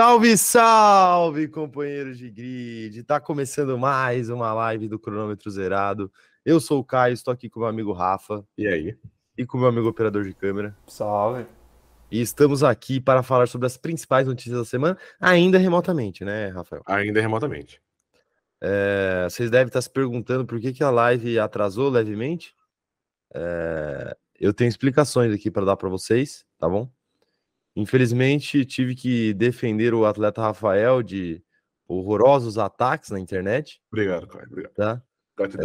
Salve, salve, companheiros de grid! Tá começando mais uma live do cronômetro zerado. Eu sou o Caio, estou aqui com o meu amigo Rafa. E aí? E com o meu amigo operador de câmera. Salve. E estamos aqui para falar sobre as principais notícias da semana, ainda remotamente, né, Rafael? Ainda remotamente. É, vocês devem estar se perguntando por que, que a live atrasou levemente. É, eu tenho explicações aqui para dar para vocês, tá bom? Infelizmente, tive que defender o atleta Rafael de horrorosos ataques na internet. Obrigado, Caio. Obrigado. Tá?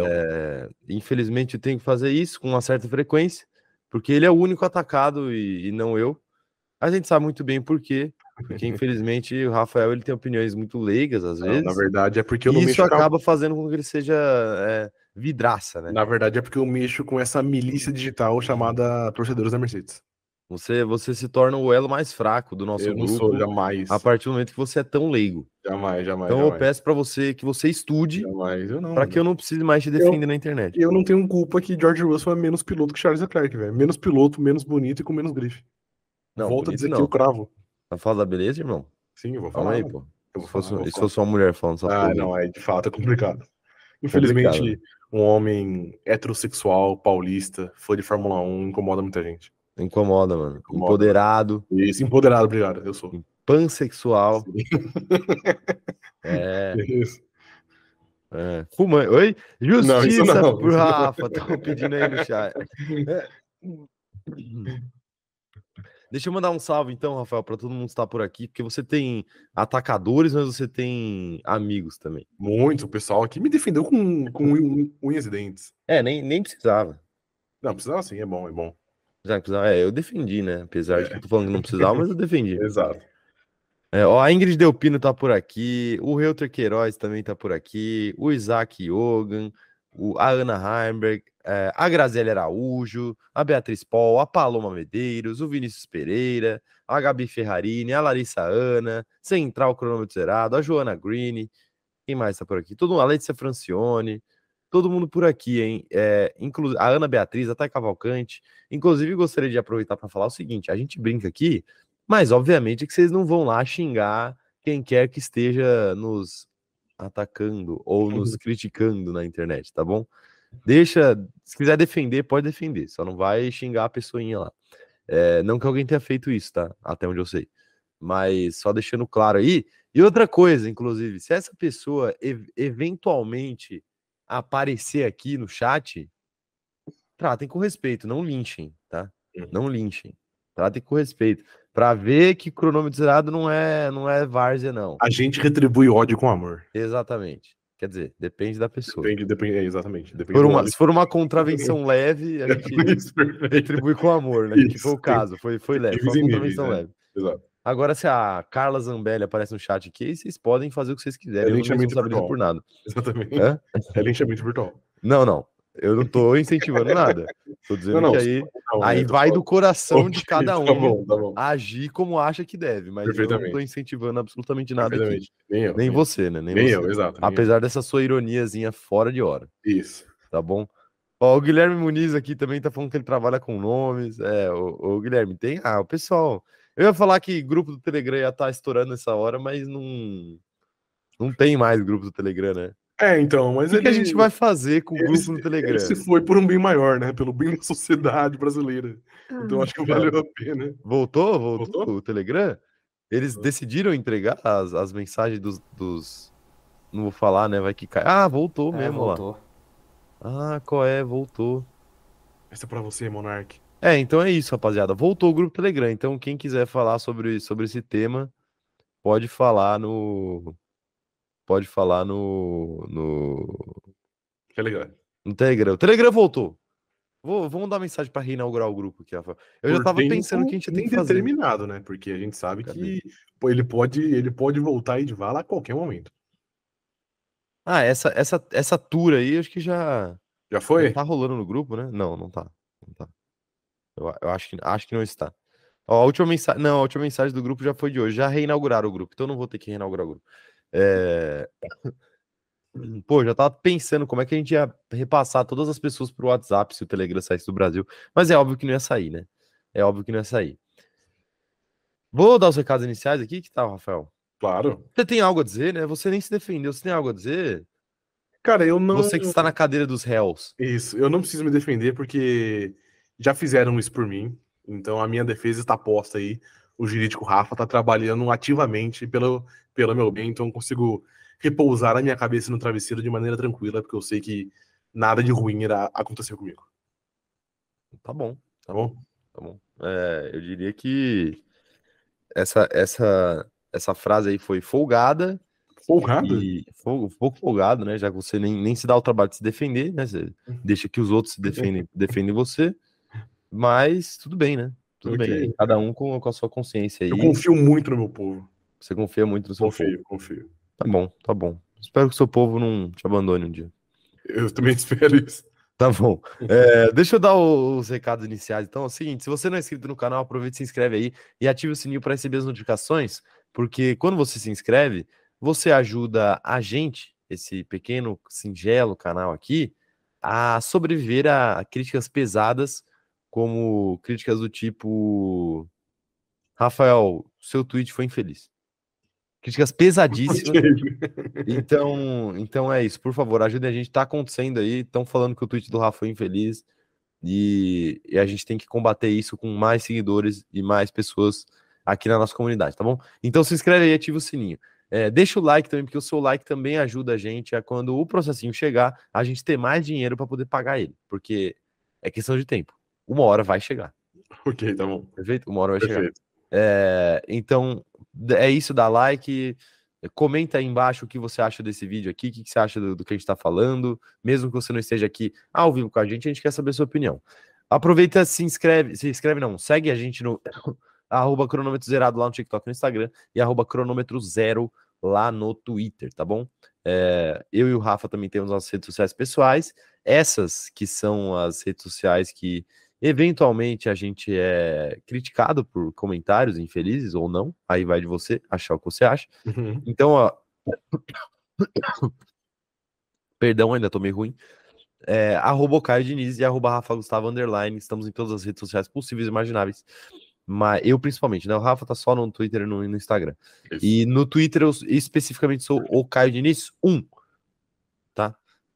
É, infelizmente, eu tenho que fazer isso com uma certa frequência, porque ele é o único atacado e, e não eu. A gente sabe muito bem por quê. Porque, infelizmente, o Rafael ele tem opiniões muito leigas, às vezes. Não, na verdade, é porque eu não isso com acaba fazendo com que ele seja é, vidraça, né? Na verdade, é porque eu mexo com essa milícia digital chamada torcedores da Mercedes. Você, você se torna o elo mais fraco do nosso eu não grupo sou jamais. a partir do momento que você é tão leigo. Jamais, jamais. Então eu jamais, peço para você que você estude jamais. Eu não. para que eu não precise mais te defender na internet. eu não tenho culpa que George Russell é menos piloto que Charles Leclerc, velho. Menos piloto, menos bonito e com menos grife. Não, Volta a dizer não. que eu cravo. Tá falando da beleza, irmão? Sim, eu vou Calma falar. aí, pô. Eu vou Se falar, fosse, eu vou se fosse uma mulher falando essa Ah, não, é de fato é complicado. Infelizmente, um homem heterossexual, paulista, fã de Fórmula 1, incomoda muita gente. Incomoda, mano. Incomoda. Empoderado, Isso, empoderado, obrigado. Eu sou. pansexual. É, Isso. é. Fumante. Oi? Justiça não, não. Rafa. Estão pedindo aí no chat. Deixa eu mandar um salve então, Rafael, para todo mundo que está por aqui, porque você tem atacadores, mas você tem amigos também. Muito, o pessoal aqui me defendeu com, com un- unhas e dentes. É, nem, nem precisava. Não, precisava sim, é bom, é bom. Já que precisava. É, eu defendi, né? Apesar de que eu tô falando que não precisava, mas eu defendi. Exato. É, ó, a Ingrid Delpino tá por aqui, o Reuter Queiroz também tá por aqui, o Isaac Yogan, o, a Ana Heimberg, é, a Graziele Araújo, a Beatriz Paul, a Paloma Medeiros, o Vinícius Pereira, a Gabi Ferrarini, a Larissa Ana, Central Cronômetro Zerado, a Joana Green, quem mais tá por aqui? Todo mundo, a Letícia Francione, todo mundo por aqui, hein? É, inclu a Ana Beatriz, a Thay Cavalcante. Inclusive, gostaria de aproveitar para falar o seguinte: a gente brinca aqui, mas obviamente que vocês não vão lá xingar quem quer que esteja nos atacando ou nos criticando na internet, tá bom? Deixa, se quiser defender, pode defender, só não vai xingar a pessoinha lá. É, não que alguém tenha feito isso, tá? Até onde eu sei. Mas só deixando claro aí. E outra coisa, inclusive, se essa pessoa ev- eventualmente aparecer aqui no chat, tratem com respeito, não linchem, tá? Uhum. Não linchem. Tratem com respeito. Pra ver que cronômetro zerado não é, não é várzea, não. A gente retribui ódio com amor. Exatamente. Quer dizer, depende da pessoa. Depende, depende, é, exatamente. Depende Por uma- se for uma contravenção leve, a gente Isso, retribui com amor, né? Que foi o Isso. caso, foi, foi leve, foi uma contravenção níveis, leve. Exato. Agora, se a Carla Zambelli aparece no chat aqui, aí vocês podem fazer o que vocês quiserem. É eu linchamento virtual. por nada. Exatamente. Hã? É linchamento virtual. Não, não. Eu não tô incentivando nada. Tô dizendo Não, não, que aí, Não, aí é, tô vai do coração de Ok, cada um Tá bom, tá bom. agir como acha que deve, mas eu não tô incentivando absolutamente nada aqui. Nem eu. Nem você, né? Nem, Nem você. eu, exato. Apesar dessa sua ironiazinha fora de hora, eu. Isso. tá bom? Ó, o Guilherme Muniz aqui também tá falando que ele trabalha com nomes. É, o, o Guilherme, tem. Ah, o pessoal. Eu ia falar que grupo do Telegram ia estar estourando nessa hora, mas não. Não tem mais grupo do Telegram, né? É, então, mas O que, que a ele- gente vai fazer com o ele grupo se- no Ele Telegram? se foi por um bem maior, né? Pelo bem da sociedade brasileira. Então acho que valeu a pena. Voltou? Voltou, Voltou? o Telegram? Eles Voltou. decidiram entregar as, as mensagens dos, dos- Não vou falar, né? Vai que cai. Ah, voltou É, mesmo lá. voltou. Ah, qual é? Voltou. Essa é pra você, Monark. É, então é isso, rapaziada. Voltou o grupo Telegram. Então, quem quiser falar sobre, sobre esse tema, pode falar no. Pode falar no. No, Que legal. no Telegram. O Telegram voltou. Vou, vamos dar mensagem para reinaugurar o grupo aqui, Rafael. Eu já Por tava tempo pensando que a gente ia ter que fazer. indeterminado, né? Porque a gente sabe Cadê? que ele pode, ele pode voltar e de vala a qualquer momento. Ah, essa, essa, essa tour aí, acho que já. Já Já foi? tá rolando no grupo, né? Não. Não tá. Eu, eu acho, que, acho que não está. Ó, a última mensagem. Não, a última mensagem do grupo já foi de hoje. Já reinauguraram o grupo, então eu não vou ter que reinaugurar o grupo. É... Pô, já tava pensando como é que a gente ia repassar todas as pessoas pro WhatsApp se o Telegram saísse do Brasil. Mas é óbvio que não ia sair, né? É óbvio que não ia sair. Vou dar os recados iniciais aqui. Que tal, Rafael? Claro. Você tem algo a dizer, né? Você nem se defendeu. Você tem algo a dizer? Cara, eu não. Você que está na cadeira dos réus. Isso, eu não preciso me defender porque já fizeram isso por mim. Então a minha defesa está posta aí. O jurídico Rafa está trabalhando ativamente pelo, pelo meu bem, então eu consigo repousar a minha cabeça no travesseiro de maneira tranquila, porque eu sei que nada de ruim irá acontecer comigo. Tá bom, tá bom, tá bom. É, eu diria que essa, essa, essa frase aí foi folgada. Folgada? E, um pouco folgado, né? Já que você nem, nem se dá o trabalho de se defender, né? Você Uhum. deixa que os outros se defendem, defendem você. Mas tudo bem, né? Tudo Ok. bem. Cada um com, com a sua consciência aí. Eu confio muito no meu povo. Você confia muito no seu povo. Confio, confio. Tá bom, tá bom. Espero que o seu povo não te abandone um dia. Eu também espero isso. Tá bom. É, deixa eu dar os recados iniciais. Então é o seguinte: se você não é inscrito no canal, aproveite e se inscreve aí e ative o sininho para receber as notificações, porque quando você se inscreve, você ajuda a gente, esse pequeno, singelo canal aqui, a sobreviver a críticas pesadas, como críticas do tipo: Rafael, seu tweet foi infeliz. Críticas pesadíssimas. Então, então é isso. Por favor, ajude a gente. Tá acontecendo aí. Estão falando que o tweet do Rafa foi infeliz. E, e a gente tem que combater isso com mais seguidores e mais pessoas aqui na nossa comunidade, tá bom? Então se inscreve aí, ativa o sininho. É, deixa o like também, porque o seu like também ajuda a gente a quando o processinho chegar, a gente ter mais dinheiro para poder pagar ele. Porque é questão de tempo. Uma hora vai chegar. ok, tá bom. Perfeito? Uma hora vai chegar. Perfeito. É, então, é isso, dá like, comenta aí embaixo o que você acha desse vídeo aqui, o que você acha do, do que a gente está falando, mesmo que você não esteja aqui ao vivo com a gente, a gente quer saber a sua opinião. Aproveita, se inscreve, se inscreve não, segue a gente no arroba cronômetro zerado lá no TikTok no Instagram e arroba cronômetro zero lá no Twitter, tá bom? É, eu e o Rafa também temos nossas redes sociais pessoais, essas que são as redes sociais que Eventualmente a gente é criticado por comentários infelizes ou não, aí vai de você achar o que você acha. Uhum. Então, ó. Perdão, ainda tô meio ruim. É, arroba o Caio Diniz e arroba Rafa Gustavo Underline. Estamos em todas as redes sociais possíveis e imagináveis. Mas eu, principalmente, né? O Rafa tá só no Twitter e no, no Instagram. Isso. E no Twitter eu especificamente sou o Caio Diniz 1. Tá?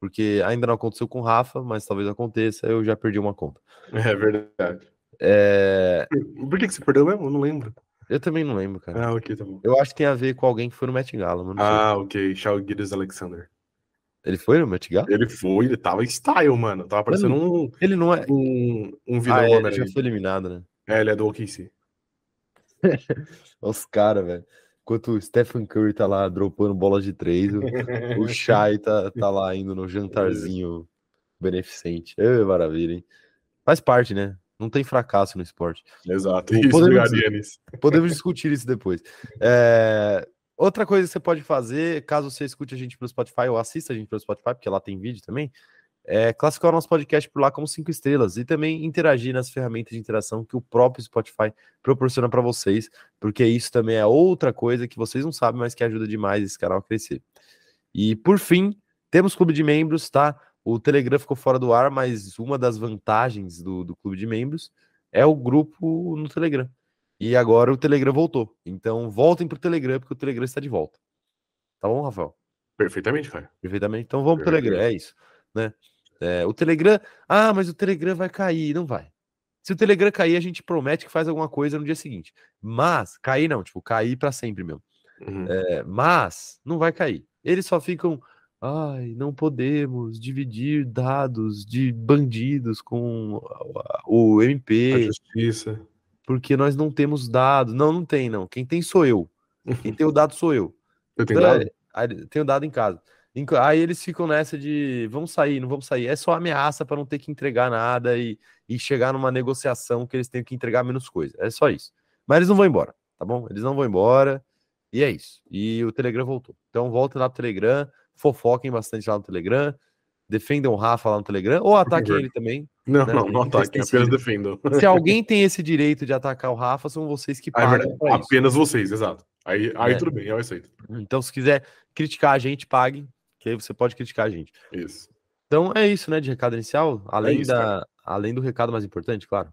Porque ainda não aconteceu com o Rafa, mas talvez aconteça. Eu já perdi uma conta. É verdade. É, Por que, que você perdeu mesmo? Eu não lembro. Eu também não lembro, cara. Ah, ok, tá bom. Eu acho que tem a ver com alguém que foi no Met Gala, mano. não sei. Ah, ok. Shaw Gilles Alexander. Ele foi no Met Gala? Ele foi, ele tava em style, mano. Tava parecendo um, Ele não é. um, um vilão Ah, é, ele já foi eliminado, né? É, ele é do OKC. Os caras, velho. Enquanto o Stephen Curry tá lá dropando bolas de três, o, o Shai tá, tá lá indo no jantarzinho beneficente. Ê, maravilha, hein? Faz parte, né? Não tem fracasso no esporte. Exato. Isso, podemos-. Podemos discutir isso depois. É, Outra coisa que você pode fazer, caso você escute a gente pelo Spotify ou assista a gente pelo Spotify, porque lá tem vídeo também, é classificar o nosso podcast por lá como cinco estrelas e também interagir nas ferramentas de interação que o próprio Spotify proporciona para vocês, porque isso também é outra coisa que vocês não sabem, mas que ajuda demais esse canal a crescer. E por fim, temos clube de membros, tá? O Telegram ficou fora do ar, mas uma das vantagens do, do clube de membros é o grupo no Telegram. E agora o Telegram voltou. Então voltem pro Telegram, porque o Telegram está de volta. Tá bom, Rafael? Perfeitamente, cara. Perfeitamente. Então vamos pro. Telegram, é isso. Né? É, o Telegram. Ah, mas o Telegram vai cair. Não vai. Se o Telegram cair, a gente promete que faz alguma coisa no dia seguinte. Mas, cair não, tipo, cair para sempre mesmo. Uhum. É, mas não vai cair. Eles só ficam. Ai, não podemos dividir dados de bandidos com a- o A MP, justiça. porque nós não temos dados. Não, não tem, não. Quem tem sou eu. Quem tem o dado sou eu. Eu tenho Então, dado? é, tenho dado em casa. Aí eles ficam nessa de vamos sair, não vamos sair. É só ameaça para não ter que entregar nada e, e chegar numa negociação que eles tenham que entregar menos coisa. É só isso. Mas eles não vão embora, tá bom? Eles não vão embora. E é isso. E o Telegram voltou. Então voltem lá pro Telegram, fofoquem bastante lá no Telegram, defendam o Rafa lá no Telegram, ou ataquem ele também. Não, Não, não, não ataquem, apenas defendam. Se alguém tem esse direito de atacar o Rafa, são vocês que Ah, é pagam. Apenas vocês, exato. Aí, aí É. tudo bem, eu aceito. Então, se quiser criticar a gente, pague, que aí você pode criticar a gente. Isso. Então é isso, né, de recado inicial. Além, isso, da, além do recado mais importante, claro.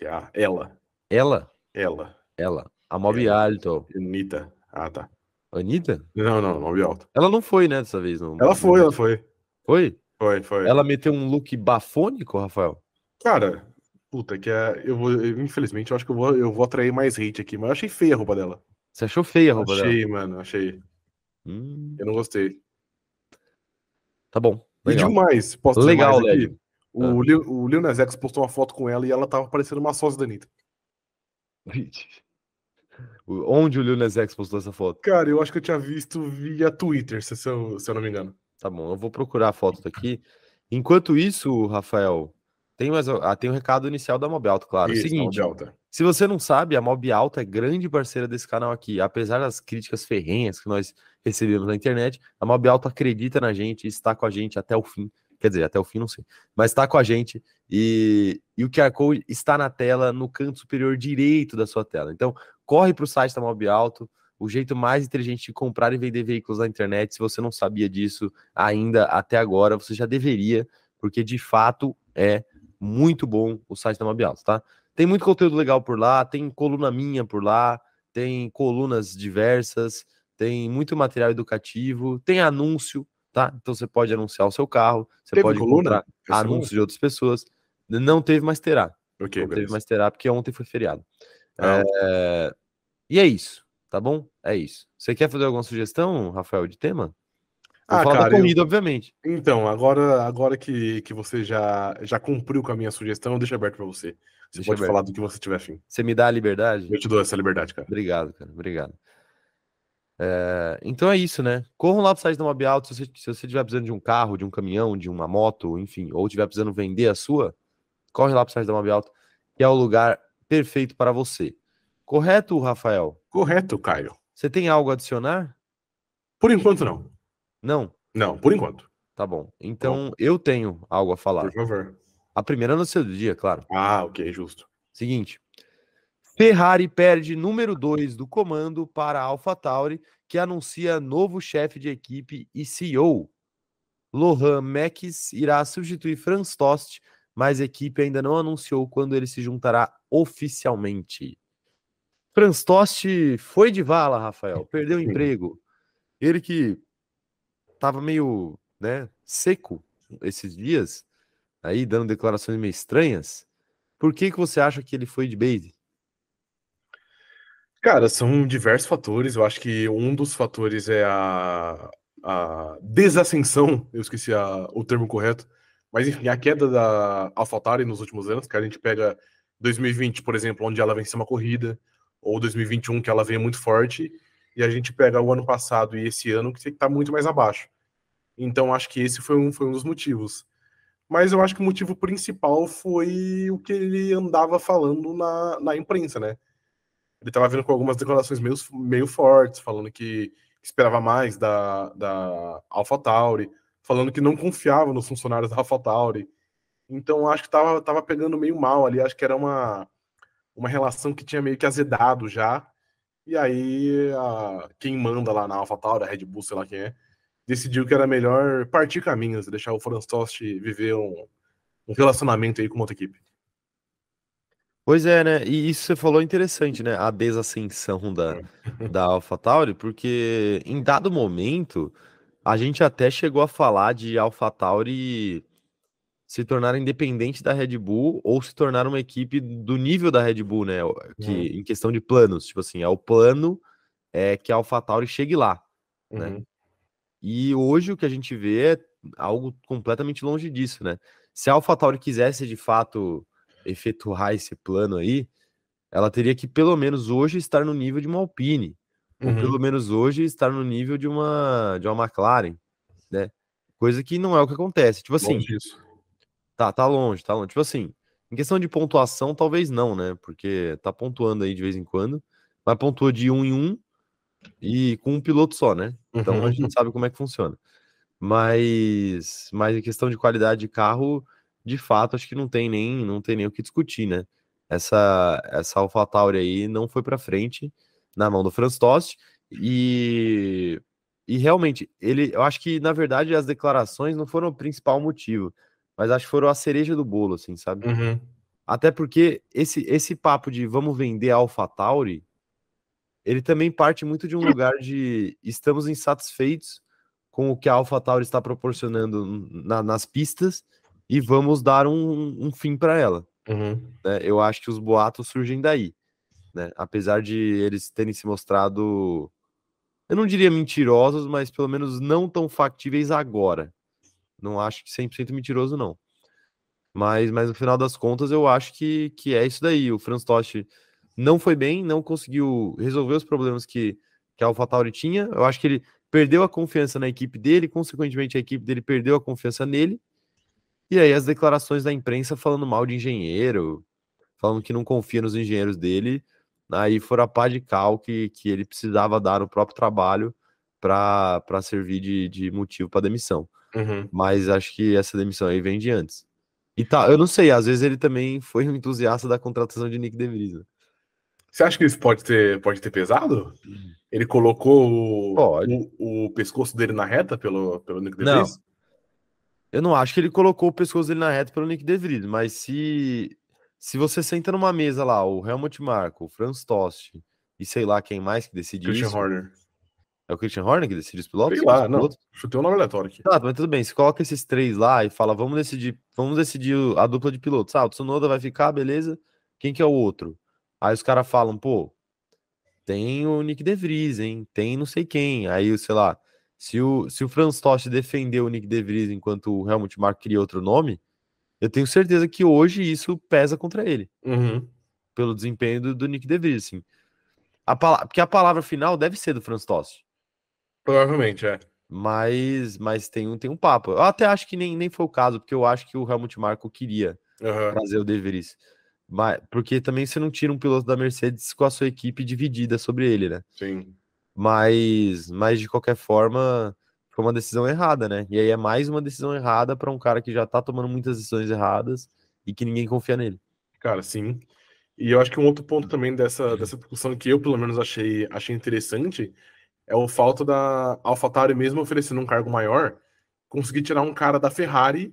É a- ela. Ela, Ela. ela, a Mob Ela. Alto. Anitta. Ah, tá. Anitta? Não, não, Mob Alto. Ela não foi, né, dessa vez. Não. Ela foi, ela foi. Foi? Foi, foi. Ela meteu um look bafônico, Rafael? Cara, puta, que é. Eu vou. eu- infelizmente, eu acho que eu vou, eu vou atrair mais hate aqui, mas eu achei feia a roupa dela. Você achou feia a roupa achei, dela? mano, achei. Hum, Eu não gostei. Tá bom. E Legal. digo mais, posso dizer Legal, mais aqui? O, Ah. Lil, o Lil Nas X postou uma foto com ela e ela tava parecendo uma sócia da Anitta. Onde o Lil Nas X postou essa foto? Cara, eu acho que eu tinha visto via Twitter, se, eu, se eu não me engano. Tá bom, eu vou procurar a foto daqui. Enquanto isso, Rafael, tem mais ah, tem um recado inicial da Mob Alto, claro. Isso, Seguinte, alta. se você não sabe, a Mob Alto é grande parceira desse canal aqui. Apesar das críticas ferrenhas que nós recebemos na internet, a Mob Alto acredita na gente e está com a gente até o fim. Quer dizer, até o fim não sei. Mas está com a gente e, e o QR Code está na tela, no canto superior direito da sua tela. Então, corre para o site da Mob Alto, o jeito mais inteligente de comprar e vender veículos na internet. Se você não sabia disso ainda até agora, você já deveria, porque de fato é muito bom o site da Mob Alto, tá? Tem muito conteúdo legal por lá, tem coluna minha por lá, tem colunas diversas, tem muito material educativo, tem anúncio, tá? Então você pode anunciar o seu carro, você Teve pode coluna? anúncios de outras pessoas. Não teve, mas terá. Ok, não teve, mas terá, porque ontem foi feriado. Ah, É, E é isso, tá bom? É isso. Você quer fazer alguma sugestão, Rafael, de tema? Vou Ah, falar cara, da eu- corrida, obviamente. Então, agora, agora que, que você já, já cumpriu com a minha sugestão, eu deixo aberto pra você. Você Deixa pode aberto. falar do que você tiver afim. Você me dá a liberdade? Eu te dou essa liberdade, cara. Obrigado, cara. Obrigado. É, então é isso, né? Corram lá pro site da Mob Auto. Se você, se você estiver precisando de um carro, de um caminhão, de uma moto, enfim, ou estiver precisando vender a sua, corre lá pro site da Mob Auto, que é o lugar perfeito para você. Correto, Rafael? Correto, Caio. Você tem algo a adicionar? Por enquanto, não. Não? Não, por enquanto. Tá bom. Então eu tenho algo a falar. Por favor. A primeira notícia do dia, claro. Ah, ok, justo. Seguinte. Ferrari perde número 2 do comando para AlphaTauri, que anuncia novo chefe de equipe e CEO. Lohan Max irá substituir Franz Tost, mas a equipe ainda não anunciou quando ele se juntará oficialmente. Franz Tost foi de vala, Rafael, perdeu o emprego. Ele que estava meio, né, seco esses dias, aí dando declarações meio estranhas. Por que que você acha que ele foi de base? Cara, são diversos fatores. Eu acho que um dos fatores é a, a desascensão, eu esqueci a- o termo correto, mas enfim, a queda da AlphaTauri nos últimos anos, que a gente pega 2020, por exemplo, onde ela venceu uma corrida, ou 2021, que ela veio muito forte, e a gente pega o ano passado e esse ano, que está muito mais abaixo. Então, acho que esse foi um, foi um dos motivos. Mas eu acho que o motivo principal foi o que ele andava falando na, na imprensa, né? Ele estava vindo com algumas declarações meio, meio fortes, falando que esperava mais da, da AlphaTauri, falando que não confiava nos funcionários da AlphaTauri. Então acho que tava, tava pegando meio mal ali, acho que era uma, uma relação que tinha meio que azedado já. E aí a, quem manda lá na AlphaTauri, a Red Bull, sei lá quem é, decidiu que era melhor partir caminhos, deixar o Franz Tost viver um, um relacionamento aí com outra equipe. Pois é, né? E isso você falou é interessante, né? A desascensão da, da AlphaTauri, porque em dado momento a gente até chegou a falar de AlphaTauri se tornar independente da Red Bull ou se tornar uma equipe do nível da Red Bull, né? Que Uhum. em questão de planos, tipo assim, é o plano é que a AlphaTauri chegue lá. Né? Uhum. E hoje o que a gente vê é algo completamente longe disso, né? Se a AlphaTauri quisesse de fato efetuar esse plano aí, ela teria que pelo menos hoje estar no nível de uma Alpine, ou Uhum. pelo menos hoje estar no nível de uma de uma McLaren, né? Coisa que não é o que acontece. Tipo assim, tá, tá longe, tá longe. Tipo assim, em questão de pontuação, talvez não, né? Porque tá pontuando aí de vez em quando, mas pontua de um em um e com um piloto só, né? Então a Uhum. gente sabe como é que funciona. Mas, mas em questão de qualidade de carro, de fato, acho que não tem nem, não tem nem o que discutir, né? Essa, essa AlphaTauri aí não foi para frente na mão do Franz Tost e, e realmente ele, eu acho que na verdade as declarações não foram o principal motivo, mas acho que foram a cereja do bolo, assim, sabe? Uhum. Até porque esse, esse papo de vamos vender a AlphaTauri ele também parte muito de um lugar de estamos insatisfeitos com o que a AlphaTauri está proporcionando na, nas pistas e vamos dar um, um fim para ela. Uhum. Né? Eu acho que os boatos surgem daí, né? Apesar de eles terem se mostrado, eu não diria mentirosos, mas pelo menos não tão factíveis agora. Não acho que 100% mentiroso, não. Mas, mas no final das contas, eu acho que, que é isso daí. O Franz Tost não foi bem, não conseguiu resolver os problemas que, que a AlphaTauri tinha. Eu acho que ele perdeu a confiança na equipe dele, consequentemente a equipe dele perdeu a confiança nele. E aí as declarações da imprensa falando mal de engenheiro, falando que não confia nos engenheiros dele, aí foram a pá de cal que, que ele precisava dar no próprio trabalho para servir de, de motivo para demissão. Uhum. Mas acho que essa demissão aí vem de antes. E tá, eu não sei, às vezes ele também foi um entusiasta da contratação de Nick DeVries. Né? Você acha que isso pode ter, pode ter pesado? Ele colocou o, o, o pescoço dele na reta pelo, pelo Nick DeVries? Eu não acho que ele colocou o pescoço dele na reta pelo Nick DeVries, mas se se você senta numa mesa lá, o Helmut Marko, o Franz Tost e sei lá quem mais que decide Christian isso. Horner. É o Christian Horner que decide os pilotos? Sei lá, não. pilotos? Chutei um nome aleatório aqui. Tá, mas tudo bem. Você coloca esses três lá e fala, vamos decidir, vamos decidir a dupla de pilotos. Ah, o Tsunoda vai ficar, beleza? Quem que é o outro? Aí os caras falam, pô, tem o Nick DeVries, hein? Tem não sei quem. Aí, sei lá, se o, se o Franz Tost defendeu o Nick DeVries enquanto o Helmut Marko cria outro nome, eu tenho certeza que hoje isso pesa contra ele, Uhum. pelo desempenho do, do Nick DeVries, assim. A porque a palavra final deve ser do Franz Tost. Provavelmente, é. Mas, mas tem um, tem um papo. Eu até acho que nem, nem foi o caso, porque eu acho que o Helmut Marko queria trazer o De Vries. Mas, porque também você não tira um piloto da Mercedes com a sua equipe dividida sobre ele, né? Sim. Mas, mas de qualquer forma, foi uma decisão errada, né? E aí é mais uma decisão errada para um cara que já tá tomando muitas decisões erradas e que ninguém confia nele. Cara, sim. E eu acho que um outro ponto também dessa, dessa discussão que eu, pelo menos, achei, achei interessante é o fato da AlphaTauri, mesmo oferecendo um cargo maior, conseguir tirar um cara da Ferrari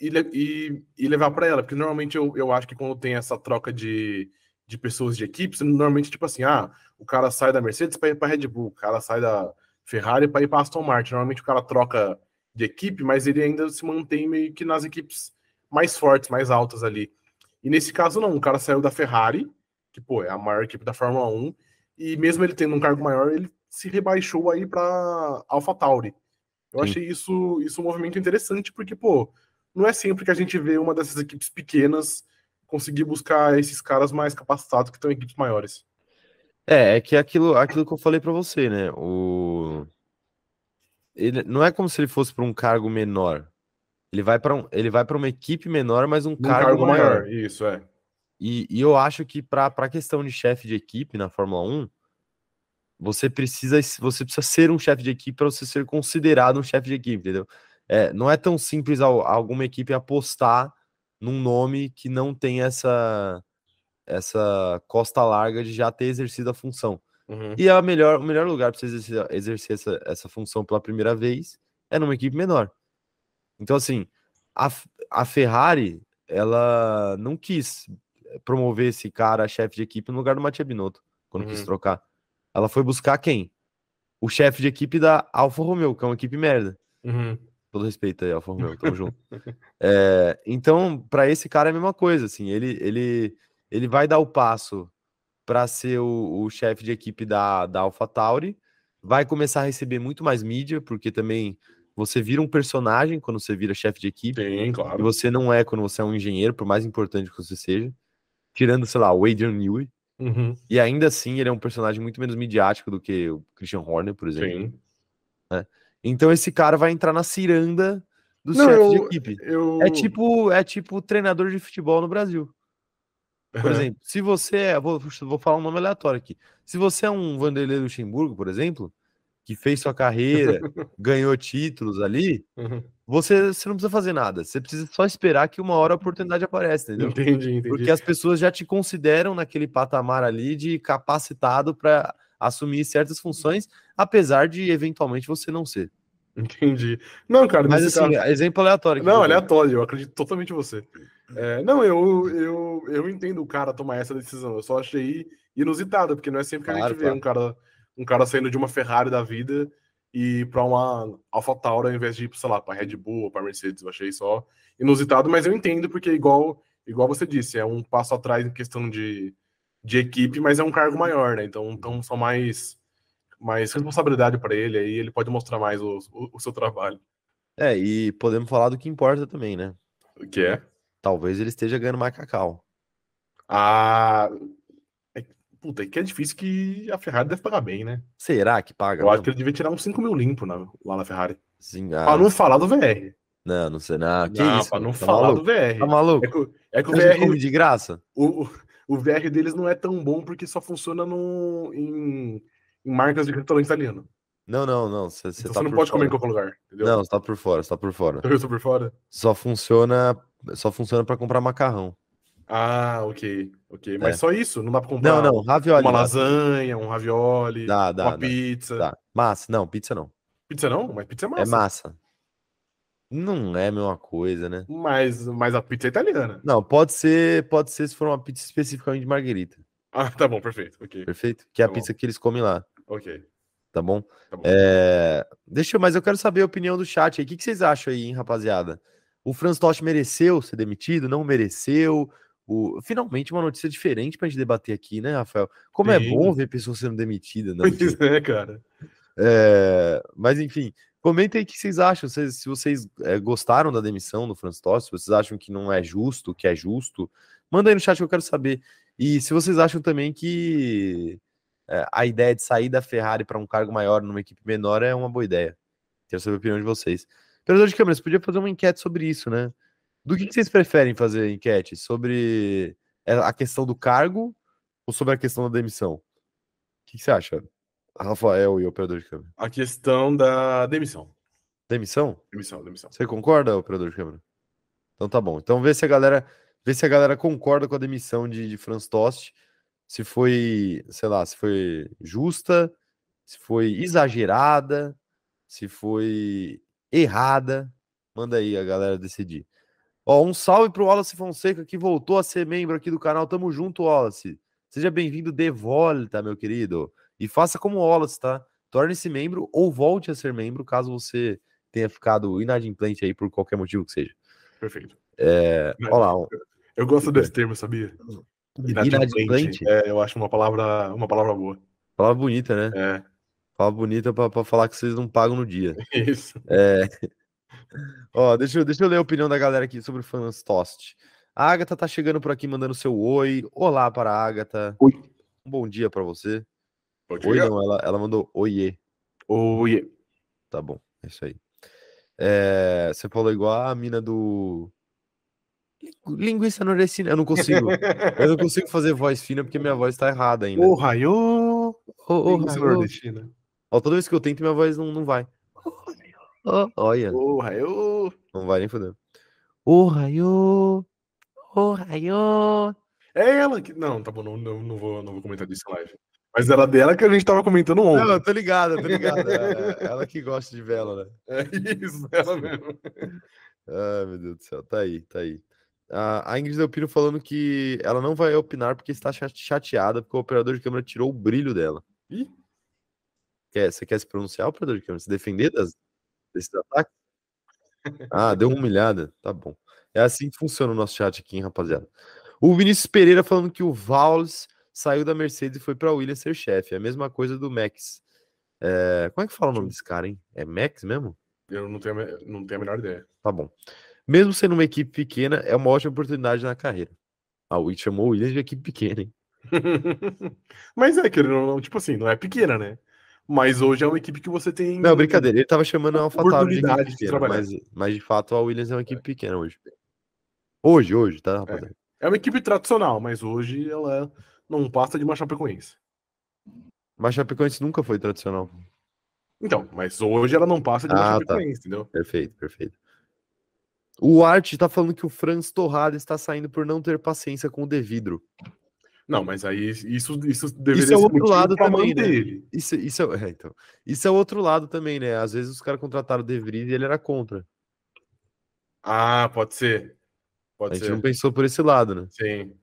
e, e, e levar para ela. Porque normalmente eu, eu acho que quando tem essa troca de, de pessoas de equipes, normalmente, tipo assim, ah, o cara sai da Mercedes para ir para Red Bull, o cara sai da Ferrari para ir para Aston Martin. Normalmente o cara troca de equipe, mas ele ainda se mantém meio que nas equipes mais fortes, mais altas ali. E nesse caso, não. O cara saiu da Ferrari, que, pô, é a maior equipe da Fórmula 1, e mesmo ele tendo um cargo maior, ele se rebaixou aí para AlphaTauri. Eu Sim. achei isso, isso um movimento interessante, porque, pô, não é sempre que a gente vê uma dessas equipes pequenas conseguir buscar esses caras mais capacitados que estão em equipes maiores. É, é que é aquilo, aquilo que eu falei para você, né? O... Ele, não é como se ele fosse para um cargo menor. Ele vai para um, ele vai para uma equipe menor, mas um Um cargo, maior. Isso, é. E, e eu acho que para a questão de chefe de equipe na Fórmula 1, você precisa, você precisa ser um chefe de equipe para você ser considerado um chefe de equipe, entendeu? É, não é tão simples al- alguma equipe apostar num nome que não tem essa, essa costa larga de já ter exercido a função. Uhum. E é a melhor, o melhor lugar para você exercer, exercer essa, essa função pela primeira vez é numa equipe menor. Então, assim, a, a Ferrari, ela não quis promover esse cara a chefe de equipe no lugar do Mattia Binotto, quando quis Uhum. trocar. Ela foi buscar quem? O chefe de equipe da Alfa Romeo, que é uma equipe merda. Uhum. Todo respeito aí, Alfa Romeo, tamo junto. É, então, para esse cara é a mesma coisa, assim, ele, ele, ele vai dar o passo para ser o, o chefe de equipe da, da AlphaTauri, vai começar a receber muito mais mídia, porque também você vira um personagem quando você vira chefe de equipe, e claro. você não é quando você é um engenheiro, por mais importante que você seja, tirando, sei lá, o Adrian Newey, Uhum. e ainda assim ele é um personagem muito menos midiático do que o Christian Horner, por exemplo. Sim. Então esse cara vai entrar na ciranda dos Não, chefes de equipe. Eu... É tipo, é tipo treinador de futebol no Brasil. Por exemplo, se você é, vou, vou falar um nome aleatório aqui. Se você é um Vanderlei Luxemburgo, por exemplo, que fez sua carreira, ganhou títulos ali, Uhum. você, você não precisa fazer nada. Você precisa só esperar que uma hora a oportunidade aparece, entendeu? Entendi, entendi. Porque as pessoas já te consideram naquele patamar ali de capacitado para assumir certas funções, apesar de eventualmente você não ser. Entendi. Não, cara, Mas assim, caso- exemplo aleatório. Não, exemplo. aleatório, eu acredito totalmente em você. É, não, eu, eu, eu entendo o cara tomar essa decisão. Eu só achei inusitada, porque não é sempre que Claro, a gente vê claro. um cara, um cara saindo de uma Ferrari da vida e ir pra uma AlphaTauri ao invés de ir, sei lá, pra Red Bull ou pra Mercedes. Eu achei só inusitado, mas eu entendo, porque igual, igual você disse, é um passo atrás em questão de, de equipe, mas é um cargo maior, né? Então, então só mais, mais responsabilidade para ele, aí ele pode mostrar mais o, o, o seu trabalho. É, e podemos falar do que importa também, né? O que é? Talvez ele esteja ganhando mais cacau. Ah, é, puta, é que é difícil que a Ferrari deve pagar bem, né? Será que paga? Eu acho que ele devia tirar uns 5 mil limpo na- lá na Ferrari. Sim, Pra ah, não falar do VR. não, não sei, não. Que não, isso? pra não tá falar maluco? do VR. Tá maluco? É que, o- é que o come VR, de graça? o, o- o VR deles não é tão bom porque só funciona no, em, em marcas de restaurante italiano. Não, não, não. Você Então tá você não pode comer em fora. qualquer lugar, entendeu? Não, você tá por fora, você tá por fora. Eu estou por fora? Só funciona, só funciona para comprar macarrão. Ah, ok, ok. Mas É. só isso? Não dá pra comprar Não, não, ravioli. uma lasanha, um ravioli, Dá, dá, uma dá. pizza. dá. Massa, não, pizza não. Pizza não? Mas pizza é massa. É massa. Não é a mesma coisa, né? Mas, mas a pizza é italiana. Não, pode ser, pode ser se for uma pizza especificamente de marguerita, Ah, tá bom, perfeito. Ok, perfeito? Que é a Tá bom. pizza que eles comem lá, ok. tá bom? Tá bom. É, Deixa eu, mas eu quero saber a opinião do chat aí. O que, que vocês acham aí, hein, rapaziada? O Franz Tost mereceu ser demitido? Não mereceu? O... Finalmente uma notícia diferente pra gente debater aqui, né, Rafael? Como é Sim. bom ver pessoas sendo demitidas, né? Pois é, cara. É, Mas enfim, comentem aí o que vocês acham. Se, se vocês é, gostaram da demissão do Franz Tost, se vocês acham que não é justo, que é justo, manda aí no chat que eu quero saber. E se vocês acham também que é, a ideia de sair da Ferrari para um cargo maior numa equipe menor é uma boa ideia. Quero saber a opinião de vocês. Operador de câmeras, podia fazer uma enquete sobre isso, né? Do que, que vocês preferem fazer enquete? Sobre é, a questão do cargo ou sobre a questão da demissão? O que, que você acha, Rafael e o operador de câmera? A questão da demissão. Demissão? Demissão, demissão. Você concorda, operador de câmera? Então tá bom. Então vê se a galera, vê se a galera concorda com a demissão de, de Franz Tost, se foi, sei lá, se foi justa, se foi exagerada, se foi errada. Manda aí a galera decidir. Ó, um salve pro Wallace Fonseca que voltou a ser membro aqui do canal. Tamo junto, Wallace. Seja bem-vindo de volta, meu querido. E faça como o Wallace, tá? Torne-se membro ou volte a ser membro caso você tenha ficado inadimplente aí por qualquer motivo que seja. Perfeito. É, Mas- olha lá, ó, Eu gosto desse termo, sabia? inadimplente. É, eu acho uma palavra, uma palavra boa. Palavra bonita, né? É, Palavra bonita pra, pra falar que vocês não pagam no dia. isso. É. Ó, deixa eu, deixa eu ler a opinião da galera aqui sobre o Fans Toast. A Agatha tá chegando por aqui mandando seu oi. Olá para a Agatha. Oi. Um bom dia para você. Pode Oi, ligar? não, ela, ela mandou oiê. Oi. Tá bom, é isso aí. É, você falou igual a mina do. Lingu- Linguiça nordestina. Eu não consigo. eu não consigo fazer voz fina porque minha voz tá errada ainda. Ô, Raio! Ô, ô, Linguiça Raio. nordestina. Ó, toda vez que eu tento, minha voz não, não vai. Ó, olha, Ô, Raio! não vai nem fodendo. Ô, Raio! Ô, Raio! É ela que. Não, tá bom, não, não, não, vou, não vou comentar disso em live. Mas era dela que a gente tava comentando Não, ontem. eu tô ligado, tô ligado. É, ela que gosta de vela, né? É isso, ela mesmo. Ai, meu Deus do céu, tá aí, tá aí. A, Ingrid Delpino falando que ela não vai opinar porque está cha- chateada porque o operador de câmera tirou o brilho dela. Ih. Quer, você quer se pronunciar, operador de câmera? Se defender das, desses ataques? Ah, deu uma humilhada. Tá bom. É assim que funciona o nosso chat aqui, hein, rapaziada. O Vinícius Pereira falando que o Valls saiu da Mercedes e foi para Williams ser chefe. É a mesma coisa do Max. É, como é que fala o nome desse cara, hein? É Max mesmo? Eu não tenho, a não tenho a menor ideia. Tá bom. Mesmo sendo uma equipe pequena, é uma ótima oportunidade na carreira. Ah, o Witt chamou o Williams de equipe pequena, hein? Mas é, querendo ou não, tipo assim, não é pequena, né? Mas hoje é uma equipe que você tem. Não, brincadeira. Ele tava chamando a AlphaTauri de equipe de pequena, trabalhar. mas, mas de fato a Williams é uma equipe pequena hoje. Hoje, hoje, tá, rapaziada? É uma equipe tradicional, mas hoje ela não passa de uma Chapecoense. Mas Chapecoense nunca foi tradicional. Então, mas hoje ela não passa de uma Ah, tá. Entendeu? Perfeito, perfeito. O Art tá falando que o Franz Torrada está saindo por não ter paciência com o Devidro. Não, mas aí isso, isso deveria Isso é ser outro lado também, né? Isso, isso, é, é, então. isso é outro lado também, né? Às vezes os caras contrataram o De Vries e ele era contra. Ah, pode ser. Pode a gente ser. não pensou por esse lado, né? Sim.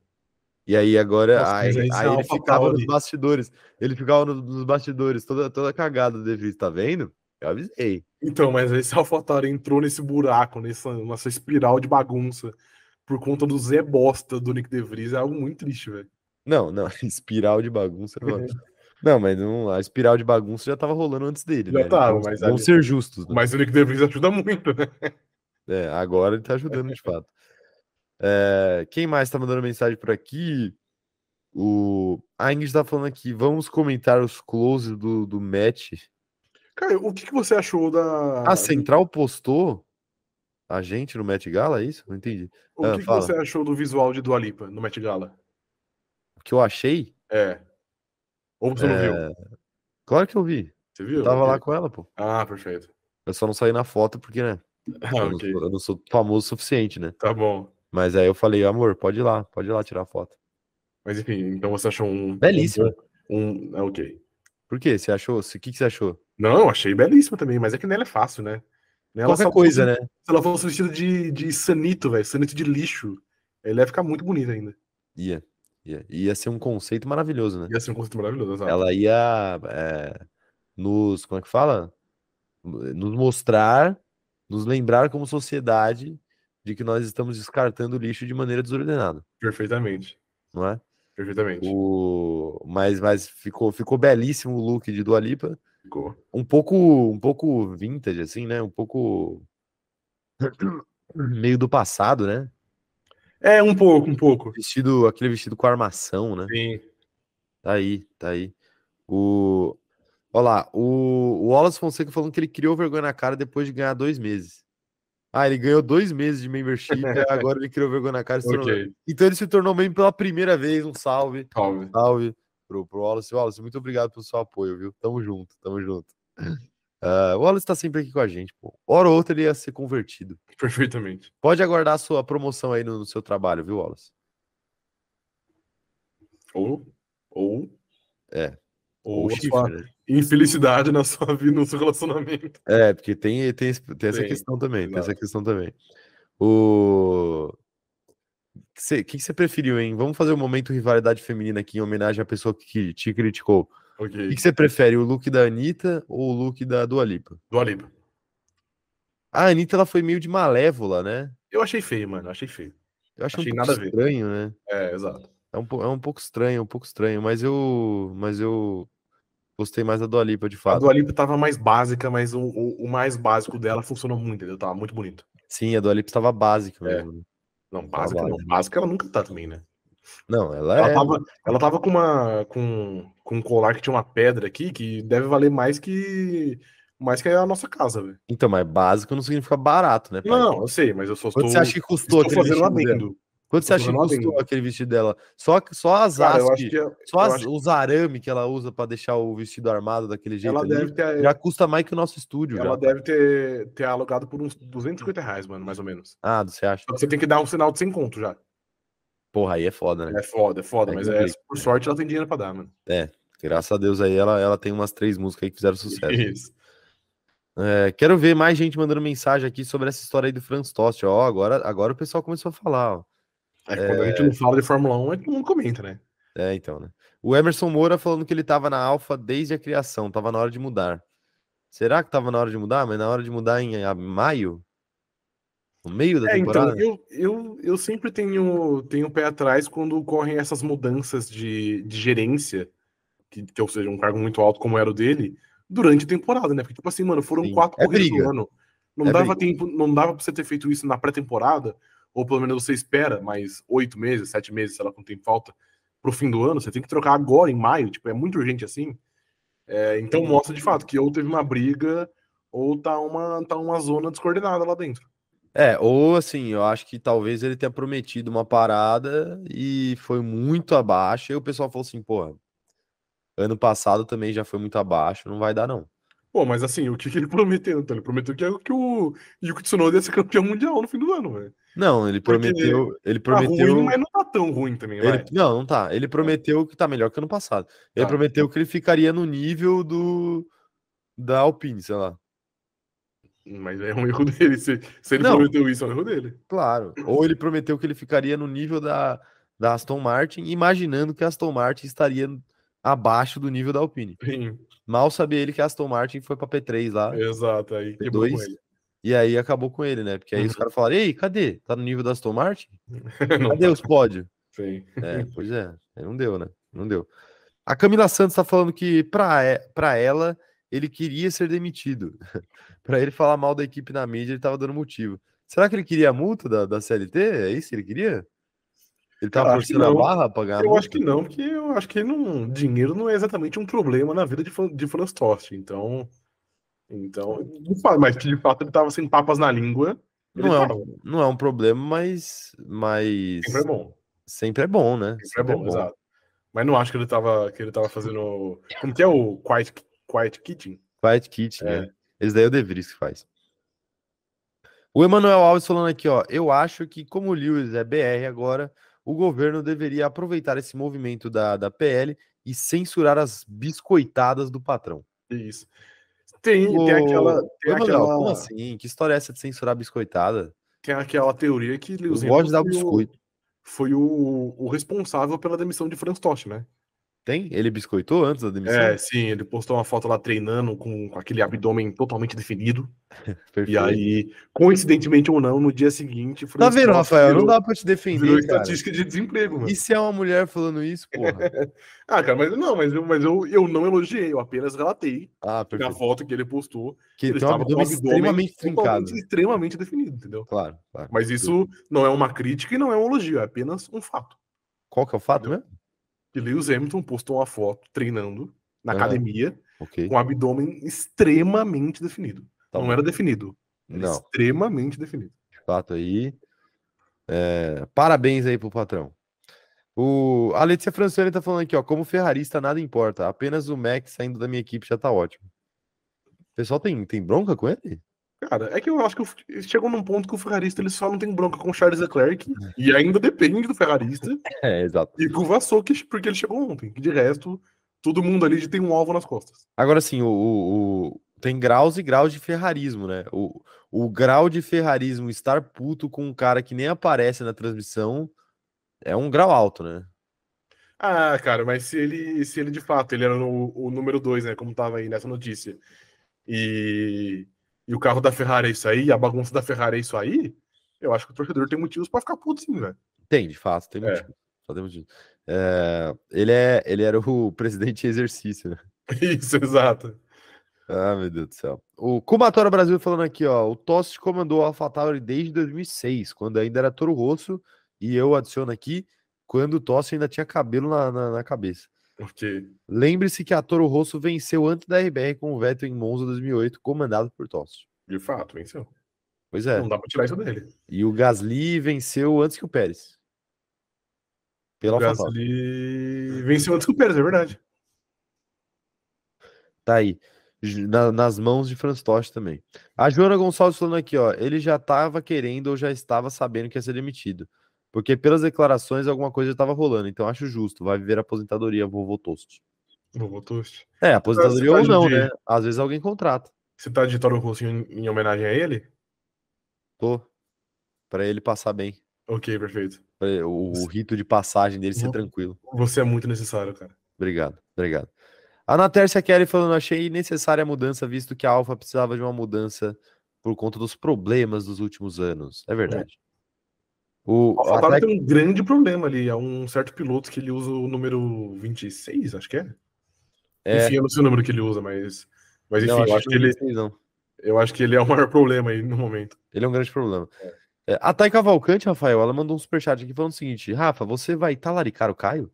E aí agora, Nossa, aí, aí aí ele Alpha ficava nos bastidores. Ele ficava no- nos bastidores, toda, toda cagada do De Vries, tá vendo? Eu avisei. Então, mas esse AlphaTauri entrou nesse buraco, nessa, nessa espiral de bagunça, por conta do Zé Bosta do Nick De Vries, é algo muito triste, velho. Não, não, espiral de bagunça. Não, não mas não, a espiral de bagunça já tava rolando antes dele, Já né? tava, Vamos- mas Vamos ali- ser justos, né? Mas o Nick De Vries ajuda muito, né? É, agora ele tá ajudando de fato. É, quem mais tá mandando mensagem por aqui? O... A Ingrid tá falando aqui, vamos comentar os closes do, do match. Cara, o que, que você achou da. A Central postou a gente no Met Gala, é isso? Não entendi. O Ah, que, que você achou do visual de Dua Lipa no Met Gala? O que eu achei? É. Ou você não viu? É, Claro que eu vi. Você viu? Eu tava lá com ela, pô. Ah, perfeito. Eu só não saí na foto porque, né? Ah, Eu não, ok. sou, eu não sou famoso o suficiente, né? Tá bom. Mas aí eu falei, amor, pode ir lá, pode ir lá tirar foto. Mas enfim, então você achou um. Belíssima. Um, um- é, ok. Por quê? Você achou? O que, que você achou? Não, eu achei belíssima também, mas é que nela é fácil, né? Nela Qualquer coisa, fosse- né? Se ela fosse vestida de, de sanito, velho, sanito de lixo, ela ia ficar muito bonita ainda. Ia, ia. Ia ser um conceito maravilhoso, né? Ia ser um conceito maravilhoso, exato. Ela ia é, nos, como é que fala? Nos mostrar, nos lembrar como sociedade de que nós estamos descartando lixo de maneira desordenada, Perfeitamente. não é? Perfeitamente. O... Mas, mas ficou, ficou belíssimo o look de Dua Lipa. Ficou. Um pouco, um pouco vintage, assim, né? Um pouco meio do passado, né? É, um pouco, um pouco. Vestido, aquele vestido com armação, né? Sim. Tá aí, tá aí. O... Olha lá, o... o Wallace Fonseca falando que ele criou vergonha na cara depois de ganhar dois meses. Ah, ele ganhou dois meses de membership, e agora ele criou vergonha na cara. e se tornou- Ok. Então ele se tornou membro pela primeira vez. Um salve, Salve. salve pro, pro Wallace. Wallace, muito obrigado pelo seu apoio, viu? Tamo junto, tamo junto. Ah, o Wallace tá sempre aqui com a gente, pô. Hora ou outra ele ia ser convertido. Perfeitamente. Pode aguardar a sua promoção aí no, no seu trabalho, viu, Wallace? Ou. Ou. É. Ou, Ou a sua né? Infelicidade na sua vida, no seu relacionamento. É, porque tem, tem, tem essa Tem, questão também, tem essa questão também. O que que você preferiu, hein? Vamos fazer o momento rivalidade feminina aqui em homenagem à pessoa que te criticou. O Ok. que você prefere, o look da Anitta ou o look da Dua Lipa? Dua Lipa. A Anitta, ela foi meio de malévola, né? Eu achei feio, mano. Achei feio. Eu acho um Achei pouco estranho, né? É, exato. É um, é um pouco estranho, um pouco estranho, mas eu, mas eu gostei mais da Dua Lipa, de A fato. Dua Lipa tava mais básica, mas o, o, o mais básico dela funcionou muito, entendeu? Tava muito bonito. Sim, a Dua Lipa estava básica É. mesmo. né? Não, básica não. básica. Ela nunca tá também, né? Não, ela, Ela é. tava, ela tava com uma com, com um colar que tinha uma pedra aqui que deve valer mais que mais que a nossa casa, velho. Então, mas básico não significa barato, né, pai? Não, eu sei, mas eu só Quanto estou você acha que custou estou fazendo um adendo. Quanto você acha que custou adendo. aquele vestido dela? Só, só as Cara, eu é- só as- acho os arame que ela usa pra deixar o vestido armado daquele jeito ela ali, deve ter já custa mais que o nosso estúdio. ela já. deve ter, ter alugado por uns 250 reais, mano, mais ou menos. Ah, você acha? Só que você tem que dar um sinal de 100 conto já. Porra, aí é foda, né? É foda, é foda, É mas é, por sorte ela tem dinheiro pra dar, mano. Graças a Deus aí ela, ela tem umas três músicas aí que fizeram sucesso. Isso. É, quero ver mais gente mandando mensagem aqui sobre essa história aí do Franz Tost. Ó, agora, agora o pessoal começou a falar, ó. É, quando a gente não fala de Fórmula 1, a gente não comenta, né? É, então, né? O Emerson Moura falando que ele tava na Alfa desde a criação, tava na hora de mudar. Será que tava na hora de mudar? Mas na hora de mudar em maio? No meio da É, então, temporada? eu, eu, eu sempre tenho, tenho o pé atrás quando ocorrem essas mudanças de, de gerência, que, que ou seja, um cargo muito alto como era o dele, durante a temporada, né? Porque, tipo assim, mano, foram Sim. quatro É corridas no ano. Não É dava briga. tempo, não dava pra você ter feito isso na pré-temporada, ou pelo menos você espera mais oito meses, sete meses, sei lá quanto tempo falta, pro fim do ano, você tem que trocar agora, em maio, tipo, é muito urgente assim. É, então mostra de fato que ou teve uma briga, ou tá uma, tá uma zona descoordenada lá dentro. É, ou assim, eu acho que talvez ele tenha prometido uma parada e foi muito abaixo. E o pessoal falou assim, porra, ano passado também já foi muito abaixo, não vai dar não. Pô, mas assim, o que, que ele prometeu? Então, ele prometeu que, que o Yuki Tsunoda ia ser campeão mundial no fim do ano, velho. Não, ele Porque prometeu, ele Tá prometeu, ruim, mas não tá tão ruim também, ele, não, não tá. Ele prometeu que tá melhor que ano passado. Ele Tá. prometeu que ele ficaria no nível do da Alpine, sei lá. Mas é um erro dele. Se, se ele Não. prometeu isso, é um erro dele. Claro. Ou ele prometeu que ele ficaria no nível da, da Aston Martin, imaginando que a Aston Martin estaria abaixo do nível da Alpine. Sim, Mal sabia ele que a Aston Martin foi pra P3 lá. exato. Aí quebrou com P2. E aí acabou com ele, né? Porque aí os Uhum. caras falaram: Ei, cadê? Tá no nível da Aston Martin? Cadê tá. os pódios? Sim. É, pois é. Não deu, né? Não deu. A Camila Santos tá falando que pra, e- pra ela ele queria ser demitido. Pra ele falar mal da equipe na mídia, ele tava dando motivo. Será que ele queria a multa da, da CLT? É isso que ele queria? Ele tava forçando a barra pra ganhar Eu multa? acho que não, porque eu acho que não, dinheiro não é exatamente um problema na vida de, de Franz Tost. Então, então, mas que de fato ele tava sem papas na língua. Não é, um, não é um problema, mas, mas Sempre é bom. sempre é bom, né? Sempre é bom, exato. Mas não acho que ele tava, que ele tava fazendo. Como que é o Quiet, quiet Kitchen? Quiet Kit, É. né? Esse daí é o De Vries que faz. O Emanuel Alves falando aqui, ó. Eu acho que, como o Lewis é BR agora, o governo deveria aproveitar esse movimento da, da PL e censurar as biscoitadas do patrão. Isso. Tem, tem aquela. Tem aquela, como assim? Que história é essa de censurar biscoitada? tem aquela teoria que Lewis dar Hamilton foi, o, biscoito. foi o, o responsável pela demissão de Franz Tost, né? Tem? Ele biscoitou antes da demissão? É, sim, ele postou uma foto lá treinando com, com aquele abdômen totalmente definido. E aí, coincidentemente ou não, no dia seguinte, Tá vendo, Rafael? Não virou, dá pra te virou defender, cara. estatística de desemprego, mano. E se é uma mulher falando isso, porra? Ah, cara, mas não, mas eu, mas eu, eu não elogiei, eu apenas relatei Ah, perfeito. foto que ele postou. Que ele tem um abdômen extremamente trincado. extremamente definido, entendeu? Claro, claro. Mas isso não é uma crítica e não é um elogio, é apenas um fato. Qual que é o fato mesmo? Que Lewis Hamilton postou uma foto treinando na Aham. academia Ok. com o abdômen extremamente definido. Tá não era definido, era Não. extremamente definido. de fato aí. É, parabéns aí pro patrão. O, a Letícia Francione tá falando aqui, ó. Como ferrarista, nada importa. Apenas o Max saindo da minha equipe já tá ótimo. O pessoal tem, tem bronca com ele? Cara, é que eu acho que o- chegou num ponto que o ferrarista ele só não tem bronca com o Charles Leclerc e ainda depende do ferrarista É, exato. e com o Vassou, que, porque ele chegou ontem. De resto, todo mundo ali tem um alvo nas costas. Agora sim, o, o- o- tem graus e graus de ferrarismo, né? O, o grau de ferrarismo estar puto com um cara que nem aparece na transmissão é um grau alto, né? Ah, cara, mas se ele, se ele de fato ele era o, o número dois, né? Como tava aí nessa notícia, e, e o carro da Ferrari é isso aí, a bagunça da Ferrari é isso aí, eu acho que o torcedor tem motivos pra ficar puto sim, velho. Tem, de fato, tem É. motivo. Só tem motivo. É, ele, é, ele era o presidente em exercício, né? Isso, exato. Ah, meu Deus do céu. O Kumatora Brasil falando aqui, ó. O Tost comandou a AlphaTauri desde 2006, quando ainda era Toro Rosso, e eu adiciono aqui, quando o Tost ainda tinha cabelo na, na, na cabeça. Lembre-se que a Toro Rosso venceu antes da RBR com o Vettel em Monza 2008, comandado por Tost. de fato, venceu. Pois é. Não dá pra tirar isso dele. E o Gasly venceu antes que o Pérez. Pela O. Gasly venceu antes que o Pérez, é verdade. Tá aí. Na- nas mãos de Franz Tost também. A Joana Gonçalves falando aqui, ó. Ele já estava querendo ou já estava sabendo que ia ser demitido. Porque pelas declarações alguma coisa estava rolando. Então acho justo. Vai viver a aposentadoria, vovô Tost. Vovô Toast. É, aposentadoria ou cidade não, de- né? Às vezes alguém contrata. Você tá de Toro Rosso em, em homenagem a ele? Tô. Pra ele passar bem. Ok, perfeito. O, o rito de passagem dele ser tranquilo. Você é muito necessário, cara. Obrigado, obrigado. A Ana Tércia Kelly falando, achei necessária a mudança, visto que a Alfa precisava de uma mudança por conta dos problemas dos últimos anos. É verdade. O, O AlphaTauri até- tem um grande problema ali. É um certo piloto que ele usa o número 26, acho que é. é, Enfim, eu não sei o número que ele usa, mas. Mas enfim, não, eu, acho que ele, sei, não. eu acho que ele é o maior problema aí no momento. Ele é um grande problema. É, a Thay Cavalcante, Rafael, ela mandou um superchat aqui falando o seguinte: Rafa, você vai talaricar o Caio?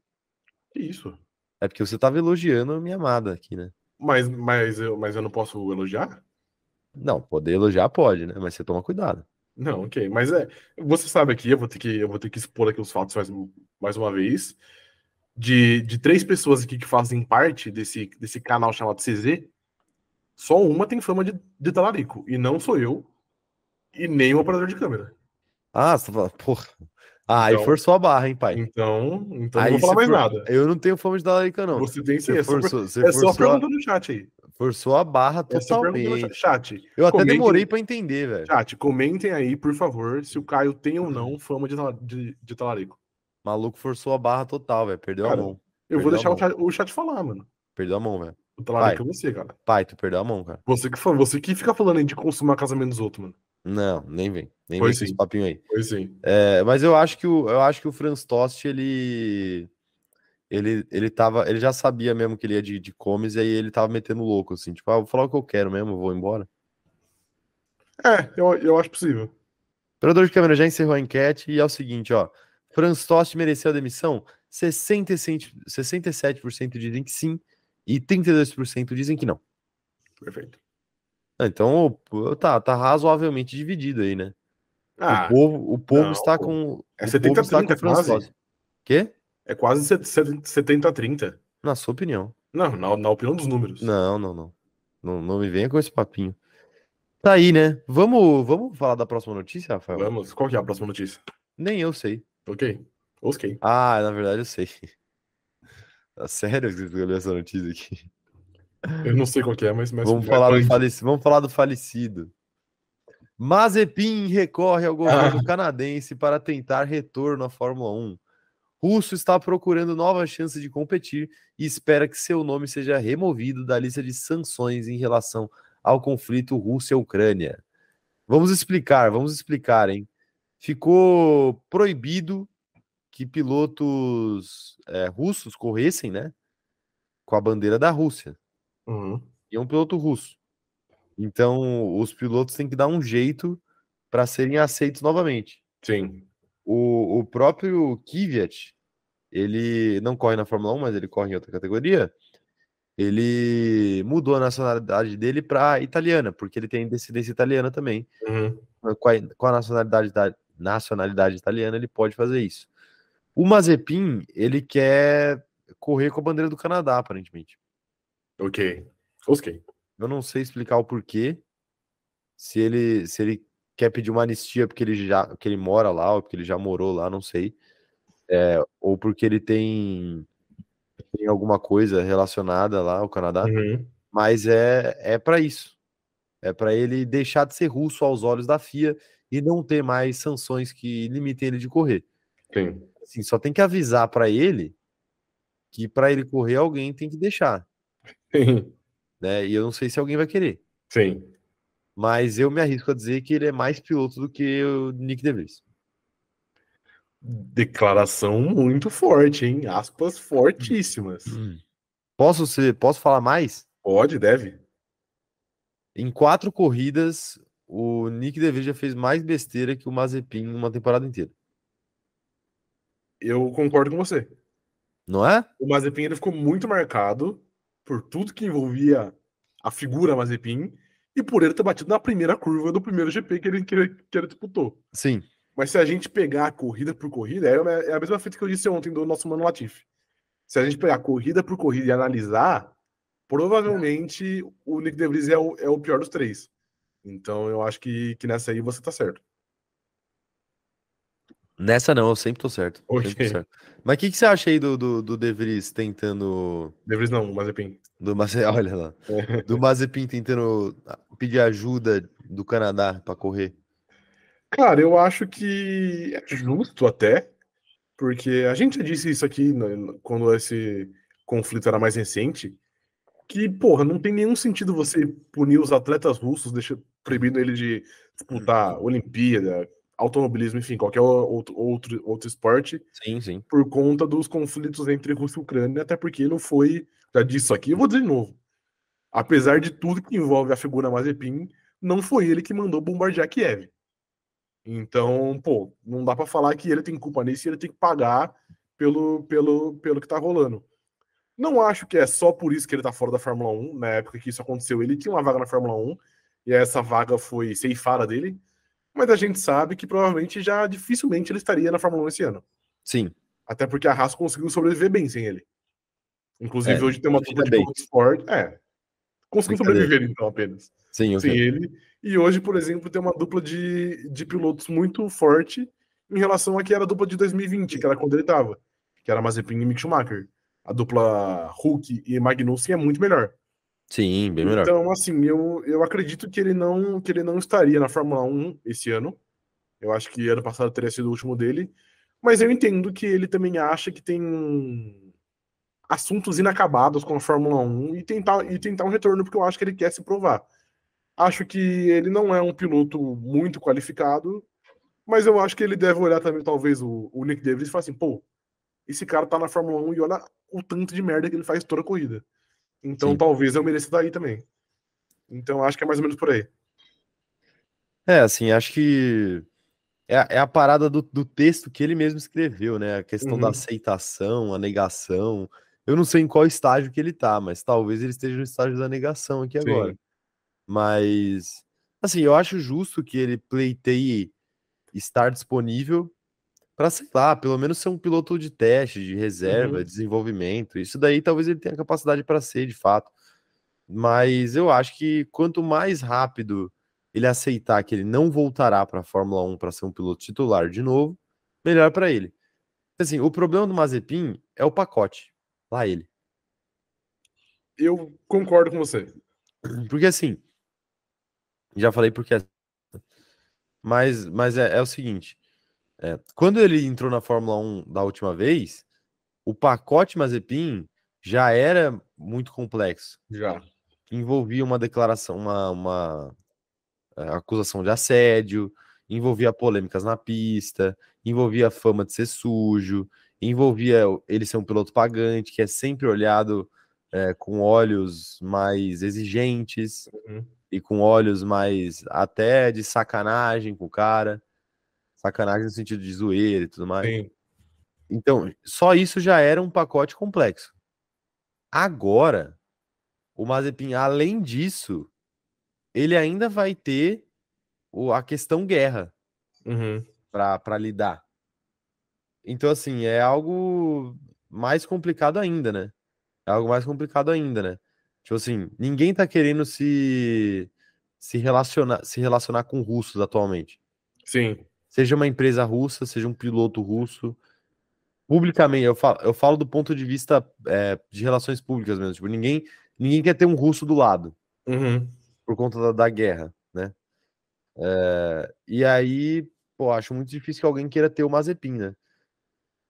Que isso? É porque você tava elogiando a minha amada aqui, né? Mas, mas, eu, mas eu não posso elogiar? Não, poder elogiar pode, né? Mas você toma cuidado. Não, ok. Mas é. Você sabe aqui, eu vou ter que, eu vou ter que expor aqui os fatos mais, mais uma vez. De, de três pessoas aqui que fazem parte desse, desse canal chamado CZ, só uma tem fama de, de talarico. E não sou eu. E nem o operador de câmera. Ah, você tá porra. Ah, aí Então- forçou a barra, hein, pai? Então, então Aí não vou falar mais for- nada. Eu não tenho fama de talarica, não. Você tem sim, Você é só, forçou, você é só forçou, a, pergunta no chat aí. Forçou a barra totalmente. chat. Eu até Comentem- demorei pra entender, velho. Chat, comentem aí, por favor, se o Caio tem ou não fama de, de, de talarico. Maluco forçou a barra total, velho. Perdeu Cara, a mão. Eu vou Perdeu deixar a o chat, o chat falar, mano. Perdeu a mão, velho. O talarico é você, cara. Pai, tu perdeu a mão, cara. Você que, você que fica falando aí de consumar casamento dos outros, mano. Não, nem vem. Nem Foi vem com esse sim. papinho aí. Pois sim. É, mas eu acho que o, eu acho que o Franz Tost, ele. Ele, ele, tava, ele já sabia mesmo que ele ia de, de comes, e aí ele tava metendo louco, assim, tipo, ah, vou falar o que eu quero mesmo, vou embora. É, eu, eu acho possível. O operador de câmera já encerrou a enquete e é o seguinte, ó. Franz Tost mereceu a demissão? 66 67% dizem que sim e 32% dizem que não. Perfeito. Ah, Então, tá, tá razoavelmente dividido aí, né? Ah, o povo, o povo não, está com. É o 70 povo está com 30 o Franz. Tost. Quê? É quase 70 a 30. Na sua opinião. Não, na, na opinião dos números. Não, não, não. Não, não me venha com esse papinho. Tá aí, né? Vamos, vamos falar da próxima notícia, Rafael? Vamos, qual que é a próxima notícia? Nem eu sei. Ok. Ok. Ah, na verdade eu sei. Tá sério que você escolheu essa notícia aqui? Eu não sei qual que é, mas. mas Vamos falar, do falecido, vamos falar do falecido. Mazepin recorre ao governo Ah. canadense para tentar retorno à Fórmula 1. Russo está procurando novas chances de competir e espera que seu nome seja removido da lista de sanções em relação ao conflito Rússia-Ucrânia. Vamos explicar, vamos explicar, hein? Ficou proibido que pilotos eh, russos corressem, né? Com a bandeira da Rússia Uhum. e é um piloto russo. Então, os pilotos têm que dar um jeito para serem aceitos novamente. Sim. O, o próprio Kvyat, ele não corre na Fórmula 1, mas ele corre em outra categoria. Ele mudou a nacionalidade dele para italiana, porque ele tem descendência italiana também. Uhum. Com a, com a nacionalidade, da, nacionalidade italiana, ele pode fazer isso. O Mazepin, ele quer correr com a bandeira do Canadá, aparentemente. Ok. Ok. Eu não sei explicar o porquê. Se ele, se ele quer pedir uma anistia porque ele já porque ele mora lá, ou porque ele já morou lá, não sei. É, ou porque ele tem, tem alguma coisa relacionada lá ao Canadá. Uhum. Mas é, é para isso. É para ele deixar de ser russo aos olhos da FIA e não ter mais sanções que limitem ele de correr. Sim. Assim, só tem que avisar para ele que para ele correr alguém tem que deixar, Sim. né? E eu não sei se alguém vai querer. Sim. Mas eu me arrisco a dizer que ele é mais piloto do que o Nick DeVries. Declaração muito forte, hein? Aspas fortíssimas. Posso ser, posso falar mais? Pode, deve. Em quatro corridas, o Nick DeVries já fez mais besteira que o Mazepin uma temporada inteira. Eu concordo com você. Não é? O Mazepin ele ficou muito marcado por tudo que envolvia a figura Mazepin e por ele ter batido na primeira curva do primeiro GP que ele, que ele, que ele disputou. Sim. Mas se a gente pegar corrida por corrida, é a- é a mesma fita que eu disse ontem do nosso mano Latifi. Se a gente pegar corrida por corrida e analisar, provavelmente o Nick DeVries é o, é o pior dos três. Então eu acho que, que nessa aí você tá certo. Nessa não, eu sempre tô certo. sempre tô certo. Mas o que, que você acha aí do, do, do DeVries tentando. DeVries não, Mazepin. Do Maze... Olha lá. É. Do Mazepin tentando pedir ajuda do Canadá para correr? Cara, eu acho que é justo até, porque a gente já disse isso aqui né, quando esse conflito era mais recente, que, porra, não tem nenhum sentido você punir os atletas russos, deixa, proibindo ele de disputar Olimpíada, automobilismo, enfim, qualquer outro, outro, outro esporte, Sim, sim. por conta dos conflitos entre Rússia e Ucrânia, até porque não foi, já disse isso aqui, eu vou dizer de novo. Apesar de tudo que envolve a figura Mazepin, não foi ele que mandou bombardear Kiev. Então, pô, não dá pra falar que ele tem culpa nisso e ele tem que pagar pelo, pelo, pelo que tá rolando. Não acho que é só por isso que ele tá fora da Fórmula 1. Na época que isso aconteceu, ele tinha uma vaga na Fórmula 1 e essa vaga foi ceifada dele. Mas a gente sabe que provavelmente já dificilmente ele estaria na Fórmula 1 esse ano. Sim. Até porque a Haas conseguiu sobreviver bem sem ele. Inclusive, É, hoje tem uma dupla de forte. É. Conseguiu sobreviver, então, apenas. Sim, eu Sem sei. ele. E hoje, por exemplo, tem uma dupla de, de pilotos muito forte em relação a que era a dupla de 2020, que era quando ele tava. Que era Mazepin e Mick Schumacher. A dupla Hulk e Magnussen é muito melhor. Sim, bem melhor. Então, assim, eu, eu acredito que ele não que ele não estaria na Fórmula 1 esse ano. Eu acho que ano passado teria sido o último dele. Mas eu entendo que ele também acha que tem assuntos inacabados com a Fórmula 1 e tentar, e tentar um retorno, porque eu acho que ele quer se provar. Acho que ele não é um piloto muito qualificado, mas eu acho que ele deve olhar também, talvez, o, o Nick Davis e falar assim, pô, esse cara tá na Fórmula 1 e olha o tanto de merda que ele faz toda a corrida. Então Sim. talvez eu mereça daí também. Então acho que é mais ou menos por aí. É, assim, acho que é, é a parada do, do, texto que ele mesmo escreveu, né? A questão uhum. da aceitação, a negação. Eu não sei em qual estágio que ele tá, mas talvez ele esteja no estágio da negação aqui Sim. agora. Mas, assim, eu acho justo que ele pleiteie estar disponível para, sei lá, pelo menos ser um piloto de teste, de reserva, uhum. desenvolvimento. Isso daí talvez ele tenha capacidade para ser, de fato. Mas eu acho que quanto mais rápido ele aceitar que ele não voltará para a Fórmula 1 para ser um piloto titular de novo, melhor para ele. Assim, o problema do Mazepin é o pacote. Lá ele. Eu concordo com você. Porque assim, já falei porque mas, mas é, é o seguinte: é, quando ele entrou na Fórmula 1 da última vez, o pacote Mazepin já era muito complexo. Já. Envolvia uma declaração, uma, uma é, acusação de assédio, envolvia polêmicas na pista, envolvia a fama de ser sujo, envolvia ele ser um piloto pagante, que é sempre olhado é, com olhos mais exigentes uhum. e com olhos mais até de sacanagem com o cara. Sacanagem no sentido de zoeira e tudo mais. Sim. Então, só isso já era um pacote complexo. Agora, o Mazepin, além disso, ele ainda vai ter o, a questão guerra uhum. para lidar. Então, assim, é algo mais complicado ainda, né? É algo mais complicado ainda, né? Tipo assim, ninguém tá querendo se se relacionar, se relacionar com russos atualmente. Sim. Seja uma empresa russa, seja um piloto russo. Publicamente, eu falo, eu falo do ponto de vista é, de relações públicas mesmo. Tipo, ninguém, ninguém quer ter um russo do lado. Uhum. Por conta da, da guerra, né? É, e aí, pô, acho muito difícil que alguém queira ter o Mazepin, né?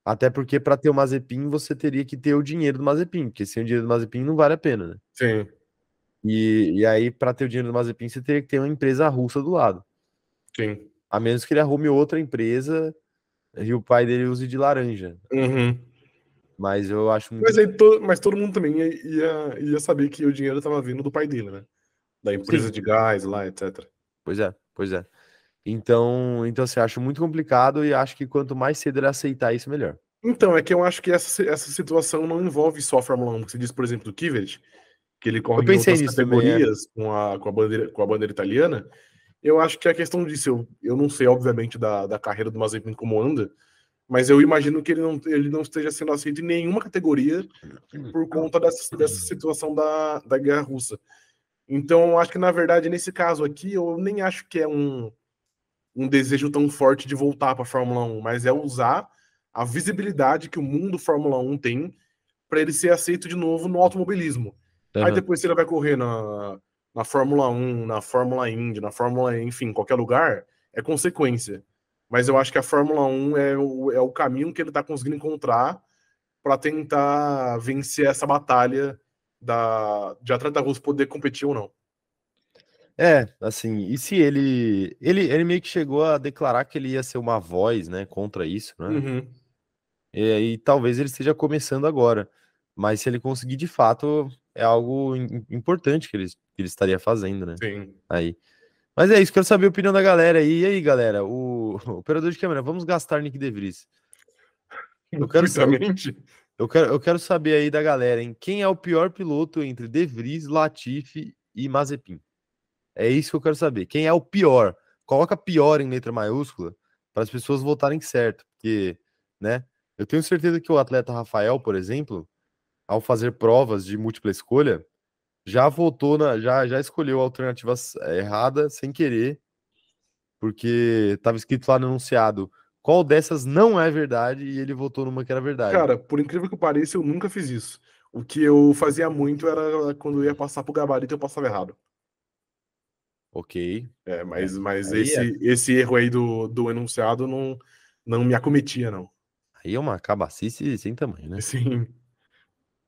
Até porque para ter o Mazepin você teria que ter o dinheiro do Mazepin, porque sem o dinheiro do Mazepin não vale a pena, né? Sim. E, e aí, para ter o dinheiro do Mazepin, você teria que ter uma empresa russa do lado. Sim. A menos que ele arrume outra empresa e o pai dele use de laranja. Uhum. Mas eu acho muito... mas, aí, to... mas todo mundo também ia, ia saber que o dinheiro estava vindo do pai dele, né? Da empresa Sim. de gás lá, etc. Pois é, pois é. Então, então assim, acho muito complicado e acho que quanto mais cedo ele aceitar isso, melhor. Então, é que eu acho que essa, essa situação não envolve só a Fórmula 1. Você diz, por exemplo, do Kivet, que ele corre em outras categorias também, é. com, a, com, a bandeira, com a bandeira italiana. Eu acho que a questão disso, eu, eu não sei, obviamente, da, da carreira do Mazepin como anda, mas eu imagino que ele não, ele não esteja sendo aceito em nenhuma categoria por conta dessa, dessa situação da, da guerra russa. Então, eu acho que, na verdade, nesse caso aqui, eu nem acho que é um, um desejo tão forte de voltar para a Fórmula 1, mas é usar a visibilidade que o mundo Fórmula 1 tem para ele ser aceito de novo no automobilismo. Uhum. Aí depois se ele vai correr na, na Fórmula 1, na Fórmula Indy, na Fórmula, enfim, qualquer lugar, é consequência. Mas eu acho que a Fórmula 1 é o, é o caminho que ele está conseguindo encontrar para tentar vencer essa batalha da, de atleta russo poder competir ou não. É, assim, e se ele, ele. Ele meio que chegou a declarar que ele ia ser uma voz, né, contra isso, né? Uhum. E, e talvez ele esteja começando agora. Mas se ele conseguir de fato, é algo importante que ele, que ele estaria fazendo, né? Sim. Aí. Mas é isso, quero saber a opinião da galera aí. E aí, galera, o, o operador de câmera, vamos gastar Nick De Vries. Eu quero, saber, eu, quero, eu quero saber aí da galera, hein? Quem é o pior piloto entre De Vries, Latifi e Mazepin? É isso que eu quero saber. Quem é o pior? Coloca pior em letra maiúscula para as pessoas votarem certo, porque, né? Eu tenho certeza que o atleta Rafael, por exemplo, ao fazer provas de múltipla escolha, já votou na, já já escolheu a alternativa errada sem querer, porque estava escrito lá no anunciado qual dessas não é verdade e ele votou numa que era verdade. Cara, por incrível que pareça, eu nunca fiz isso. O que eu fazia muito era quando eu ia passar pro gabarito, eu passava errado. Ok. É, mas, mas Aí esse, é- esse erro aí do, do enunciado não, não me acometia, não. Aí é uma cabacice sem tamanho, né? Assim,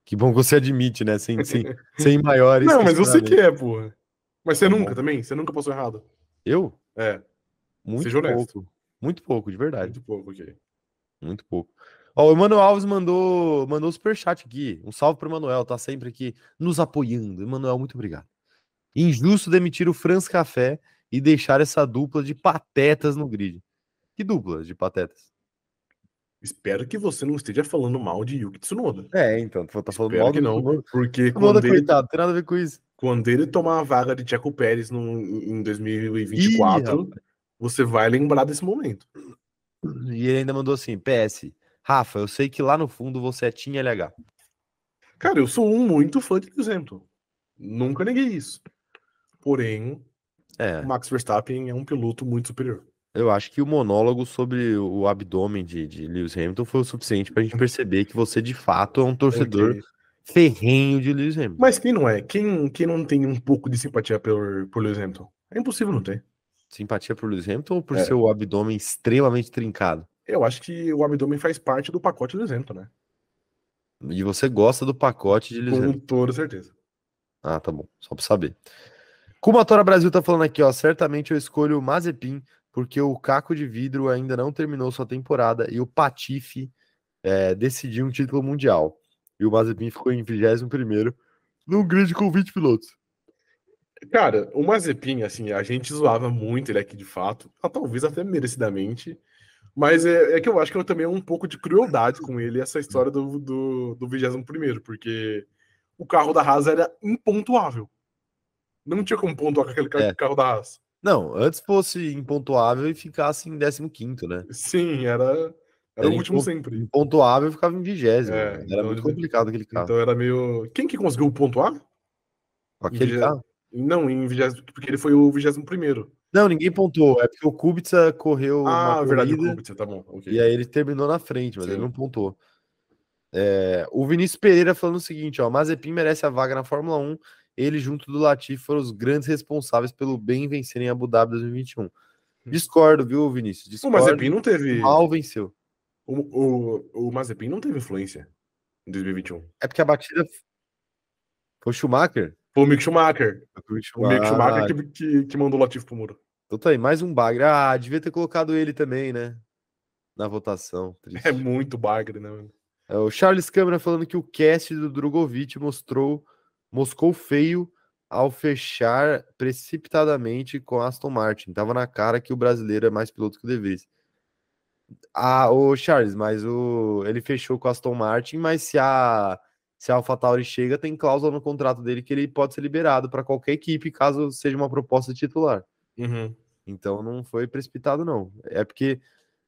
Que bom que você admite, né? Sem, sem, sem maiores. não, mas você que questionamentos. é, porra. Mas você Tá nunca bom. também? Você nunca passou errado? Eu? É, Muito Seja honesto. pouco. Muito pouco, de verdade. muito pouco, ok. Muito pouco. Ó, o Emanuel Alves mandou, mandou superchat aqui. Um salve pro Emanuel, tá sempre aqui nos apoiando. Emanuel, muito obrigado. Injusto demitir o Franz Café e deixar essa dupla de patetas no grid. Que dupla de patetas? Espero que você não esteja falando mal de Yuki Tsunoda. É, então, tá falando Espero mal que não, Tsunoda. porque Tsunoda, quando ele, coitado, tem nada a ver com isso. quando ele tomar a vaga de Tcheco Pérez no, em Ih, 2024, você vai lembrar desse momento. E ele ainda mandou assim: PS, Rafa, eu sei que lá no fundo você é Team LH. Cara, eu sou um muito fã de Hamilton. Nunca neguei isso. Porém, É, o Max Verstappen é um piloto muito superior. eu acho que o monólogo sobre o abdômen de, de Lewis Hamilton foi o suficiente pra gente perceber que você de fato é um torcedor ferrenho de Lewis Hamilton. Mas quem não é? Quem, quem não tem um pouco de simpatia por, por Lewis Hamilton? É impossível não ter. Simpatia por Lewis Hamilton ou por É. seu abdômen extremamente trincado? Eu acho que o abdômen faz parte do pacote Lewis Hamilton, né? E você gosta do pacote de Lewis Com Hamilton? toda certeza. Ah, tá bom. Só pra saber. Kumatora Brasil tá falando aqui, ó. Certamente eu escolho o Mazepin, porque o Caco de Vidro ainda não terminou sua temporada e o Patife é, decidiu um título mundial. E o Mazepin ficou em 21 num grid com 20 pilotos. Cara, o Mazepin, assim, a gente zoava muito ele aqui de fato, ah, talvez até merecidamente, mas é, é que eu acho que eu também é um pouco de crueldade com ele essa história do, do, do 21º, porque o carro da Haas era impontuável. Não tinha como pontuar com aquele É. carro da Haas. Não, antes fosse impontuável e ficasse em 15, né? Sim, era, era Era o último sempre. Impontuável e ficava em 20. É, era então muito ele- complicado aquele carro. Então era meio. Quem que conseguiu pontuar? Aquele vigésimo- carro. Não, em 20, porque ele foi o 21º. Não, ninguém pontuou. É porque o Kubica correu Ah, verdade, o corrida Kubica, tá bom. ok. e aí ele terminou na frente, mas ele Sim. não pontuou. É, o Vinícius Pereira falando o seguinte, ó, Mazepin merece a vaga na Fórmula 1. Ele junto do Latifi foram os grandes responsáveis pelo bem vencer em Abu Dhabi 2021. Discordo, viu, Vinícius? O Discordo. Mazepin não teve. Mal venceu. O, o, o Mazepin não teve influência em 2021. É porque a batida foi o Schumacher. Foi o Mick Schumacher. O Mick Schumacher Ah, que, que, que mandou o Latifi pro muro. Então tá aí, mais um bagre. Ah, devia ter colocado ele também, né? Na votação. Triste. É muito bagre, né? mano? É, o Charles Câmara falando que o cast do Drogovic mostrou moscou feio ao fechar precipitadamente com Aston Martin. Tava na cara que o brasileiro é mais piloto que o De Vries. Ah, o Charles, mas o ele fechou com a Aston Martin, mas se a se a AlphaTauri chega, tem cláusula no contrato dele que ele pode ser liberado para qualquer equipe caso seja uma proposta de titular. Uhum. Então não foi precipitado, não. É porque,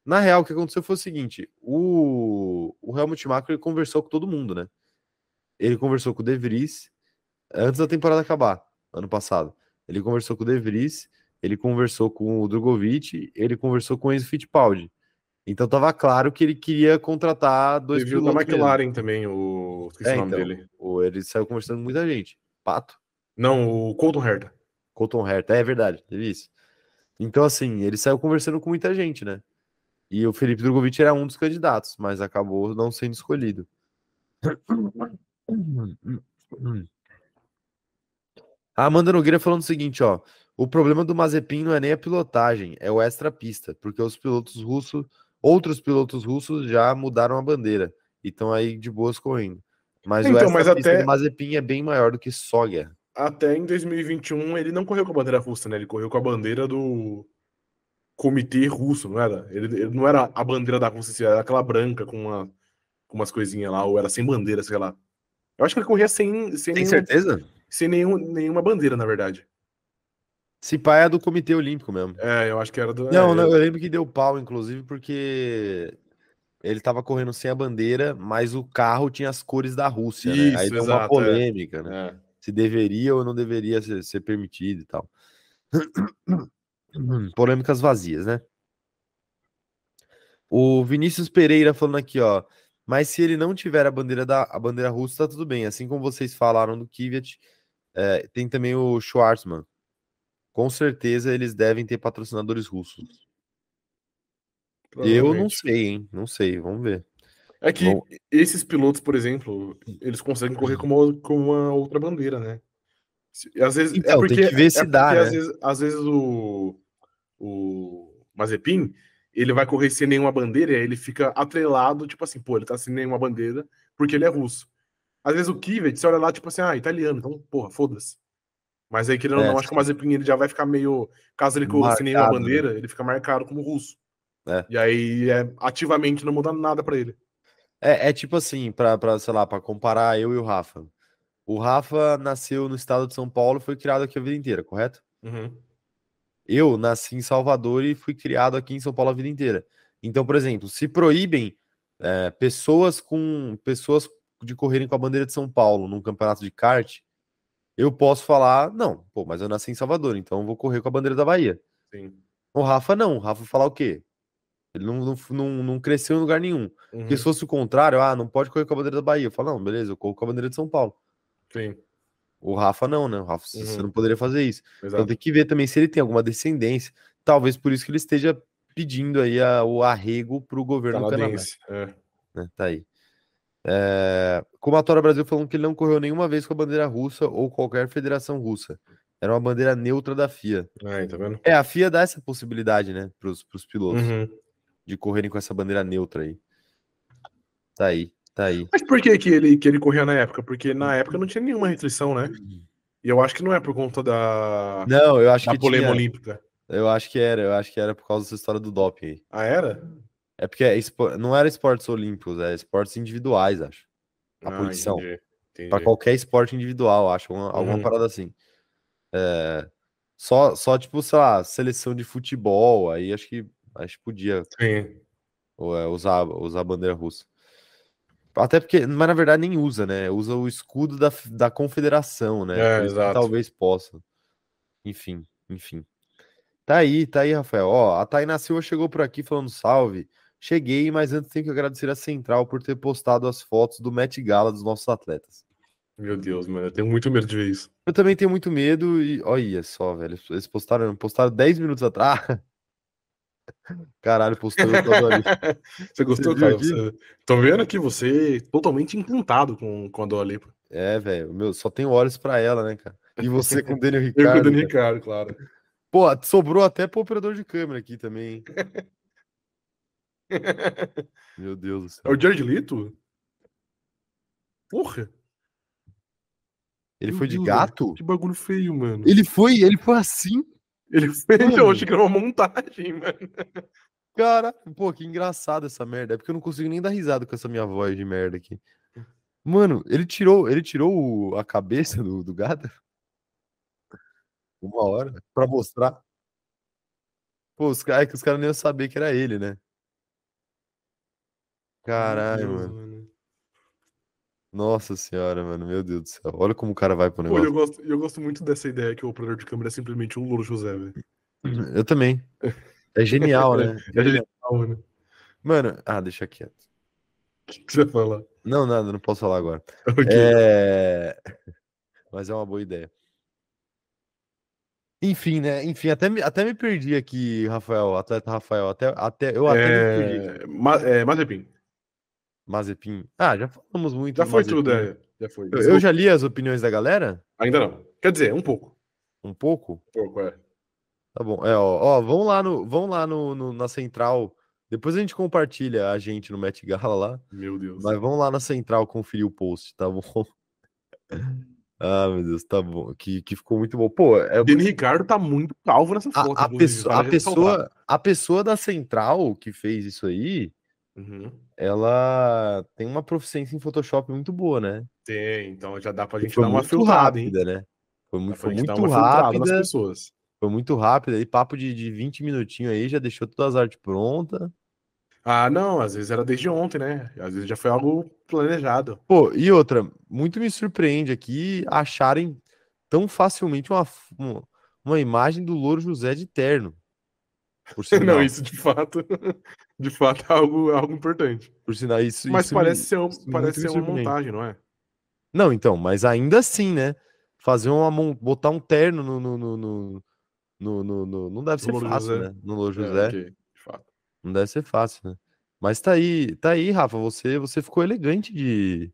na real, o que aconteceu foi o seguinte: o, o Helmut Marko ele conversou com todo mundo, né? Ele conversou com o De Vries antes da temporada acabar, ano passado. Ele conversou com o De Vries, ele conversou com o Drogovic, ele conversou com o Enzo Fittipaldi. Então tava claro que ele queria contratar dois Teve o da pilotos mesmo. McLaren também, o. Esqueci É, o nome então, dele. o- ele saiu conversando com muita gente. Pato. Não, o Colton Herta. Colton Herta, é verdade, teve isso. Então, assim, ele saiu conversando com muita gente, né? E o Felipe Drogovic era um dos candidatos, mas acabou não sendo escolhido. A Amanda Nogueira falando o seguinte, ó. O problema do Mazepin não é nem a pilotagem, é o extra-pista, porque os pilotos russos, outros pilotos russos já mudaram a bandeira e estão aí de boas correndo. Mas o Então, mas extra-pista até- do Mazepin é bem maior do que só guerra. Até em 2021 ele não correu com a bandeira russa, né? Ele correu com a bandeira do comitê russo, não era? Ele, ele não era a bandeira da Rússia, assim, era aquela branca com, uma, com umas coisinhas lá, ou era sem bandeira, sei lá. Eu acho que ele corria sem, sem, Tem nenhum- certeza? Sem nenhum, nenhuma bandeira, na verdade. Se pá é do Comitê Olímpico mesmo. É, eu acho que era do. Não, é, não, eu lembro que deu pau, inclusive, porque ele tava correndo sem a bandeira, mas o carro tinha as cores da Rússia, né? Aí Isso, deu uma é. polêmica, né? é. Se deveria ou não deveria ser, ser permitido e tal. Polêmicas vazias, né? O Vinícius Pereira falando aqui, ó. Mas se ele não tiver a bandeira da a bandeira russa, tá tudo bem. Assim como vocês falaram do Kvyat, é, tem também o Schwarzman. Com certeza eles devem ter patrocinadores russos. Eu não sei, hein? Não sei, vamos ver. É que Bom, esses pilotos, por exemplo, eles conseguem correr com uma, com uma outra bandeira, né? Às vezes, é então, é porque, tem que ver se é dá, né? às, vezes, às vezes o, o Mazepin, ele vai correr sem nenhuma bandeira e aí ele fica atrelado, tipo assim, pô, ele tá sem nenhuma bandeira porque ele é russo. Às vezes o Kivet, você olha lá, tipo assim, ah, italiano, então, porra, foda-se. Mas aí, querendo ou é, não, acho que o Mazepin ele já vai ficar meio. Caso ele corra sem nenhuma né? bandeira, né? ele fica marcado como russo. É. E aí, é, ativamente, não muda nada para ele. É, é tipo assim, pra, pra, sei lá, pra comparar eu e o Rafa. O Rafa nasceu no estado de São Paulo e foi criado aqui a vida inteira, correto? Uhum. Eu nasci em Salvador e fui criado aqui em São Paulo a vida inteira. Então, por exemplo, se proíbem é, pessoas com pessoas de correrem com a bandeira de São Paulo num campeonato de kart, eu posso falar, não, pô, mas eu nasci em Salvador, então eu vou correr com a bandeira da Bahia. Sim. O Rafa não, o Rafa falar o quê? Ele não, não, não, não cresceu em lugar nenhum. Uhum. Porque se fosse o contrário, ah, não pode correr com a bandeira da Bahia. Eu falo, não, beleza, eu corro com a bandeira de São Paulo. Sim. O Rafa não, né? O Rafa, uhum. você não poderia fazer isso. Então Exato. Então tem que ver também se ele tem alguma descendência. Talvez por isso que ele esteja pedindo aí a, o arrego para o governo canadense. É. Né? Tá aí. É... Como a Tora Brasil falando que ele não correu nenhuma vez com a bandeira russa ou qualquer federação russa. Era uma bandeira neutra da FIA. É, tá vendo? É, a FIA dá essa possibilidade, né, para os pilotos uhum. de correrem com essa bandeira neutra aí. Tá aí. Tá aí. Mas por que, que, ele, que ele corria na época? Porque na época não tinha nenhuma restrição, né? E eu acho que não é por conta da. Não, eu acho da que. polema tinha... olímpica. Eu acho que era, eu acho que era por causa dessa história do doping aí. Ah, era? É porque é não era esportes olímpicos, é esportes individuais, acho. A ah, posição. Para qualquer esporte individual, acho. Uma, uhum. Alguma parada assim. É, só, só, tipo, sei lá, seleção de futebol, aí acho que acho que podia Sim. É, usar, usar a bandeira russa. Até porque, mas na verdade nem usa, né? Usa o escudo da, da confederação, né? É, exato. Talvez possa. Enfim, enfim. Tá aí, tá aí, Rafael. Ó, a Tainá Silva chegou por aqui falando salve. Cheguei, mas antes tenho que agradecer a Central por ter postado as fotos do Met Gala dos nossos atletas. Meu Deus, mano, eu tenho muito medo de ver isso. Eu também tenho muito medo e olha só, velho, eles postaram, postaram 10 minutos atrás. Caralho, postou. Você gostou, você cara? Você... Tô vendo aqui você totalmente encantado com, com a Dua Lipa. É, velho, meu, só tenho olhos para ela, né, cara? E você com o Daniel Ricardo. Eu com o Daniel Ricardo, claro. Pô, sobrou até pro operador de câmera aqui também. Meu Deus do céu. É o Jared Leto? Porra! Ele Meu foi Deus, de gato? Que bagulho feio, mano. Ele foi, ele foi assim? Ele foi, mano. eu achei que era uma montagem, mano. Cara, pô, que engraçado essa merda. É porque eu não consigo nem dar risada com essa minha voz de merda aqui. Mano, ele tirou, ele tirou a cabeça do, do gato? Uma hora pra mostrar. Pô, os é que os caras nem iam saber que era ele, né? Caralho, Deus, mano. mano. Nossa senhora, mano. Meu Deus do céu. Olha como o cara vai pro negócio. Pô, eu gosto, eu gosto muito dessa ideia que o operador de câmera é simplesmente um Louro José, velho. Eu também. É genial, né? É genial, mano. Mano, ah, deixa quieto. O que, que você vai falar? Não, nada, não posso falar agora. Okay. É... Mas é uma boa ideia. Enfim, né? Enfim, até me, até me perdi aqui, Rafael, atleta Rafael. Até, até, eu até é... me perdi. Ma é, Mazepin. Mazepin. Ah, já falamos muito. Já foi Mazepin. tudo, é. Já foi. Eu, eu, já li as opiniões da galera? Ainda não. Quer dizer, um pouco. Um pouco? Um pouco, é. Tá bom. É, ó, ó vamos lá, no, vamos lá no, no, na central. Depois a gente compartilha a gente no Met Gala lá. Meu Deus. Mas vamos lá na central conferir o post, tá bom? Ah, meu Deus, tá bom. Que, que ficou muito bom. Pô, é... Dani Ricardo tá muito calvo nessa foto. A, a pessoa, a, pessoa, a pessoa da central que fez isso aí, uhum. ela tem uma proficiência em Photoshop muito boa, né? Tem, então já dá pra gente foi dar uma filtrada, rápida, hein? né? Foi, muito, foi muito rápida. pessoas. Foi muito rápida. E papo de, de 20 minutinhos aí, já deixou todas as artes prontas. Ah, não, às vezes era desde ontem, né? Às vezes já foi algo planejado. Pô, e outra, muito me surpreende aqui acharem tão facilmente uma, uma imagem do Louro José de terno. não, isso de fato. De fato, é algo, é algo importante. Por sinal, isso. Mas isso parece me- ser, um- parece ser uma montagem, não é? Não, então, mas ainda assim, né? Fazer uma. botar um terno no. no, no, no, no- no- não deve ser Louro fácil, José. né? No Louro É, José. ok, de fato. Não deve ser fácil, né? Mas tá aí, tá aí, Rafa. Você, você ficou elegante de.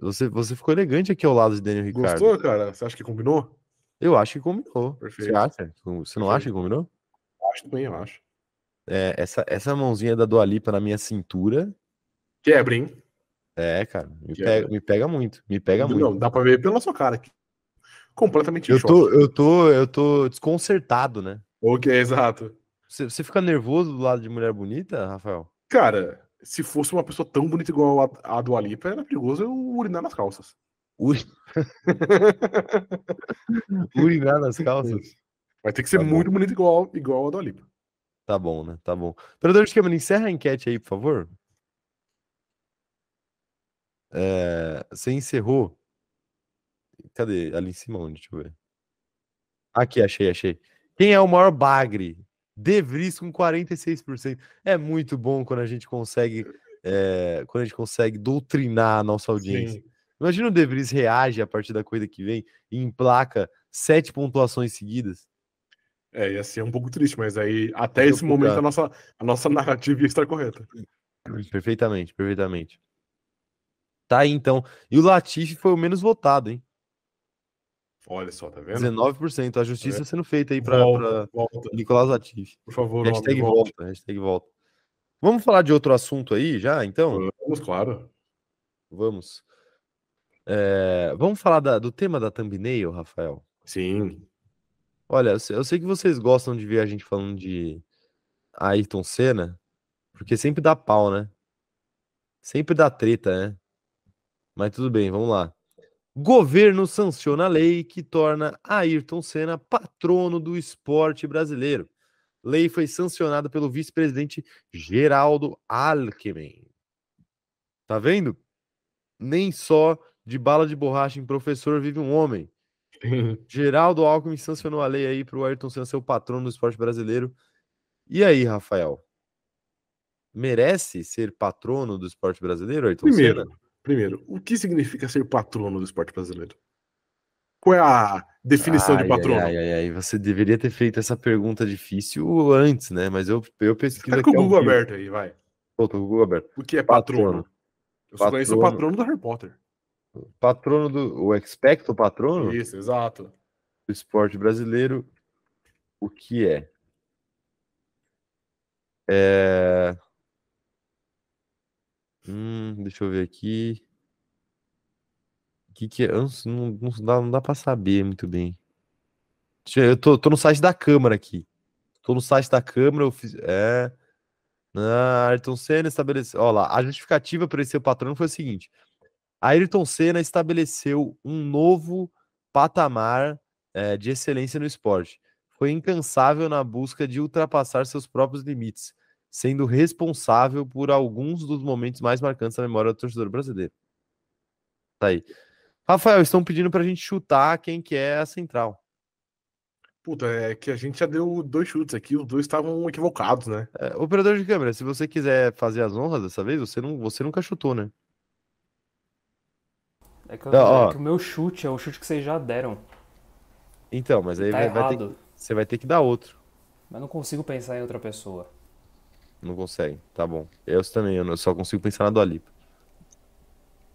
Você, você ficou elegante aqui ao lado de Daniel Ricardo. Gostou, cara? Você acha que combinou? Eu acho que combinou. Você Perfeito. acha? Você não acha que combinou? Acho também, eu acho. É, essa, essa mãozinha da Dua Lipa na minha cintura, Quebra, hein? é, cara, me pega, me pega muito, me pega muito. Não, dá pra ver pela sua cara aqui. Completamente Eu tô, eu tô, eu tô desconcertado, né? Ok, exato. Você, você fica nervoso do lado de mulher bonita, Rafael? Cara, se fosse uma pessoa tão bonita igual a, a do Alipa, era perigoso eu urinar nas calças. Uri... Urinar nas calças. Vai ter que ser Tá muito bonito igual, igual a do Alipa. Tá bom, né? Tá bom. Operador de câmera, encerra a enquete aí, por favor. É, você encerrou? Cadê? Ali em cima onde? Deixa eu ver. Aqui, achei, achei. Quem é o maior bagre? De Vries com 46%. É muito bom quando a gente consegue é, quando a gente consegue doutrinar a nossa audiência. Sim. Imagina o De Vries reage a partir da coisa que vem e emplaca sete pontuações seguidas. É, ia ser um pouco triste, mas aí até esse momento a nossa, a nossa narrativa ia estar correta. Perfeitamente, perfeitamente. Tá aí então. E o Latifi foi o menos votado, hein? Olha só, tá vendo? 19%. A justiça vendo? sendo feita aí para Volta, volta. Nicolás Latifi. Por favor, Hashtag homem, volte. volta, hashtag volta. Vamos falar de outro assunto aí já, então? Vamos, claro. Vamos. É, vamos falar da- do tema da thumbnail, Rafael? Sim. Olha, eu sei, que vocês gostam de ver a gente falando de Ayrton Senna, porque sempre dá pau, né? Sempre dá treta, né? Mas tudo bem, vamos lá. Governo sanciona a lei que torna Ayrton Senna patrono do esporte brasileiro. Lei foi sancionada pelo vice-presidente Geraldo Alckmin. Tá vendo? Nem só de bala de borracha em professor vive um homem. Geraldo Alckmin sancionou a lei aí para o Ayrton Senna ser o patrono do esporte brasileiro. E aí, Rafael? Merece ser patrono do esporte brasileiro, Ayrton Primeiro, Senna? primeiro, o que significa ser patrono do esporte brasileiro? Qual é a definição de Ai, patrono? Ai, ai, ai, você deveria ter feito essa pergunta difícil antes, né? Mas eu, eu pesquiso Tá com o Google aberto aí, vai. Tô, tô com o Google aberto. O que é patrono? Patrono. Eu só conheço o patrono do Harry Potter. Patrono do. O expecto patrono Isso, exato. do esporte brasileiro. O que é? É. Hum, deixa eu ver aqui. O que, que é? Não, não, dá, não dá pra saber muito bem. Eu tô, tô no site da Câmara aqui. Tô no site da Câmara. Eu fiz, é. Ah, Ayrton Senna estabeleceu. Olha lá, a justificativa para esse seu patrono foi o seguinte: Ayrton Senna estabeleceu um novo patamar eh, de excelência no esporte. Foi incansável na busca de ultrapassar seus próprios limites, sendo responsável por alguns dos momentos mais marcantes da memória do torcedor brasileiro. Tá aí. Rafael, estão pedindo pra gente chutar quem que é a central. Puta, é que a gente já deu dois chutes aqui, os dois estavam equivocados, né? Eh, operador de câmera, se você quiser fazer as honras dessa vez, você, não, você nunca chutou, né? É que, eu- Não, ó. é que o meu chute é o chute que vocês já deram. Então, mas aí Tá vai, vai ter, você vai ter que dar outro. Mas não consigo pensar em outra pessoa. Não consegue. Tá bom. Eu também, eu só consigo pensar na Dua Lipa.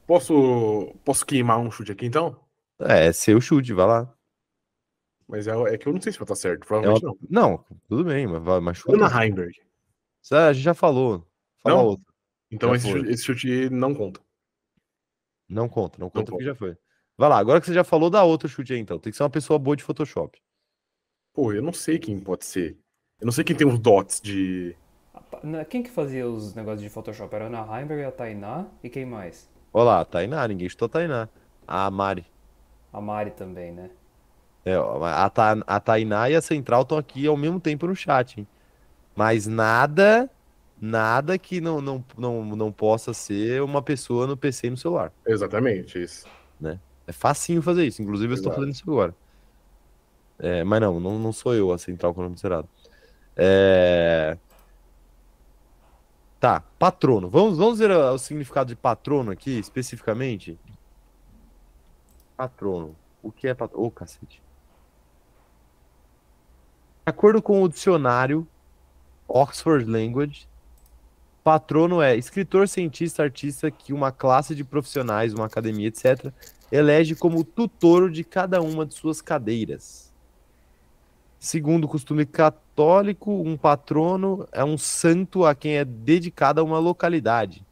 Posso, posso queimar um chute aqui então? É, é seu chute, vai lá. Mas é, é que eu não sei se vai estar certo, É provavelmente uma- não. Não, tudo bem, mas, vai- mas chuta. Ana Heimberg. A gente já falou. Fala Não? outro. Então esse chute, esse chute não conta. Não conta, não conta porque conta. já foi. Vai lá, agora que você já falou, dá outro chute aí então. Tem que ser uma pessoa boa de Photoshop. Pô, eu não sei quem pode ser. Eu não sei quem tem os dots de. Quem que fazia os negócios de Photoshop? Era a Ana Heimberg, a Tainá e quem mais? Olha lá, a Tainá, ninguém chutou a Tainá. A Mari. A Mari também, né? É, a, Ta, a Tainá e a Central estão aqui ao mesmo tempo no chat, hein? Mas nada, nada que não, não, não, não possa ser uma pessoa no PC e no celular. Exatamente, isso. É facinho fazer isso. Inclusive, eu estou fazendo isso agora. É, mas não, não, não sou eu a central cronometrada. É... Tá, patrono. Vamos, vamos ver o significado de patrono aqui, especificamente? Patrono. O que é patrono? Ô, oh, cacete. De acordo com o dicionário Oxford Language, patrono é escritor, cientista, artista que uma classe de profissionais, uma academia, etc., elege como tutor de cada uma de suas cadeiras. Segundo o costume católico, um patrono é um santo a quem é dedicada uma localidade,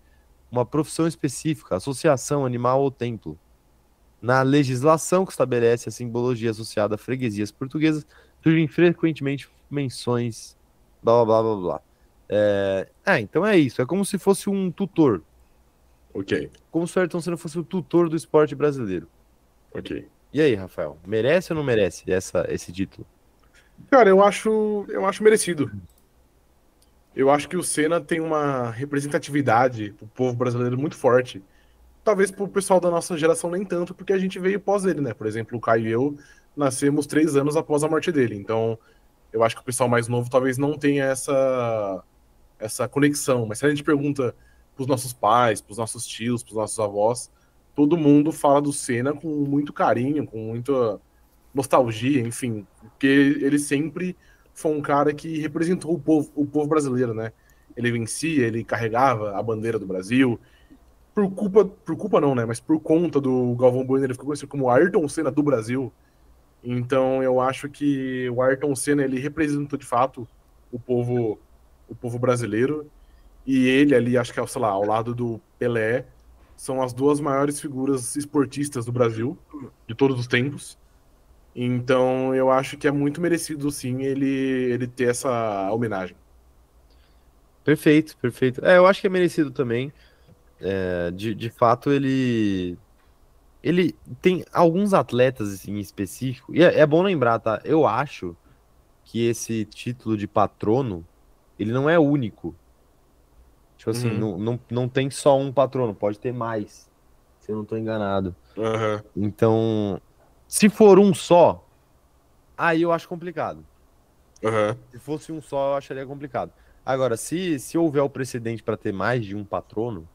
uma profissão específica, associação, animal ou templo. Na legislação que estabelece a simbologia associada a freguesias portuguesas, surgem frequentemente menções, blá blá blá blá blá. É... é, então é isso. É como se fosse um tutor. Ok. Como se o Ayrton Senna fosse o tutor do esporte brasileiro. Ok. E aí, Rafael? Merece ou não merece essa, esse título? Cara, eu acho, eu acho merecido. Eu acho que o Senna tem uma representatividade pro povo brasileiro muito forte. Talvez pro pessoal da nossa geração nem tanto, porque a gente veio pós ele, né? Por exemplo, o Caio e eu nascemos três anos após a morte dele. Então, eu acho que o pessoal mais novo talvez não tenha essa, essa conexão. Mas se a gente pergunta pros nossos pais, pros nossos tios, pros nossos avós, todo mundo fala do Senna com muito carinho, com muita nostalgia, enfim, porque ele sempre foi um cara que representou o povo, o povo brasileiro, né? Ele vencia, ele carregava a bandeira do Brasil. Por culpa, por culpa não, né? Mas por conta do Galvão Bueno, ele ficou conhecido como Ayrton Senna do Brasil. Então eu acho que o Ayrton Senna ele representou de fato o povo, o povo brasileiro. E ele ali, acho que é, sei lá, ao lado do Pelé, são as duas maiores figuras esportistas do Brasil de todos os tempos. Então eu acho que é muito merecido sim ele, ele ter essa homenagem. Perfeito, perfeito. É, eu acho que é merecido também. É, de, de fato, ele. Ele tem alguns atletas assim, em específico. E é, é bom lembrar, tá? Eu acho que esse título de patrono ele não é único. Tipo assim, uhum. não, não, não tem só um patrono, pode ter mais. Se eu não estou enganado. Uhum. Então, se for um só, aí eu acho complicado. Uhum. Se fosse um só, eu acharia complicado. Agora, se, se houver o precedente para ter mais de um patrono,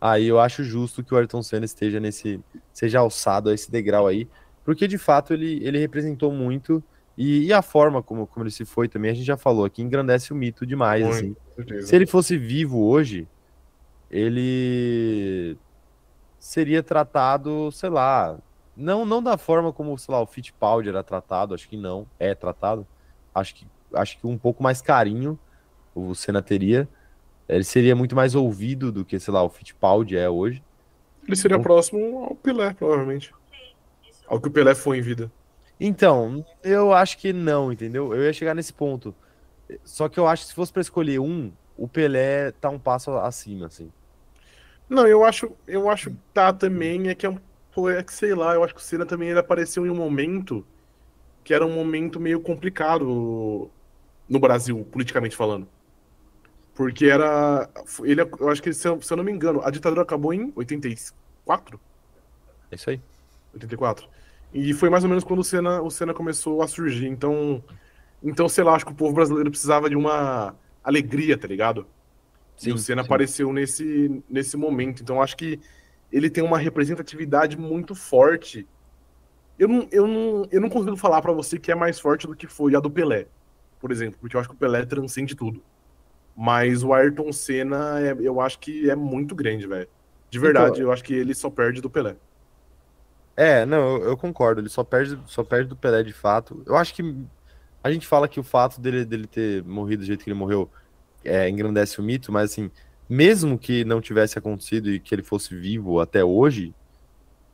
aí eu acho justo que o Ayrton Senna esteja nesse, seja alçado a esse degrau aí, porque de fato ele, ele representou muito e, e, a forma como, como ele se foi também, a gente já falou aqui, engrandece o mito demais. Muito, assim. Se ele fosse vivo hoje, ele seria tratado, sei lá, não, não da forma como, sei lá, o Fittipaldi era tratado, acho que não, é tratado. Acho que, acho que um pouco mais carinho o Senna teria. Ele seria muito mais ouvido do que, sei lá, o Fittipaldi é hoje. Ele seria então, próximo ao Pelé, provavelmente. Ao que o Pelé foi em vida. Então, eu acho que não, entendeu? Eu ia chegar nesse ponto. Só que eu acho que se fosse para escolher um, o Pelé tá um passo acima, assim. Não, eu acho, eu acho que tá também, é que é um é que sei lá, eu acho que o Senna também ele apareceu em um momento que era um momento meio complicado no Brasil, politicamente falando. Porque era. Ele, eu acho que, se eu, se eu não me engano, a ditadura acabou em 84? É isso aí. 84. E foi mais ou menos quando o Senna, o Senna começou a surgir. Então, então, sei lá, acho que o povo brasileiro precisava de uma alegria, tá ligado? Sim, e o Senna sim. apareceu nesse, nesse momento. Então, acho que ele tem uma representatividade muito forte. Eu não, eu não, eu não consigo falar para você que é mais forte do que foi a do Pelé, por exemplo, porque eu acho que o Pelé transcende tudo. Mas o Ayrton Senna, é, eu acho que é muito grande, velho. De verdade, então, eu acho que ele só perde do Pelé. É, não, eu, eu, concordo. Ele só perde, só perde do Pelé de fato. Eu acho que a gente fala que o fato dele, dele ter morrido do jeito que ele morreu é, engrandece o mito, mas assim, mesmo que não tivesse acontecido e que ele fosse vivo até hoje,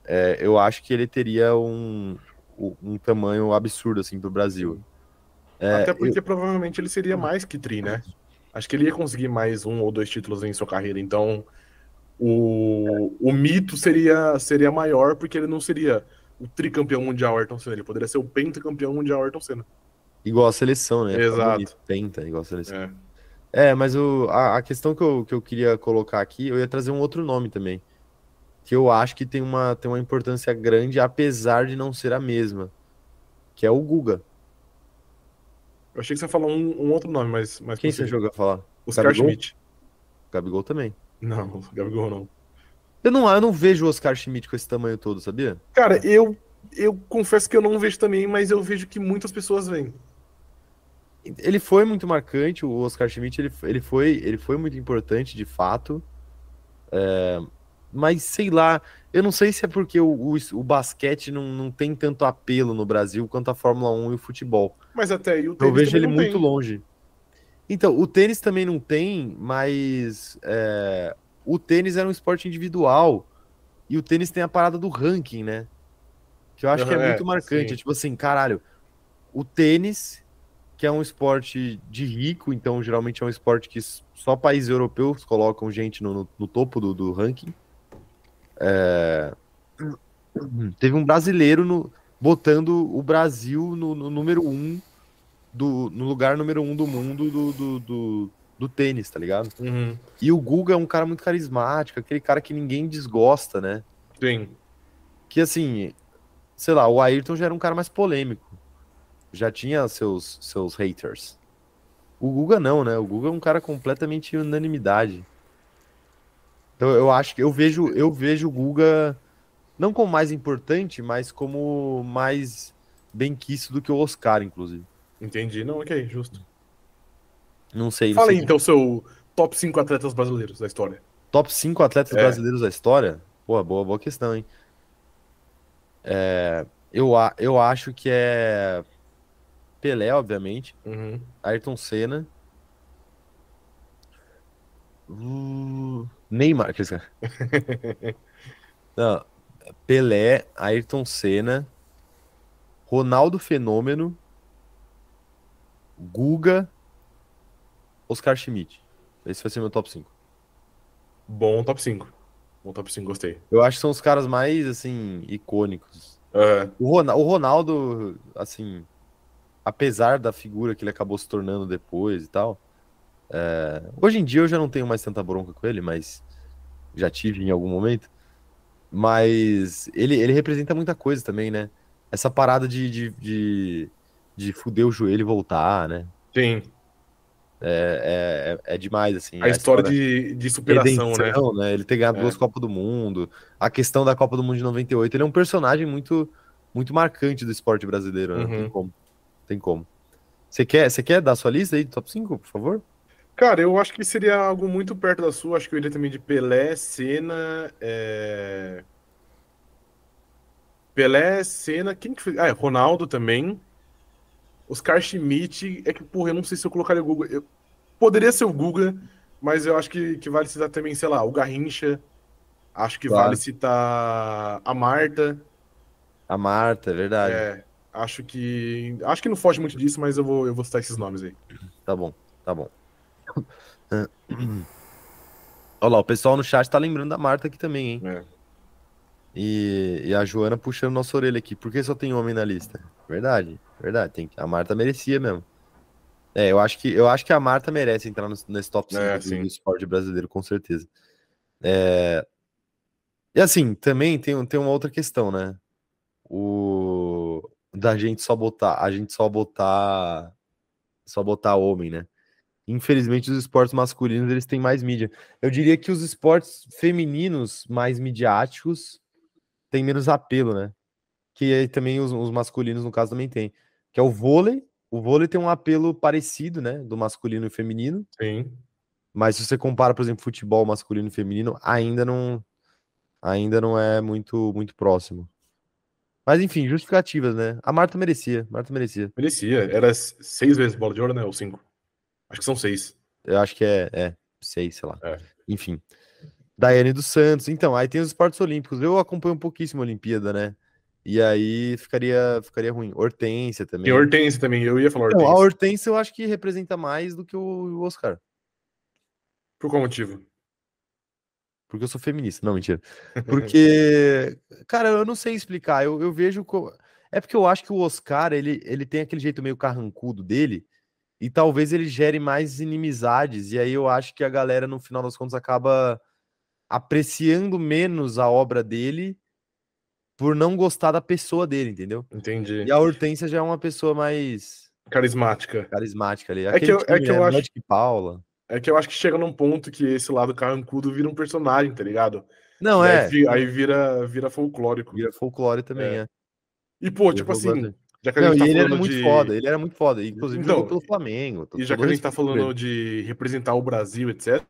é, eu acho que ele teria um, um tamanho absurdo assim para o Brasil. É, até porque eu... provavelmente ele seria mais que tri, né? Acho que ele ia conseguir mais um ou dois títulos em sua carreira. Então, o, o mito seria, seria maior porque ele não seria o tricampeão mundial Ayrton Senna. Ele poderia ser o pentacampeão mundial Ayrton Senna. Igual a seleção, né? Exato. Penta, igual a seleção. É. É, mas o, a, a, questão que eu, que eu queria colocar aqui, eu ia trazer um outro nome também. Que eu acho que tem uma, tem uma importância grande, apesar de não ser a mesma. Que é o Guga. Eu achei que você ia falar um, um outro nome, mas. mas Quem você jogou a falar? Oscar Schmidt. Gabigol também. Não, Gabigol não. Eu não, eu não vejo o Oscar Schmidt com esse tamanho todo, sabia? Cara, eu, eu confesso que eu não vejo também, mas eu vejo que muitas pessoas veem. Ele foi muito marcante, o Oscar Schmidt, ele, ele, foi, ele foi muito importante, de fato. É, mas sei lá, eu não sei se é porque o, o, o, basquete não, não tem tanto apelo no Brasil quanto a Fórmula 1 e o futebol. Mas até aí o Eu vejo ele muito tem. longe. Então, o tênis também não tem, mas é, o tênis era um esporte individual. E o tênis tem a parada do ranking, né? Que eu acho uhum, que é, é muito marcante. Sim. É tipo assim, caralho, o tênis, que é um esporte de rico, então geralmente é um esporte que só países europeus colocam gente no, no, no topo do, do ranking. É... Teve um brasileiro no, botando o Brasil no, no, número um, do, no lugar número um do mundo do, do, do, do tênis, tá ligado? Uhum. E o Guga é um cara muito carismático, aquele cara que ninguém desgosta, né? Sim. Que assim, sei lá, o Ayrton já era um cara mais polêmico. Já tinha seus, seus haters. O Guga não, né? O Guga é um cara completamente unanimidade. Então eu acho que eu vejo eu vejo o Guga não como mais importante, mas como mais bem quisto do que o Oscar, inclusive. Entendi, não, ok, justo. Não sei. Fala aí então seu top 5 atletas brasileiros da história. Top 5 atletas é. brasileiros da história? Pô, boa, boa questão, hein? É, eu, eu acho que é Pelé, obviamente. Uhum. Ayrton Senna. Uh, Neymar. Não, Pelé, Ayrton Senna, Ronaldo Fenômeno, Guga, Oscar Schmidt. Esse vai ser meu top 5. Bom top 5. Bom top 5, gostei. Eu acho que são os caras mais, assim, icônicos. Uhum. O, Ronaldo, o Ronaldo, assim, apesar da figura que ele acabou se tornando depois e tal, é... hoje em dia eu já não tenho mais tanta bronca com ele, mas já tive em algum momento. Mas ele, ele representa muita coisa também, né? Essa parada de, de, de, de fuder o joelho e voltar, né? Sim. É, é, é demais, assim. A, a história, de, de superação, né? redenção, né? né? Ele ter ganhado é. duas Copas do Mundo. A questão da Copa do Mundo de 98. Ele é um personagem muito, muito marcante do esporte brasileiro, né? Uhum. Não tem como. Tem como. Você quer, você quer dar sua lista aí de top 5, por favor? Cara, eu acho que seria algo muito perto da sua. Acho que eu iria também de Pelé, Senna. É... Pelé, Senna. Quem que fez? Ah, é, Ronaldo também. Oscar Schmidt. É que, porra, eu não sei se eu colocaria o Google. Eu... Poderia ser o Guga, mas eu acho que, que vale citar também, sei lá, o Garrincha. Acho que claro. vale citar a Marta. A Marta, é verdade. É, acho que. Acho que não foge muito disso, mas eu vou, eu vou citar esses nomes aí. Tá bom, tá bom. Olha lá, o pessoal no chat tá lembrando da Marta aqui também, hein? É. E, e, a Joana puxando nossa orelha aqui. Por que só tem homem na lista? Verdade, verdade. Tem, a Marta merecia mesmo. É, eu acho que, eu acho que a Marta merece entrar no, nesse top 5 é, do, esporte brasileiro, com certeza. É... E assim, também tem, tem uma outra questão, né? O da gente só botar, a gente só botar só botar homem, né? Infelizmente, os esportes masculinos eles têm mais mídia. Eu diria que os esportes femininos mais midiáticos têm menos apelo, né? Que aí também os, os masculinos, no caso, também tem. Que é o vôlei. O vôlei tem um apelo parecido, né? Do masculino e feminino. Sim. Mas se você compara, por exemplo, futebol masculino e feminino, ainda não ainda não é muito muito próximo. Mas enfim, justificativas, né? A Marta merecia, Marta merecia. Merecia. Era seis vezes bola de ouro, né? Ou cinco? Acho que são seis. Eu acho que é, é seis, sei lá. É. Enfim. Daiane dos Santos. Então, aí tem os esportes olímpicos. Eu acompanho um pouquíssimo a Olimpíada, né? E aí ficaria, ficaria ruim. Hortência também. Tem Hortência também, eu ia falar Hortência. Não, a Hortência eu acho que representa mais do que o Oscar. Por qual motivo? Porque eu sou feminista. Não, mentira. Porque, cara, eu não sei explicar. Eu, eu vejo. Co... É porque eu acho que o Oscar, ele, ele tem aquele jeito meio carrancudo dele e talvez ele gere mais inimizades. E aí eu acho que a galera, no final das contas, acaba apreciando menos a obra dele por não gostar da pessoa dele, entendeu? Entendi. E a Hortência já é uma pessoa mais carismática. Carismática ali. é que eu, é que eu né? acho Magic Paula. É que eu acho que chega num ponto que esse lado carrancudo vira um personagem, tá ligado? Não, E é. Aí, aí vira, vira folclórico. Vira folclore também, É. é. E, pô, Vira tipo folclore assim, já que a Não, gente e tá ele era muito de. foda, ele era muito foda. Inclusive Então, jogou pelo Flamengo. E já que a gente tá falando de representar o Brasil, etc.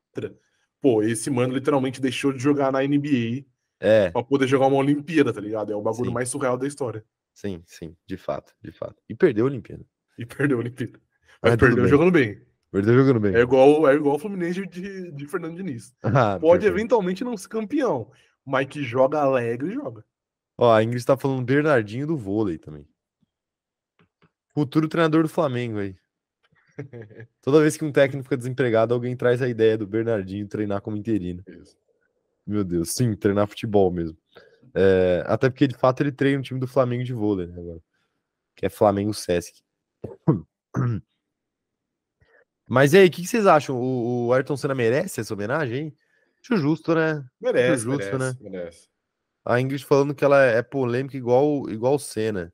Pô, esse mano literalmente deixou de jogar na NBA É, pra poder jogar uma Olimpíada, tá ligado? É o bagulho Sim. mais surreal da história. sim, sim, de fato, de fato. E perdeu a Olimpíada. E perdeu a Olimpíada. Mas Mas perdeu bem. jogando bem. Perdeu jogando bem. É igual, é igual o Fluminense de, de Fernando Diniz. Ah, Pode perfeito. eventualmente não ser campeão, mas que joga alegre, joga. Ó, a Ingrid tá falando Bernardinho do vôlei também. Futuro treinador do Flamengo aí. Toda vez que um técnico fica desempregado, alguém traz a ideia do Bernardinho treinar como interino. Isso. Meu Deus, sim, treinar futebol mesmo. É, até porque, de fato, ele treina o time do Flamengo de vôlei, né, agora. Que é Flamengo Sesc. Mas e aí, o que, que vocês acham? O, o Ayrton Senna merece essa homenagem, hein? Acho justo, né? Merece, justo, merece, merece. A Ingrid falando que ela é polêmica igual, igual Senna.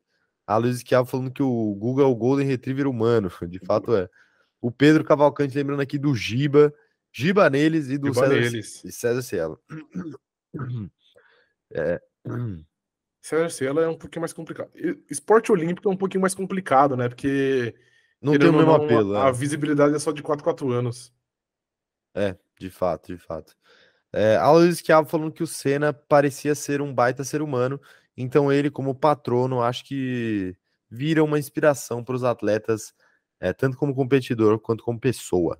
A Luiz Chiavo falando que o Google é o Golden Retriever humano. De fato é. O Pedro Cavalcante lembrando aqui do Giba. Giba neles e do Giba César, neles. e César Cielo. É. César Cielo é um pouquinho mais complicado. Esporte olímpico é um pouquinho mais complicado, né? Porque Não tem o mesmo apelo. A, é. a visibilidade é só de 4 4 anos. É, de fato, de fato. É, a Luiz Chiavo falando que o Senna parecia ser um baita ser humano, então ele, como patrono, acho que vira uma inspiração para os atletas, é, tanto como competidor quanto como pessoa.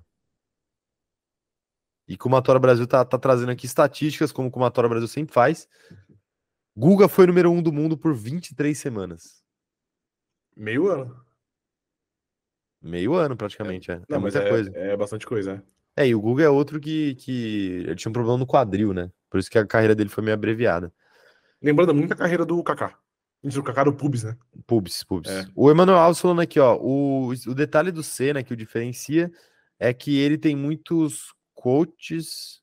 E como a Tora Brasil tá, tá trazendo aqui estatísticas, como, como a Tora Brasil sempre faz, Guga foi número um do mundo por 23 semanas. Meio ano. Meio ano, praticamente, é. É, Não, mas muita é, coisa. é bastante coisa, né? É, e o Guga é outro que, que ele tinha um problema no quadril, né? Por isso que a carreira dele foi meio abreviada. Lembrando muito a carreira do Kaká. O Kaká do Pubs, né? Pubs, pubs. É. O Emanuel Alves falando aqui, ó, o, o detalhe do Senna que o diferencia é que ele tem muitos coaches.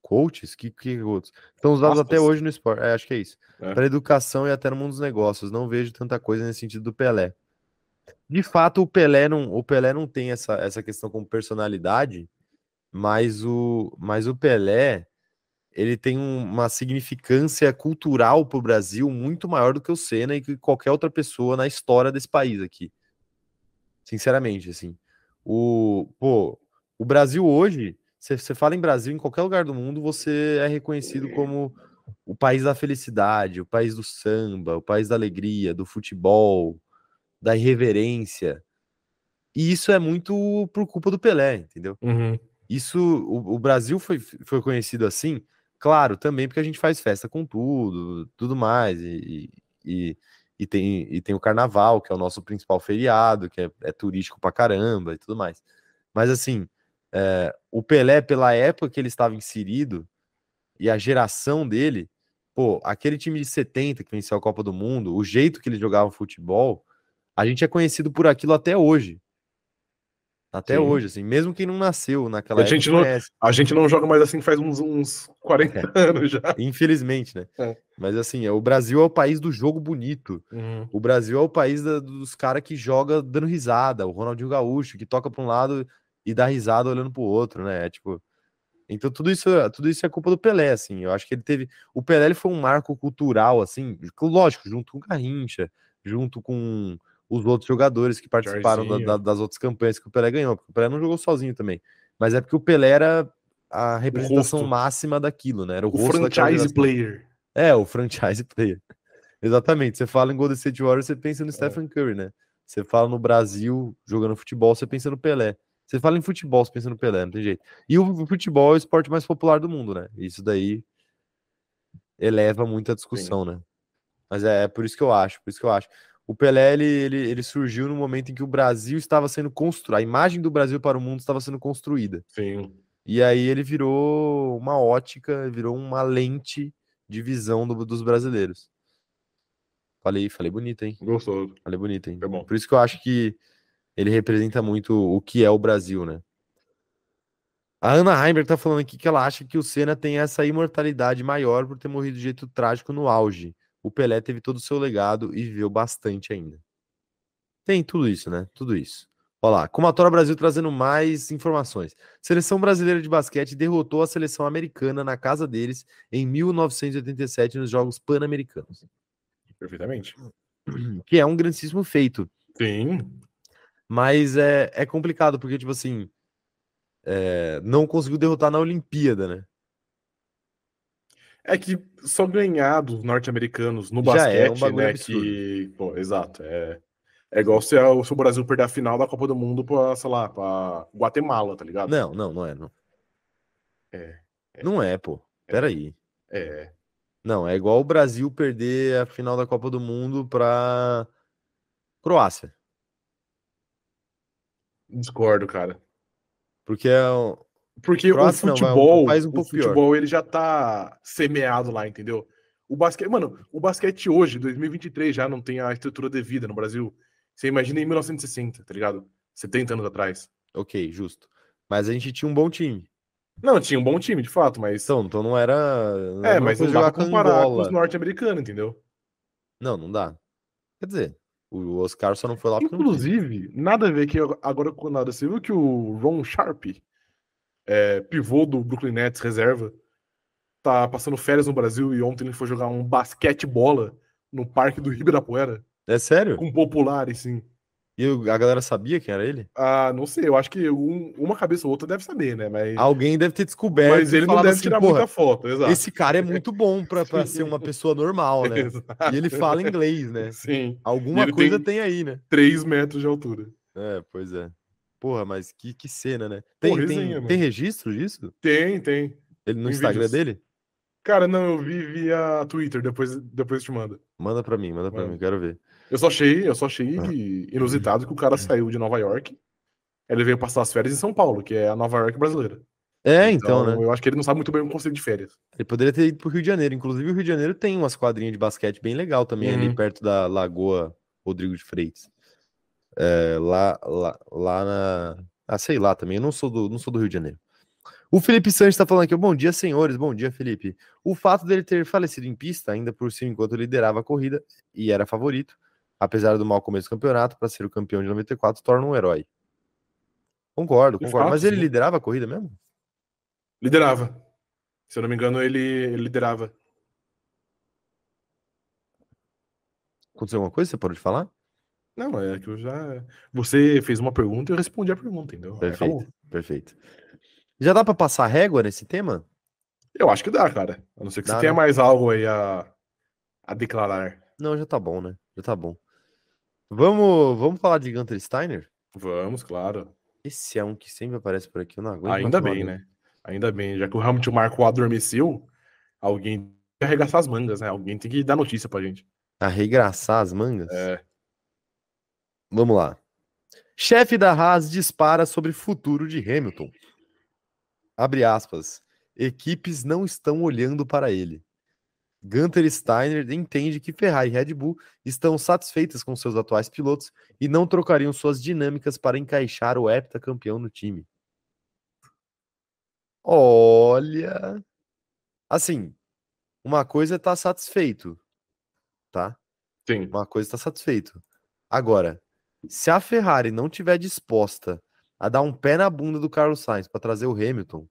Coaches? Que, que outros? Estão usados até Aspas. hoje no esporte. É, acho que é isso. É. Para educação e até no mundo dos negócios. Não vejo tanta coisa nesse sentido do Pelé. De fato, o Pelé não, o Pelé não tem essa, essa questão como personalidade, mas o, mas o Pelé ele tem um- uma significância cultural para o Brasil muito maior do que o Senna e que qualquer outra pessoa na história desse país aqui. Sinceramente, assim. O, pô, o Brasil hoje, você fala em Brasil, em qualquer lugar do mundo, você é reconhecido como o país da felicidade, o país do samba, o país da alegria, do futebol, da irreverência. E isso é muito por culpa do Pelé, entendeu? Uhum. Isso, o, o Brasil foi, foi conhecido assim, claro, também porque a gente faz festa com tudo, tudo mais, e, e, e tem, e tem o carnaval, que é o nosso principal feriado, que é, é turístico pra caramba e tudo mais. Mas assim, é, o Pelé, pela época que ele estava inserido, e a geração dele, pô, aquele time de 70 que venceu a Copa do Mundo, o jeito que eles jogavam futebol, a gente é conhecido por aquilo até hoje. Até Sim. hoje, assim, mesmo quem não nasceu naquela A época gente não- A gente não joga mais assim faz uns, uns 40 anos já. infelizmente, né? É. Mas assim, é, o Brasil é o país do jogo bonito. Uhum. O Brasil é o país da- dos caras que joga dando risada, o Ronaldinho Gaúcho, que toca para um lado e dá risada olhando pro outro, né? É tipo, então tudo isso, tudo isso é culpa do Pelé, assim. Eu acho que ele teve, o Pelé ele foi um marco cultural, assim, lógico, junto com o Garrincha, junto com os outros jogadores que participaram da- da- das outras campanhas que o Pelé ganhou, porque o Pelé não jogou sozinho também. Mas é porque o Pelé era a representação máxima daquilo, né? Era o, O franchise player. É, o franchise player. Exatamente. Você fala em Golden State Warriors, você pensa É. no Stephen Curry, né? Você fala no Brasil jogando futebol, você pensa no Pelé. Você fala em futebol, você pensa no Pelé, não tem jeito. E o futebol é o esporte mais popular do mundo, né? Isso daí eleva muito a discussão, né? Mas é, é por isso que eu acho, por isso que eu acho. O Pelé, ele, ele, ele surgiu no momento em que o Brasil estava sendo construído, a imagem do Brasil para o mundo estava sendo construída. Sim. E aí ele virou uma ótica, virou uma lente de visão do- dos brasileiros. Falei, falei bonito, hein? Gostoso. Falei bonito, hein? É bom. Por isso que eu acho que ele representa muito o que é o Brasil, né? A Ana Heimberg tá falando aqui que ela acha que o Senna tem essa imortalidade maior por ter morrido de jeito trágico no auge. O Pelé teve todo o seu legado e viveu bastante ainda. Tem tudo isso, né? Tudo isso. Olha lá, Comatora Brasil trazendo mais informações. Seleção brasileira de basquete derrotou a seleção americana na casa deles em 1987 nos Jogos Pan-Americanos. Perfeitamente. Que é um grandíssimo feito. Sim. Mas é, é complicado, porque, tipo assim, é, não conseguiu derrotar na Olimpíada, né? É que só ganhar dos norte-americanos no Já é um basquete, né? absurdo. Que, pô, exato. É, é igual se, a- se o Brasil perder a final da Copa do Mundo pra, sei lá, pra Guatemala, tá ligado? Não, não, não é. Não É, é. não é pô. Peraí. É. Não, é igual o Brasil perder a final da Copa do Mundo pra Croácia. Discordo, cara. Porque é. Porque o não, vai um futebol, país um o pouco pior. futebol ele já tá semeado lá, entendeu? O basquete, mano, o basquete hoje, 2023, já não tem a estrutura devida no Brasil. Você imagina em 1960, tá ligado? 70 anos atrás. Ok, justo. Mas a gente tinha um bom time. Não, tinha um bom time, de fato, mas. Então, então não era. não é, era mas não dá pra comparar com os norte-americanos, entendeu? Não, não dá. Quer dizer, o Oscar só não foi lá não. Inclusive, nada a ver que agora com nada. Você viu que o Ron Sharp, é, pivô do Brooklyn Nets, reserva, tá passando férias no Brasil e ontem ele foi jogar um basquete bola no parque do Ibirapuera É sério? com populares, sim. E a galera sabia quem era ele? Ah, não sei, eu acho que um- uma cabeça ou outra deve saber, né? Mas, Alguém deve ter descoberto. mas ele não deve assim, tirar "Porra, muita foto, exato. Esse cara é muito bom pra, pra ser uma pessoa normal, né? E ele fala inglês, né? Sim, Alguma coisa tem- tem... aí, né? 3 metros de altura. É, pois é. Porra, mas que, que cena, né? Tem, Pô, tem, resenha, tem registro disso? Tem, tem. Ele no Tem Instagram vídeos. dele? Cara, não, eu vi via Twitter, depois, depois eu te mando. Manda pra mim, manda pra Manda. mim, quero ver. Eu só achei, eu só achei Ah. inusitado que o cara saiu de Nova York. Ele veio passar as férias em São Paulo, que é a Nova York brasileira. É, então, né? Eu acho que ele não sabe muito bem o conceito de férias. Ele poderia ter ido pro Rio de Janeiro. Inclusive, o Rio de Janeiro tem umas quadrinhas de basquete bem legal também, ali Uhum. perto da Lagoa Rodrigo de Freitas. É, lá, lá, lá na. Ah, sei lá também. Eu não sou do, não sou do Rio de Janeiro. O Felipe Sanches está falando aqui. Bom dia, senhores. Bom dia, Felipe. O fato dele ter falecido em pista, ainda por cima, enquanto liderava a corrida e era favorito, apesar do mau começo do campeonato, para ser o campeão de 94, torna um herói. Concordo, concordo. fato, Mas ele sim. liderava a corrida mesmo? Liderava. Se eu não me engano, ele, ele liderava. Aconteceu alguma coisa? Você parou de falar? Não, é que eu já. Você fez uma pergunta e eu respondi a pergunta, entendeu? Perfeito, acabou. perfeito. Já dá para passar régua nesse tema? Eu acho que dá, cara. A não ser que Dá, você tenha né? mais algo aí a, a declarar. Não, já tá bom, né? Já tá bom. Vamos, vamos falar de Gunter Steiner? Vamos, claro. Esse é um que sempre aparece por aqui, eu não aguento Ainda bem, né? Ainda bem. Já que o Hamilton Marco adormeceu, alguém tem que arregaçar as mangas, né? Alguém tem que dar notícia pra gente. Arregraçar as mangas? É. Vamos lá. Chefe da Haas dispara sobre futuro de Hamilton. Abre aspas. Equipes não estão olhando para ele. Gunter Steiner entende que Ferrari e Red Bull estão satisfeitas com seus atuais pilotos e não trocariam suas dinâmicas para encaixar o heptacampeão no time. Olha. Assim, uma coisa é estar satisfeito, tá? Sim. Uma coisa está satisfeito. Agora, se a Ferrari não tiver disposta a dar um pé na bunda do Carlos Sainz para trazer o Hamilton,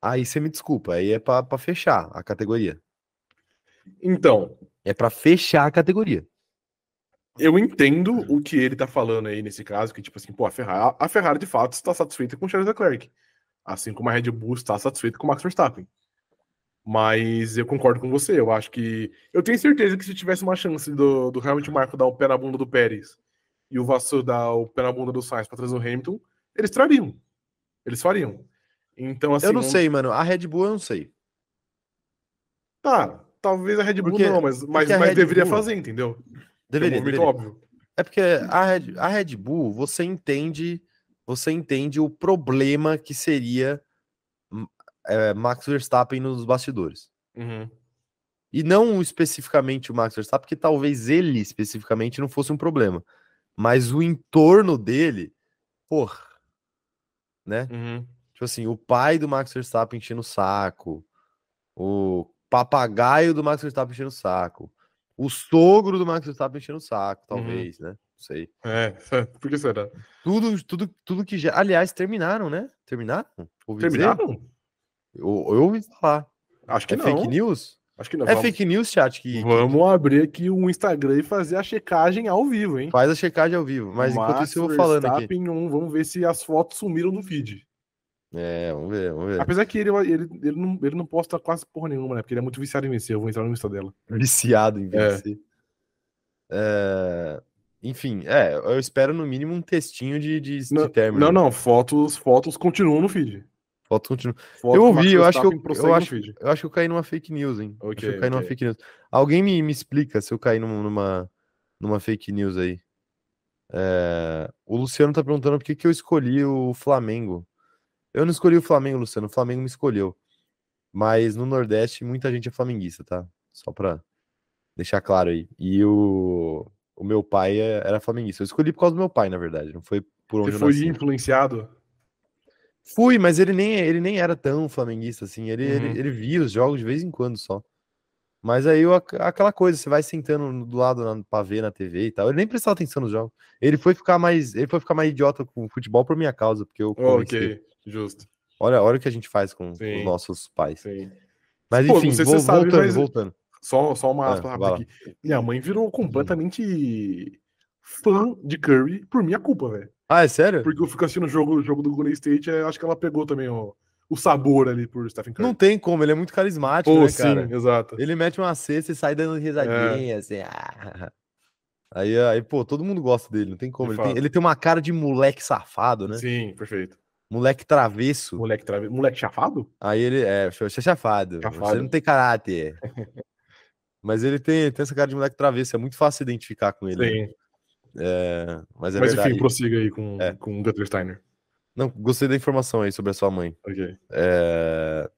aí você me desculpa, aí é para fechar a categoria. Então, É para fechar a categoria. eu entendo o que ele tá falando aí nesse caso, que tipo assim, pô, a Ferrari, a Ferrari de fato está satisfeita com o Charles Leclerc. Assim como a Red Bull está satisfeita com o Max Verstappen. Mas eu concordo com você, eu acho que. Eu tenho certeza que se tivesse uma chance do, do Hamilton Marco dar o pé na bunda do Pérez e o Vassou dar o pé na bunda do Sainz para trazer o Hamilton, eles trariam. Eles fariam. Então, assim. eu não sei, mano. A Red Bull eu não sei. Tá, talvez a Red Bull Porque- não, mas, mas, mas Red deveria Bull- fazer, entendeu? Deveria, é um deveria. óbvio. É porque a Red, a Red Bull, você entende, você entende o problema que seria hum, é, Max Verstappen nos bastidores. Uhum. E não especificamente o Max Verstappen, porque talvez ele especificamente não fosse um problema. Mas o entorno dele, porra, né? Uhum. Tipo assim, o pai do Max Verstappen enchendo o saco, o papagaio do Max Verstappen enchendo o saco, o sogro do Max Verstappen enchendo o saco, talvez, né? sei. É, por que será? Tudo, tudo, tudo que já. Aliás, terminaram, né? Terminaram? Ouvi dizer? Terminaram? Eu, eu ouvi falar. Acho que É não. fake news? Acho que não. É vamos, fake news, chat, que, que vamos abrir aqui o Instagram e fazer a checagem ao vivo, hein? faz a checagem ao vivo. Mas enquanto isso eu vou Max falando aqui. Um, vamos ver se as fotos sumiram do feed. É, vamos ver, vamos ver. Apesar que ele, ele, ele, não, ele não posta quase porra nenhuma, né? Porque ele é muito viciado em vencer. Eu vou entrar no Insta dela. Viciado em É. vencer. É, Enfim, é, eu espero no mínimo um textinho de, de, de Não, término. não, não, fotos, fotos continuam no feed. Foto continua. Fotos Eu ouvi, eu acho que eu- eu acho-. Eu acho que eu caí numa fake news, hein? acho que Ok, eu caí numa ok. fake news. Alguém me, me explica se eu caí num- numa, numa fake news aí. É, O Luciano tá perguntando por que, que eu escolhi o Flamengo. Eu não escolhi o Flamengo, Luciano. O Flamengo me escolheu. Mas no Nordeste muita gente é flamenguista, tá? Só pra deixar claro aí. E o, o meu pai é- era flamenguista. Eu escolhi por causa do meu pai, na verdade. Não foi por onde Você eu foi nasci. influenciado? Fui, mas ele nem, ele nem era tão flamenguista assim. Ele, ele, Uhum. ele via os jogos de vez em quando só. Mas aí eu, aquela coisa, você vai sentando do lado na, pra ver na TV e tal. Ele nem prestava atenção nos jogos. Ele foi ficar mais, ele foi ficar mais idiota com o futebol por minha causa, porque eu Oh, ele. ok, justo. Olha, olha o que a gente faz com, Sim. os nossos pais. Sim. Mas Pô, enfim, não sei se vol- você sabe, voltando, mas- voltando. Só, só uma Ah, aspa rápida lá. aqui. Minha mãe virou completamente fã de Curry por minha culpa, velho. Ah, é sério? Porque eu fico assistindo o jogo, o jogo do Golden State, eu acho que ela pegou também o, o sabor ali por Stephen Curry. Não tem como, ele é muito carismático, Pô, né, sim, cara? exato. Ele mete uma cesta e sai dando risadinha, assim. ah. Aí, aí, pô, todo mundo gosta dele, não tem como. Ele tem, ele tem uma cara de moleque safado, né? Sim, perfeito. Moleque travesso. Moleque, trave... Moleque chafado? Aí ele é, você é chafado. Você Chafado. não tem caráter. Mas ele tem, tem essa cara de moleque travesso, é muito fácil identificar com ele. né? É, mas é Mas verdade. enfim, prossiga aí com, É. com o Gunther Steiner. Não, gostei da informação aí sobre a sua mãe. Ok. É...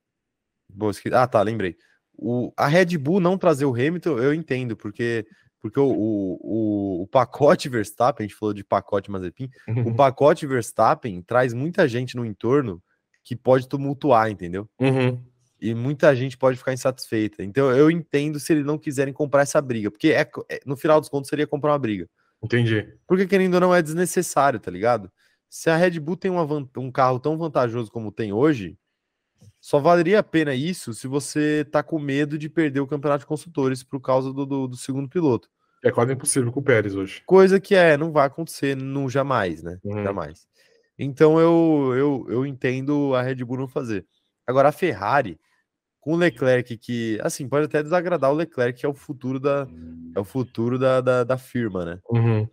Bom, esque- Ah, tá, lembrei. O... A Red Bull não trazer o Hamilton, eu entendo, porque, porque o, o, o, pacote Verstappen, a gente falou de pacote Mazepin, o pacote Verstappen traz muita gente no entorno que pode tumultuar, entendeu? Uhum. E muita gente pode ficar insatisfeita. Então eu entendo se eles não quiserem comprar essa briga, porque é, é- no final dos contos seria comprar uma briga. Entendi. Porque querendo ou não é desnecessário, tá ligado? Se a Red Bull tem van- um carro tão vantajoso como tem hoje, só valeria a pena isso se você tá com medo de perder o campeonato de construtores por causa do, do, do segundo piloto. É quase impossível com o Pérez hoje. Coisa que é, não vai acontecer não jamais, né? Uhum. Jamais. Então eu, eu, eu entendo a Red Bull não fazer. Agora a Ferrari, com o Leclerc, que assim, pode até desagradar o Leclerc, que é o futuro da, é o futuro da, da, da firma, né? Uhum.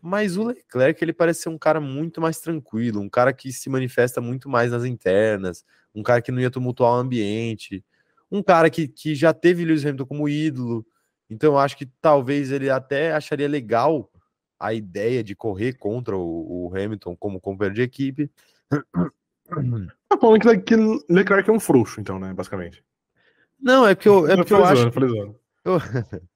Mas o Leclerc, ele parece ser um cara muito mais tranquilo, um cara que se manifesta muito mais nas internas, um cara que não ia tumultuar o ambiente, um cara que, que já teve Lewis Hamilton como ídolo. Então eu acho que talvez ele até acharia legal a ideia de correr contra o, o Hamilton como companheiro de equipe. Tá falando que, que Leclerc é um frouxo, então, né? Basicamente. Não, é porque eu, é porque eu acho zoando. Eu,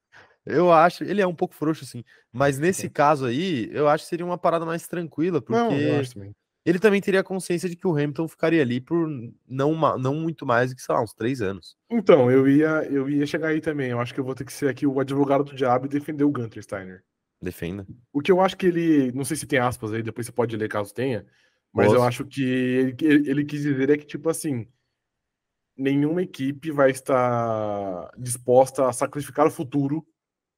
eu acho, ele é um pouco frouxo, sim. Mas nesse caso aí, eu acho que seria uma parada mais tranquila, porque Não, também. ele também teria consciência de que o Hamilton ficaria ali por não, não muito mais do que, sei lá, uns três anos. Então, eu ia, eu ia chegar aí também. Eu acho que eu vou ter que ser aqui o advogado do diabo e defender o Gunter Steiner. Defenda. O que eu acho que ele. Não sei se tem aspas aí, depois você pode ler caso tenha. Mas eu Posso. acho que ele, ele quis dizer é que, tipo assim. Nenhuma equipe vai estar disposta a sacrificar o futuro.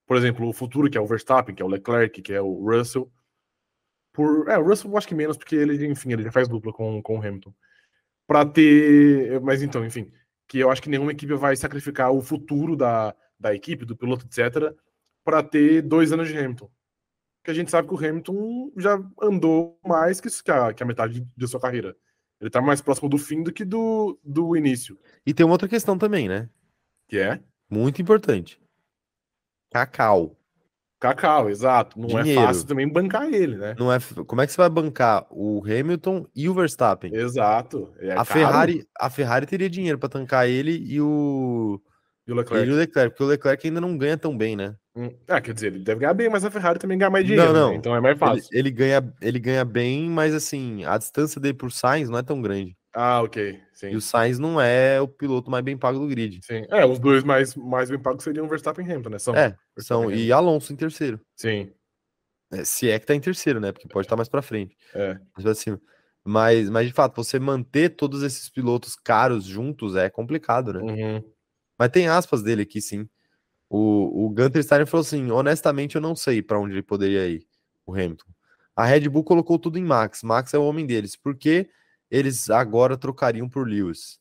Por exemplo, o futuro que é o Verstappen, que é o Leclerc, que é o Russell. Por, é, o Russell eu acho que menos, porque ele, enfim, ele já faz dupla com, com o Hamilton. Pra ter. Mas então, enfim. Que eu acho que nenhuma equipe vai sacrificar o futuro da, da equipe, do piloto, etc., para ter dois anos de Hamilton. Porque a gente sabe que o Hamilton já andou mais que, que, a, que a metade de, sua carreira. Ele tá mais próximo do fim do que do, do início. E tem uma outra questão também, né? Que é Muito importante. Cacau. Cacau, exato. Não Dinheiro. é fácil também bancar ele, né? Não é, como é que você vai bancar o Hamilton e o Verstappen? Exato. É a caro. Ferrari, a Ferrari teria dinheiro para tancar ele e o E o ele Leclerc. e o Leclerc, porque o Leclerc ainda não ganha tão bem, né? Hum, Ah, quer dizer, ele deve ganhar bem, mas a Ferrari também ganha mais dinheiro. Não, não. né? Então é mais Ele, fácil. ele ganha, ele ganha bem, mas assim, a distância dele pro Sainz não é tão grande. Ah, ok. Sim. E o Sainz não é o piloto mais bem pago do grid. Sim. É, os dois mais, mais bem pagos seriam Verstappen e Hamilton, né? São. É, são e Alonso em terceiro. Sim. É, se é que tá em terceiro, né? Porque pode estar mais para frente. É. Mais pra cima. Mas, mas, de fato, você manter todos esses pilotos caros juntos é complicado, né? Uhum. Mas tem aspas dele aqui, sim. O, o Gunter Steiner falou assim: honestamente, eu não sei para onde ele poderia ir, o Hamilton. A Red Bull colocou tudo em Max. Max é o homem deles. Por que eles agora trocariam por Lewis?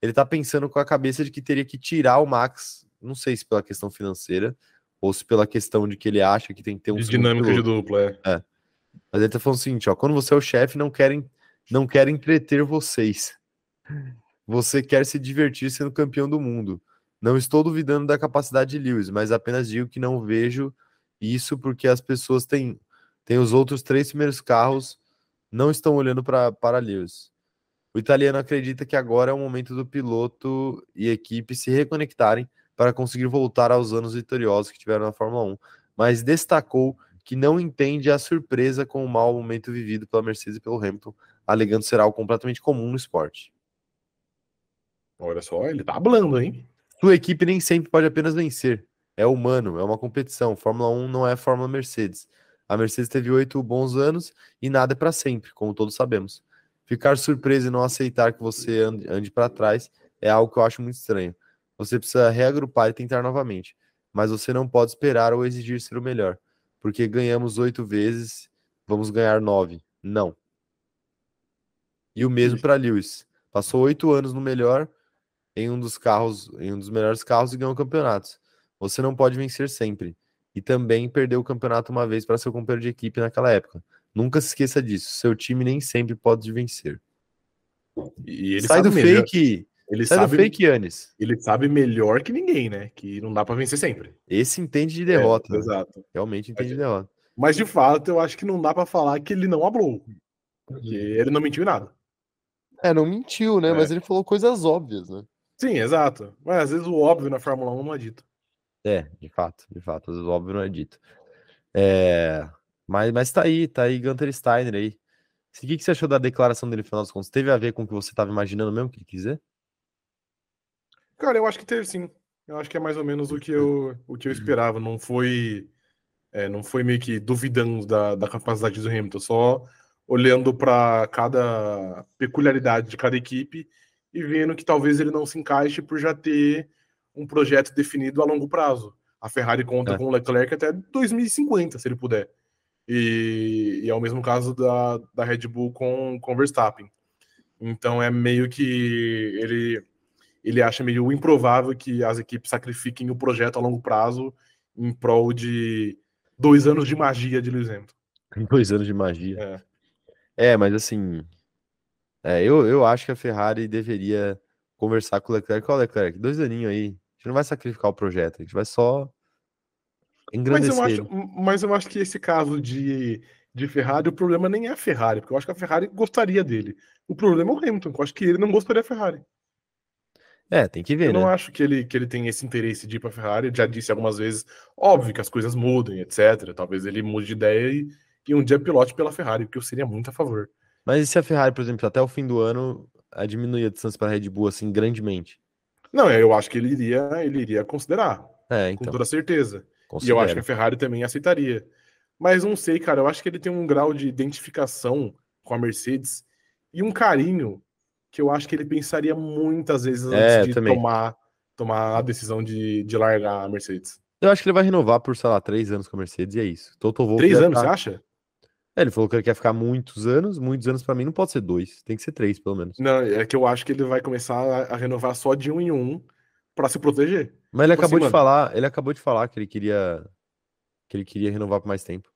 Ele tá pensando com a cabeça de que teria que tirar o Max, não sei se pela questão financeira ou se pela questão de que ele acha que tem que ter um De dinâmica de dupla, é. Mas ele tá falando o seguinte, ó, quando você é o chefe, não querem não quer entreter vocês. Você quer se divertir sendo campeão do mundo. Não estou duvidando da capacidade de Lewis, mas apenas digo que não vejo isso porque as pessoas têm, têm os outros três primeiros carros, não estão olhando pra, para Lewis. O italiano acredita que agora é o momento do piloto e equipe se reconectarem para conseguir voltar aos anos vitoriosos que tiveram na Fórmula 1, mas destacou que não entende a surpresa com o mau momento vivido pela Mercedes e pelo Hamilton, alegando ser algo completamente comum no esporte. Olha só, ele tá hablando, hein? Sua equipe nem sempre pode apenas vencer. É humano, é uma competição. Fórmula 1 não é Fórmula Mercedes. A Mercedes teve oito bons anos e nada é para sempre, como todos sabemos. Ficar surpreso e não aceitar que você ande, ande para trás é algo que eu acho muito estranho. Você precisa reagrupar e tentar novamente. Mas você não pode esperar ou exigir ser o melhor. Porque ganhamos oito vezes, vamos ganhar nove. Não. E o mesmo para Lewis. Passou oito anos no melhor em um dos carros, em um dos melhores carros e ganhou campeonatos. Você não pode vencer sempre. E também perdeu o campeonato uma vez para seu companheiro de equipe naquela época. Nunca se esqueça disso. Seu time nem sempre pode vencer. E ele sai sabe do melhor. fake. Ele sai sabe, do fake Yannis. ele sabe melhor que ninguém, né? Que não dá pra vencer sempre. Esse entende de derrota. É, né? exato. Realmente entende de derrota. Mas de fato, eu acho que não dá pra falar que ele não hablou. Porque ele não mentiu em nada. É, não mentiu, né? É. Mas ele falou coisas óbvias, né? Sim, exato. Mas às vezes o óbvio na Fórmula 1 não é dito. É, de fato, de fato, às vezes óbvio não é dito. É, mas, mas tá aí, tá aí Gunter Steiner aí. O que, que você achou da declaração dele, no final das contas? Teve a ver com o que você estava imaginando mesmo que ele quiser? Cara, eu acho que teve sim. Eu acho que é mais ou menos o que eu, o que eu esperava. Não foi, é, não foi meio que duvidando da, da capacidade do Hamilton, só olhando para cada peculiaridade de cada equipe e vendo que talvez ele não se encaixe por já ter um projeto definido a longo prazo. A Ferrari conta É. com o Leclerc até 2050, se ele puder. E, e é o mesmo caso da, da Red Bull com o Verstappen. Então é meio que ele ele acha meio improvável que as equipes sacrifiquem o projeto a longo prazo em prol de dois anos de magia de Lewis Hamilton. Dois anos de magia. É. É, mas assim, é, eu, eu acho que a Ferrari deveria conversar com o Leclerc. Ó, Leclerc, dois aninhos aí. A gente não vai sacrificar o projeto, a gente vai só Mas engrandecer eu, ele. acho, mas eu acho que esse caso de, de Ferrari, o problema nem é a Ferrari, porque eu acho que a Ferrari gostaria dele. O problema é o Hamilton, que eu acho que ele não gostaria da Ferrari. É, tem que ver, Eu né? não acho que ele, que ele tem esse interesse de ir para a Ferrari. Ele já disse algumas vezes, óbvio que as coisas mudem, etc. Talvez ele mude de ideia e, e um dia pilote pela Ferrari, porque eu seria muito a favor. Mas e se a Ferrari, por exemplo, até o fim do ano, a diminuir a distância para a Red Bull assim grandemente? Não, eu acho que ele iria, ele iria considerar, É, com então. toda certeza. E eu acho que a Ferrari também aceitaria. Mas não sei, cara, eu acho que ele tem um grau de identificação com a Mercedes e um carinho que eu acho que ele pensaria muitas vezes É, antes de também. tomar, tomar a decisão de, de largar a Mercedes. Eu acho que ele vai renovar por, sei lá, três anos com a Mercedes e é isso. Toto Wolff Três anos, você ficar- acha? É, ele falou que ele quer ficar muitos anos. Muitos anos pra mim não pode ser dois, tem que ser três, pelo menos. Não, é que eu acho que ele vai começar a, a renovar só de um em um para se proteger. Mas ele Tipo acabou assim, de mano. falar, ele acabou de falar que ele queria que ele queria renovar por mais tempo.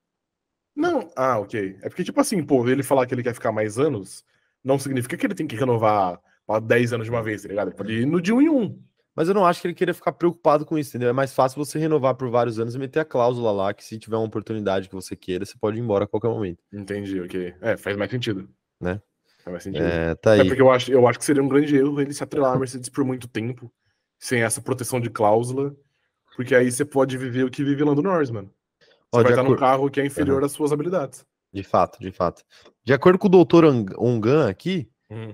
Não, ah, ok. É porque, tipo assim, pô, ele falar que ele quer ficar mais anos, não significa que ele tem que renovar para 10 anos de uma vez, tá ligado? Ele pode ir no de um em um. Mas eu não acho que ele queria ficar preocupado com isso, entendeu? É mais fácil você renovar por vários anos e meter a cláusula lá que se tiver uma oportunidade que você queira, você pode ir embora a qualquer momento. Entendi, ok. É, faz mais sentido. Né? Faz mais sentido. É, tá É aí. porque eu acho, eu acho que seria um grande erro ele se atrelar à Mercedes por muito tempo, sem essa proteção de cláusula, porque aí você pode viver o que vive Lando Norris, mano. Você Ó, vai estar num acor- carro que é inferior às suas habilidades. De fato, de fato. De acordo com o doutor Ongan aqui,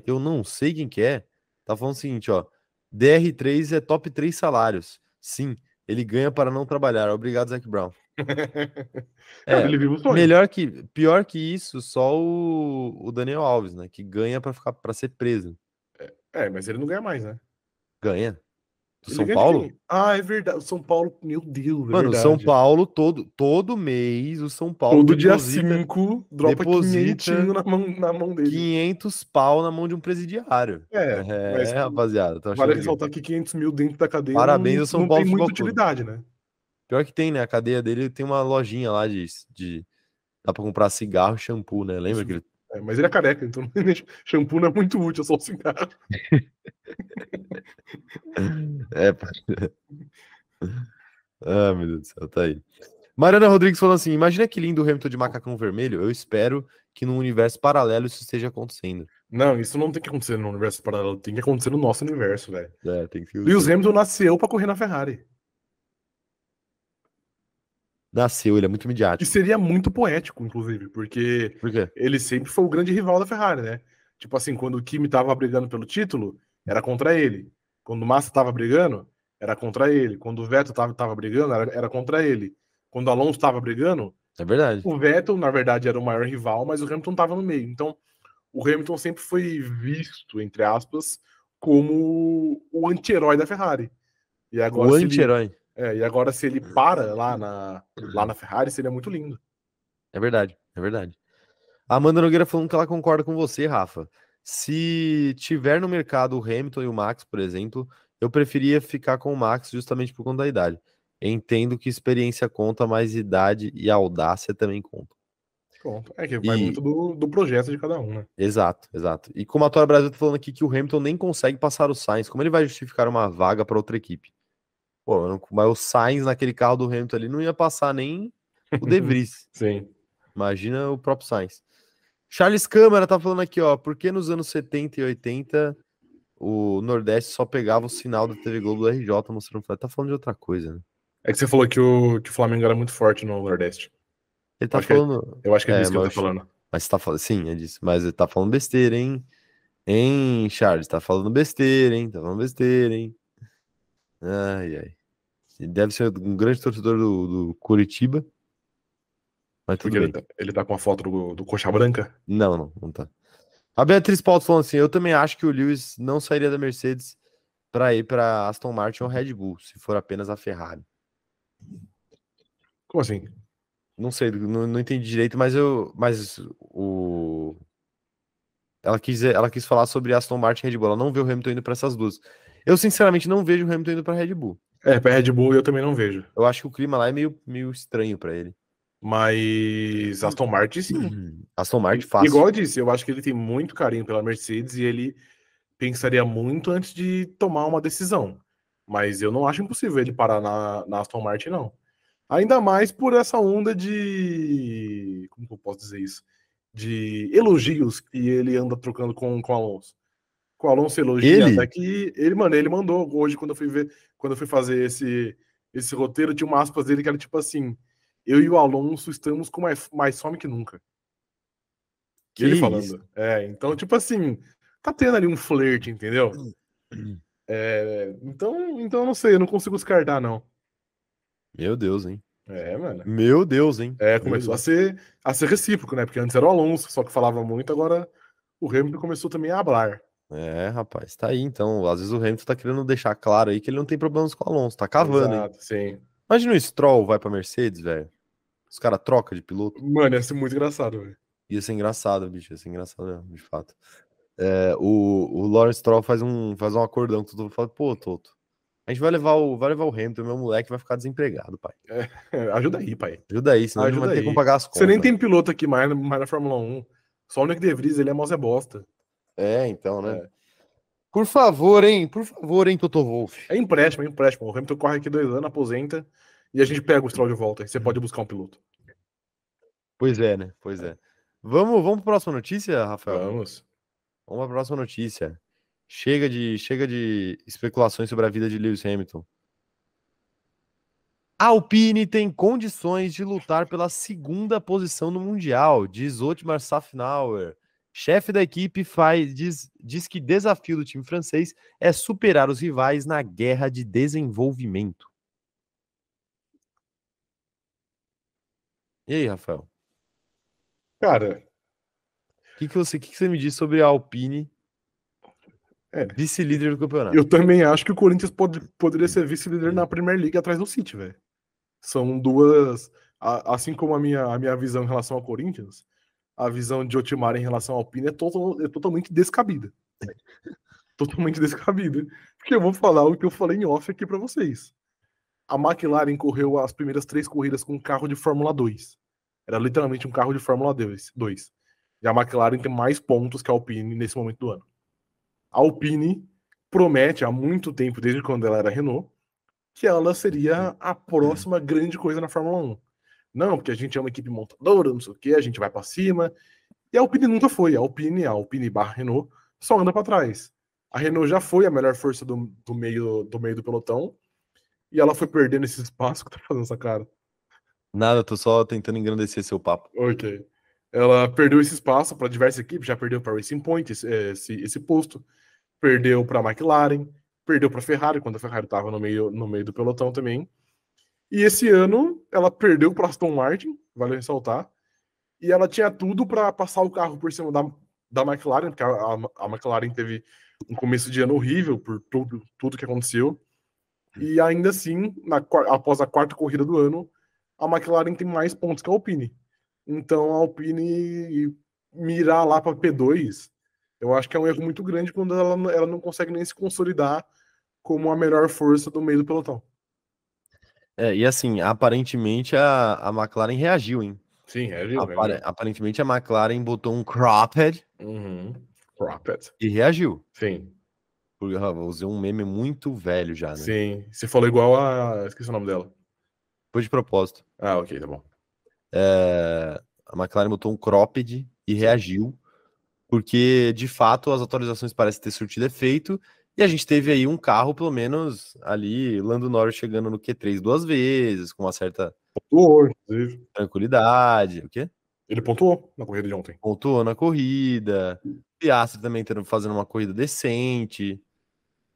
eu não sei quem que é, tá falando o seguinte, ó. DR3 é top 3 salários. Sim, ele ganha para não trabalhar. Obrigado, Zac Brown. É, sonho. melhor que, pior que isso, só o, o Daniel Alves, né? Que ganha pra ficar para ser preso. É, mas ele não ganha mais, né? Ganha. Do São Paulo? quem? Ah, é verdade. O São Paulo, meu Deus, é Mano, verdade. São Paulo todo todo mês, o São Paulo Todo dia deposita 5, dropa deposita 500 na mão, na mão dele. 500 pau na mão de um presidiário. É, É, mas rapaziada. vale ressaltar que 500 mil dentro da cadeia Parabéns não, ao São não Paulo tem muita utilidade, né? Pior que tem, né? A cadeia dele tem uma lojinha lá de, de dá pra comprar cigarro e shampoo, né? Lembra Isso. que ele É, mas ele é careca, então shampoo não é muito útil, é só o cigarro. É. pá. ah, meu Deus do céu, tá aí. Mariana Rodrigues falando assim: imagina que lindo o Hamilton de macacão vermelho. Eu espero que num universo paralelo isso esteja acontecendo. Não, isso não tem que acontecer no universo paralelo, tem que acontecer no nosso universo, velho. É, tem que. Lewis Hamilton nasceu pra correr na Ferrari. Nasceu, ele é muito E midiático. seria muito poético, inclusive, porque Por ele sempre foi o grande rival da Ferrari, né? Tipo assim, quando o Kimi tava brigando pelo título, era contra ele. Quando o Massa tava brigando, era contra ele. Quando o Vettel tava, tava brigando, era, era contra ele. Quando o Alonso tava brigando, É verdade. o Vettel, na verdade, era o maior rival, mas o Hamilton tava no meio. Então, o Hamilton sempre foi visto, entre aspas, como o anti-herói da Ferrari. E agora, O anti-herói. É, e agora, se ele para lá na, lá na Ferrari, seria muito lindo. É verdade, é verdade. A Amanda Nogueira falando que ela concorda com você, Rafa. Se tiver no mercado o Hamilton e o Max, por exemplo, eu preferia ficar com o Max justamente por conta da idade. Entendo que experiência conta, mas idade e audácia também contam. Pronto. É que vai E- muito do, do projeto de cada um, né? Exato, exato. E como a Tora Brasil tá falando aqui que o Hamilton nem consegue passar o Sainz, como ele vai justificar uma vaga para outra equipe? Pô, não- mas o Sainz naquele carro do Hamilton ali não ia passar nem o De Vries. Sim. Imagina o próprio Sainz. Charles Câmara tá falando aqui, ó. Por que nos anos 70 e 80 o Nordeste só pegava o sinal da TV Globo do RJ mostrando flat? Tá falando de outra coisa, né? É que você falou que o, que o Flamengo era muito forte no Nordeste. Ele tá Acho é- falando. Eu acho que é, É, disso que ele tá falando. Mas tá falando. Sim, é disso. Mas ele tá falando besteira, hein? Hein, Charles? Tá falando besteira, hein? Tá falando besteira, hein? Ai, ai. Ele deve ser um grande torcedor do, do Curitiba. Mas Porque ele tá, ele tá com a foto do, do Coxa Branca. Não, não, não tá. A Beatriz Paulo falando assim: eu também acho que o Lewis não sairia da Mercedes para ir para Aston Martin ou Red Bull, se for apenas a Ferrari. Como assim? Não sei, não, não entendi direito, mas eu. Mas o. Ela quis, ela quis falar sobre Aston Martin e Red Bull. Ela não vê o Hamilton indo para essas duas. Eu, sinceramente, não vejo o Hamilton indo para Red Bull. É, pra Red Bull eu também não vejo. Eu acho que o clima lá é meio, meio estranho para ele. Mas Aston Martin, sim. Aston Martin fácil. Igual eu disse, eu acho que ele tem muito carinho pela Mercedes e ele pensaria muito antes de tomar uma decisão. Mas eu não acho impossível ele parar na, na Aston Martin, não. Ainda mais por essa onda de. Como que eu posso dizer isso? De elogios que ele anda trocando com, com o Alonso. O Alonso elogia, Ele? até que ele, mano, ele mandou hoje, quando eu fui ver, quando eu fui fazer esse, esse roteiro, tinha uma aspas dele que era tipo assim: Eu e o Alonso estamos com mais, mais fome que nunca. Que ele isso? falando. É, então, tipo assim, tá tendo ali um flerte, entendeu? É, então, então eu não sei, eu não consigo descartar, não. Meu Deus, hein? É, mano. Meu Deus, hein? É, começou a ser, a ser recíproco, né? Porque antes era o Alonso, só que falava muito, agora o Hamilton começou também a hablar. É, rapaz, tá aí então. Às vezes o Hamilton tá querendo deixar claro aí que ele não tem problemas com o Alonso, tá cavando, hein? Exato, sim. Imagina o Stroll vai pra Mercedes, velho. Os caras trocam de piloto. Mano, ia ser muito engraçado, velho. Ia ser engraçado, bicho. Ia ser engraçado mesmo, de fato. É, o, o Lawrence Stroll faz um, faz um acordão com todo mundo. Fala, pô, Toto, a gente vai levar o, vai levar o Hamilton, meu moleque vai ficar desempregado, pai. É, ajuda aí, pai. Ajuda aí, senão a gente não vai Ajuda ter aí. como pagar as contas. Você nem tem piloto aqui mais, mais na Fórmula 1. Só o Nick De Vries, ele é Zé Bosta. É, então, né? É. Por favor, hein? Por favor, hein, Toto Wolff. É empréstimo, é empréstimo. O Hamilton corre aqui dois anos, aposenta, e a gente pega o Stroll de volta. Você pode buscar um piloto. Pois é, né? Pois é. Vamos, vamos para próxima notícia, Rafael? Vamos. Vamos para a próxima notícia. Chega de, chega de especulações sobre a vida de Lewis Hamilton. A Alpine tem condições de lutar pela segunda posição no Mundial, diz Otmar Safnauer. Chefe da equipe faz, diz, diz que desafio do time francês é superar os rivais na guerra de desenvolvimento. E aí, Rafael? Cara, O que, que, você, que, que você me diz sobre a Alpine, É. vice-líder do campeonato? eu também acho que o Corinthians pode, poderia ser vice-líder na Premier League atrás do City, velho. São duas. a- assim como a minha, a minha visão em relação ao Corinthians, a visão de Otimar em relação ao Alpine é, total- é totalmente descabida. totalmente descabida. Porque eu vou falar o que eu falei em off aqui pra vocês. A McLaren correu as primeiras três corridas com um carro de Fórmula 2. Era literalmente um carro de Fórmula 2. 2. E a McLaren tem mais pontos que a Alpine nesse momento do ano. A Alpine promete há muito tempo, desde quando ela era Renault, que ela seria a próxima grande coisa na Fórmula 1. Não, porque a gente é uma equipe montadora, não sei o que, a gente vai pra cima. E a Alpine nunca foi. A Alpine, a Alpine barra Renault, só anda pra trás. A Renault já foi a melhor força do, do meio, do meio do pelotão. E ela foi perdendo esse espaço que tá fazendo essa cara. Nada, tô só tentando engrandecer seu papo. Ok. Ela perdeu esse espaço para diversas equipes, já perdeu para Racing Point esse, esse, esse posto, perdeu para a McLaren, perdeu para a Ferrari, quando a Ferrari estava no meio, no meio do pelotão também. E esse ano ela perdeu para Aston Martin, vale ressaltar, e ela tinha tudo para passar o carro por cima da, da McLaren, porque a, a, McLaren teve um começo de ano horrível por tudo, tudo que aconteceu. E ainda assim, na, após a quarta corrida do ano, a McLaren tem mais pontos que a Alpine. Então a Alpine mirar lá para P2, eu acho que é um erro muito grande quando ela, ela não consegue nem se consolidar como a melhor força do meio do pelotão. É, e assim, aparentemente a, a McLaren reagiu, hein? Sim, é Apare- aparentemente a McLaren botou um cropped Uhum. Cropped. e reagiu. Sim, Porque, ó, eu usei um meme muito velho já, né? sim. Você falou igual a. Esqueci o nome dela. Foi de propósito. Ah, ok, tá bom. É, a McLaren botou um cropped e reagiu, porque de fato as atualizações parecem ter surtido efeito, e a gente teve aí um carro, pelo menos ali, Lando Norris chegando no Q3 duas vezes, com uma certa Pontuou, inclusive. tranquilidade. O quê? Ele pontuou na corrida de ontem. Pontuou na corrida. Piastri também tendo, fazendo uma corrida decente.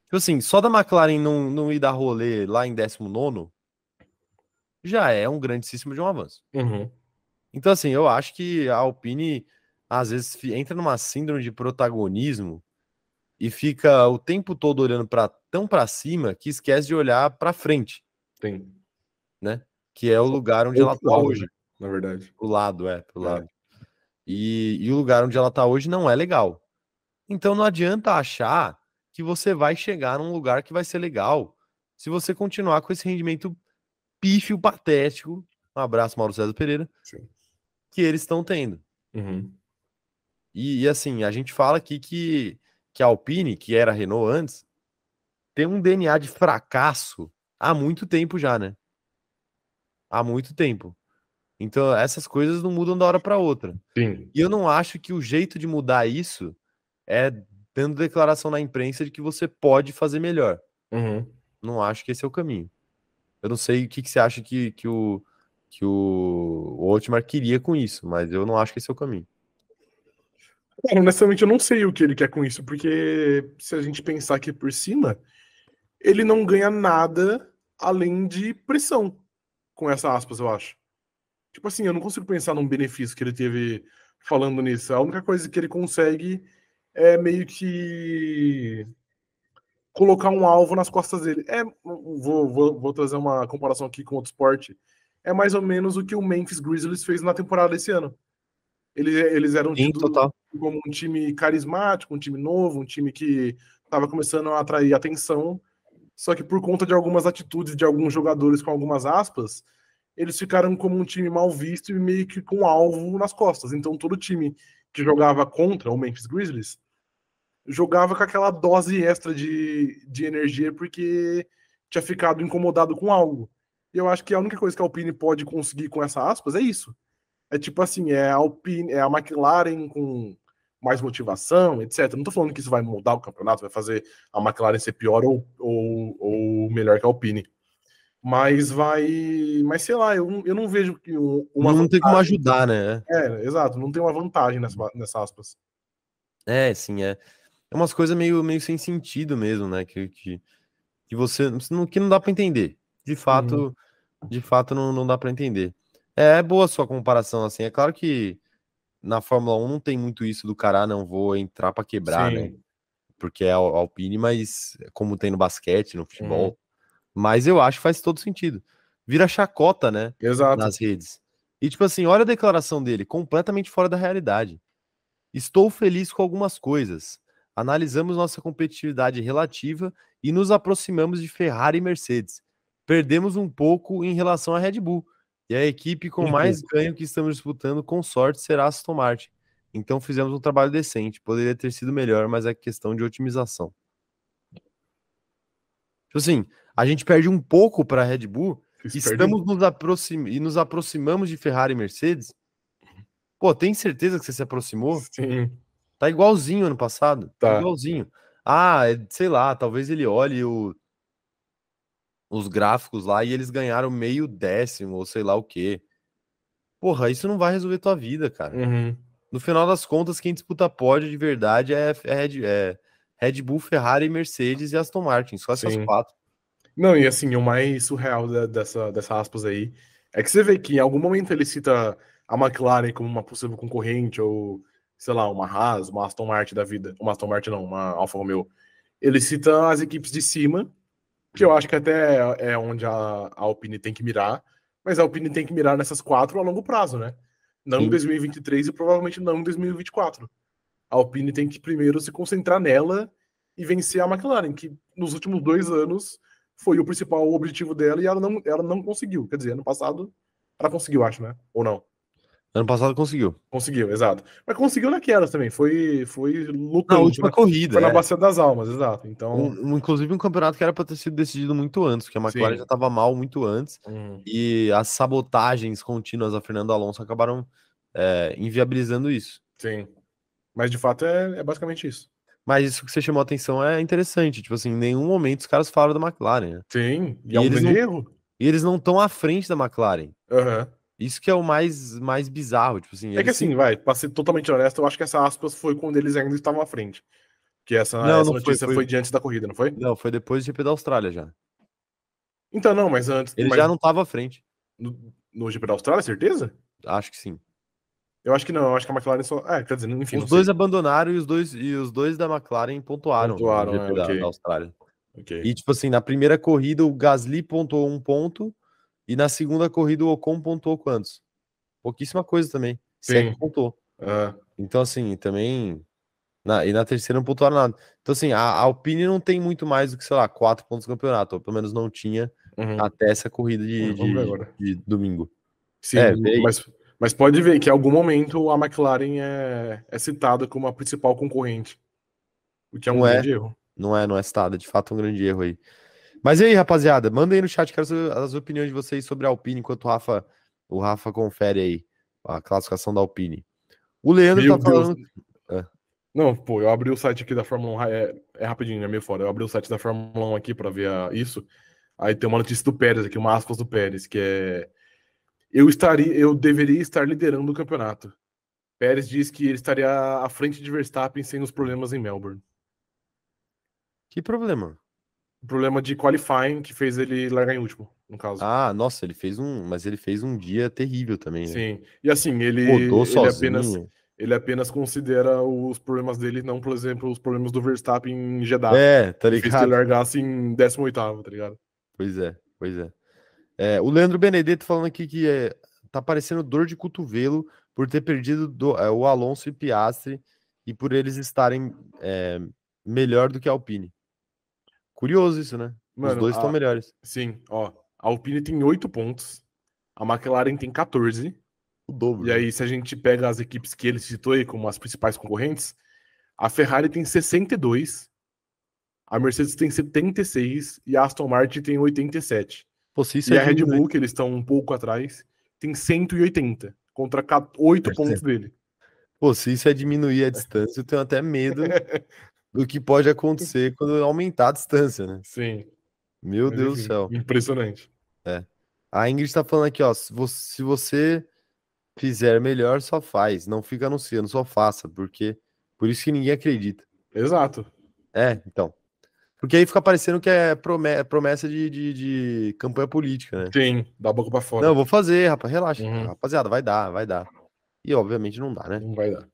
Tipo assim, só da McLaren não, não ir dar rolê lá em 19 já é um grandíssimo de um avanço. Uhum. Então, assim, eu acho que a Alpine às vezes entra numa síndrome de protagonismo e fica o tempo todo olhando para tão para cima que esquece de olhar para frente, Tem. que é o lugar onde ela pro tá lado, hoje. né? Na verdade. Pro lado, é, pro É. lado. E, e o lugar onde ela tá hoje não é legal. Então não adianta achar que você vai chegar num lugar que vai ser legal se você continuar com esse rendimento pífio patético. Um abraço, Mauro César Pereira, Sim. que eles estão tendo. Uhum. E, e, assim, a gente fala aqui que, que a Alpine, que era a Renault antes, tem um DNA de fracasso há muito tempo já, né? Há muito tempo. Então, essas coisas não mudam da hora para outra. Sim. E eu não acho que o jeito de mudar isso é dando declaração na imprensa de que você pode fazer melhor. Uhum. Não acho que esse é o caminho. Eu não sei o que, que você acha que, que o que o, o Otmar queria com isso, mas eu não acho que esse é o caminho. Cara, honestamente, eu não sei o que ele quer com isso, porque se a gente pensar aqui por cima, ele não ganha nada além de pressão com essa aspas, eu acho. Tipo assim, eu não consigo pensar num benefício que ele teve falando nisso. A única coisa que ele consegue é meio que colocar um alvo nas costas dele. É, vou, vou, vou trazer uma comparação aqui com outro esporte. É mais ou menos o que o Memphis Grizzlies fez na temporada desse ano. Eles, eles eram Sim, tidos total. Como um time carismático, um time novo, um time que estava começando a atrair atenção. Só que por conta de algumas atitudes de alguns jogadores com algumas aspas, eles ficaram como um time mal visto e meio que com alvo nas costas. Então todo time que jogava contra o Memphis Grizzlies jogava com aquela dose extra de, de energia porque tinha ficado incomodado com algo. E eu acho que a única coisa que a Alpine pode conseguir com essa aspas é isso. É tipo assim, é a Alpine, é a McLaren com mais motivação, etc. Não tô falando que isso vai mudar o campeonato, vai fazer a McLaren ser pior ou, ou, ou melhor que a Alpine. Mas vai. Mas sei lá, eu, eu não vejo que um- uma. não tem como vantagem- ajudar, né? É, exato, não tem uma vantagem nessa, nessa aspas. É, sim, é. É umas coisas meio, meio sem sentido mesmo, né? Que, que, que você. não- Que não dá para entender. De fato, de fato, não, não dá para entender. É boa a sua comparação, assim. É claro que na Fórmula 1 não tem muito isso do cara, ah, não vou entrar para quebrar, né? Sim. Porque é a Alpine, mas como tem no basquete, no futebol. Uhum. Mas eu acho que faz todo sentido. Vira chacota, né? Exato. nas redes. E tipo assim, olha a declaração dele, completamente fora da realidade. Estou feliz com algumas coisas. Analisamos nossa competitividade relativa e nos aproximamos de Ferrari e Mercedes. Perdemos um pouco em relação à Red Bull. E a equipe com mais ganho que estamos disputando, com sorte, será a Aston Martin. Então fizemos um trabalho decente. Poderia ter sido melhor, mas é questão de otimização. Tipo assim, a gente perde um pouco para a Red Bull Vocês Estamos nos aproxim... e nos aproximamos de Ferrari e Mercedes. Pô, tem certeza que você se aproximou? Sim. Tá igualzinho ano passado. Tá. igualzinho. Ah, é- sei lá, talvez ele olhe o- os gráficos lá e eles ganharam meio décimo, ou sei lá o quê. Porra, isso não vai resolver tua vida, cara. Uhum. No final das contas, quem disputa pódio de verdade é, é Red, é Red Bull, Ferrari, Mercedes e Aston Martin. Só essas Sim. quatro. Não, e assim, o mais surreal dessa, dessa aspas aí é que você vê que em algum momento ele cita a McLaren como uma possível concorrente, ou sei lá, uma Haas, uma Aston Martin da vida. Uma Aston Martin não, uma Alfa Romeo. Ele cita as equipes de cima, que eu acho que até é onde a, a Alpine tem que mirar, mas a Alpine tem que mirar nessas quatro a longo prazo, né? Não em Sim. 2023 e provavelmente não em 2024. A Alpine tem que primeiro se concentrar nela e vencer a McLaren, que nos últimos dois anos foi o principal objetivo dela e ela não, ela não conseguiu. Quer dizer, ano passado ela conseguiu, acho, né? Ou não? Ano passado conseguiu. Conseguiu, exato. Mas conseguiu naquelas também. Foi, foi Na lutando. última né? corrida. Foi na é. Bacia das Almas, exato. Então. Um- inclusive um campeonato que era para ter sido decidido muito antes, porque a McLaren Sim. já estava mal muito antes, Uhum. e as sabotagens contínuas a Fernando Alonso acabaram é, inviabilizando isso. Sim. Mas de fato é, é basicamente isso. Mas isso que você chamou a atenção é interessante, tipo assim, em nenhum momento os caras falaram da McLaren, né? Sim. E, E é um não- erro. E eles não estão à frente da McLaren. Aham. Isso que é o mais, mais bizarro, tipo assim. É que assim, sim- vai, pra ser totalmente honesto, eu acho que essa aspas foi quando eles ainda estavam à frente. Que essa, Não, essa não foi, notícia foi, foi- de antes da corrida, não foi? Não, foi depois do GP da Austrália já. Então, não, mas antes. Ele mas já não estava à frente. no, no GP da Austrália, certeza? Acho que sim. Eu acho que não, eu acho que a McLaren só. É, quer dizer, enfim. os dois sei. abandonaram e os dois, e os dois da McLaren pontuaram, Pontuaram, no GP é, da, ok. da Austrália. Ok. E, tipo assim, na primeira corrida o Gasly pontuou um ponto e na segunda corrida o Ocon pontuou quantos? Pouquíssima coisa também. Se é Sim. pontuou. Então, assim, também. Na, e na terceira não pontuaram nada. Então, assim, a, a Alpine não tem muito mais do que, sei lá, quatro pontos do campeonato. Ou pelo menos não tinha uhum. até essa corrida de, de, de domingo. Sim, é, mas, mas pode ver que em algum momento a McLaren é, é citada como a principal concorrente. O que é um Não é. grande erro. Não é, não é citada, de fato, é um grande erro aí. Mas e aí, rapaziada? Manda aí no chat, quero saber as opiniões de vocês sobre a Alpine, enquanto o Rafa, o Rafa confere aí a classificação da Alpine. O Leandro Meu tá falando. É. Não, pô, eu abri o site aqui da Fórmula 1, é, é rapidinho, é meio fora. Eu abri o site da Fórmula 1 aqui pra ver a- isso. Aí tem uma notícia do Pérez aqui, uma aspas do Pérez, que é eu estaria, eu deveria estar liderando o campeonato. Pérez diz que ele estaria à frente de Verstappen sem os problemas em Melbourne. Que problema? O problema de qualifying que fez ele largar em último, no caso. Ah, nossa, ele fez um. Mas ele fez um dia terrível também, né? Sim. E assim, ele, Rodou ele sozinho. apenas ele apenas considera os problemas dele, não, por exemplo, os problemas do Verstappen em Jeddah. É, tá que fez que ele ligado? largasse em 18º, tá ligado? Pois é, pois é. É, o Leandro Benedetto falando aqui que é, tá parecendo dor de cotovelo por ter perdido do- é, o Alonso e Piastri e por eles estarem é, melhor do que a Alpine. Curioso isso, né? Os Mano, dois estão melhores. Sim, ó. A Alpine tem 8 pontos, a McLaren tem 14. O dobro. E né? aí, se a gente pega as equipes que ele citou aí como as principais concorrentes, a Ferrari tem 62, a Mercedes tem 76 e a Aston Martin tem 87. Pô, se isso E é a Red diminuir- Bull, que eles estão um pouco atrás, tem 180 contra 8 pontos dele. Pô, se isso é diminuir a distância, eu tenho até medo do que pode acontecer quando aumentar a distância, né? Sim. Meu mas Deus do enfim, céu. Impressionante. A Ingrid tá falando aqui, ó. Se você, se você fizer melhor, só faz. Não fica anunciando, só faça, porque por isso que ninguém acredita. Exato. É, então. Porque aí fica parecendo que é prome- promessa de, de, de campanha política, né? Sim, dá a boca pra fora. Não, vou fazer, rapaz, relaxa. Uhum. Rapaziada, vai dar, vai dar. E obviamente não dá, né? Não vai dar.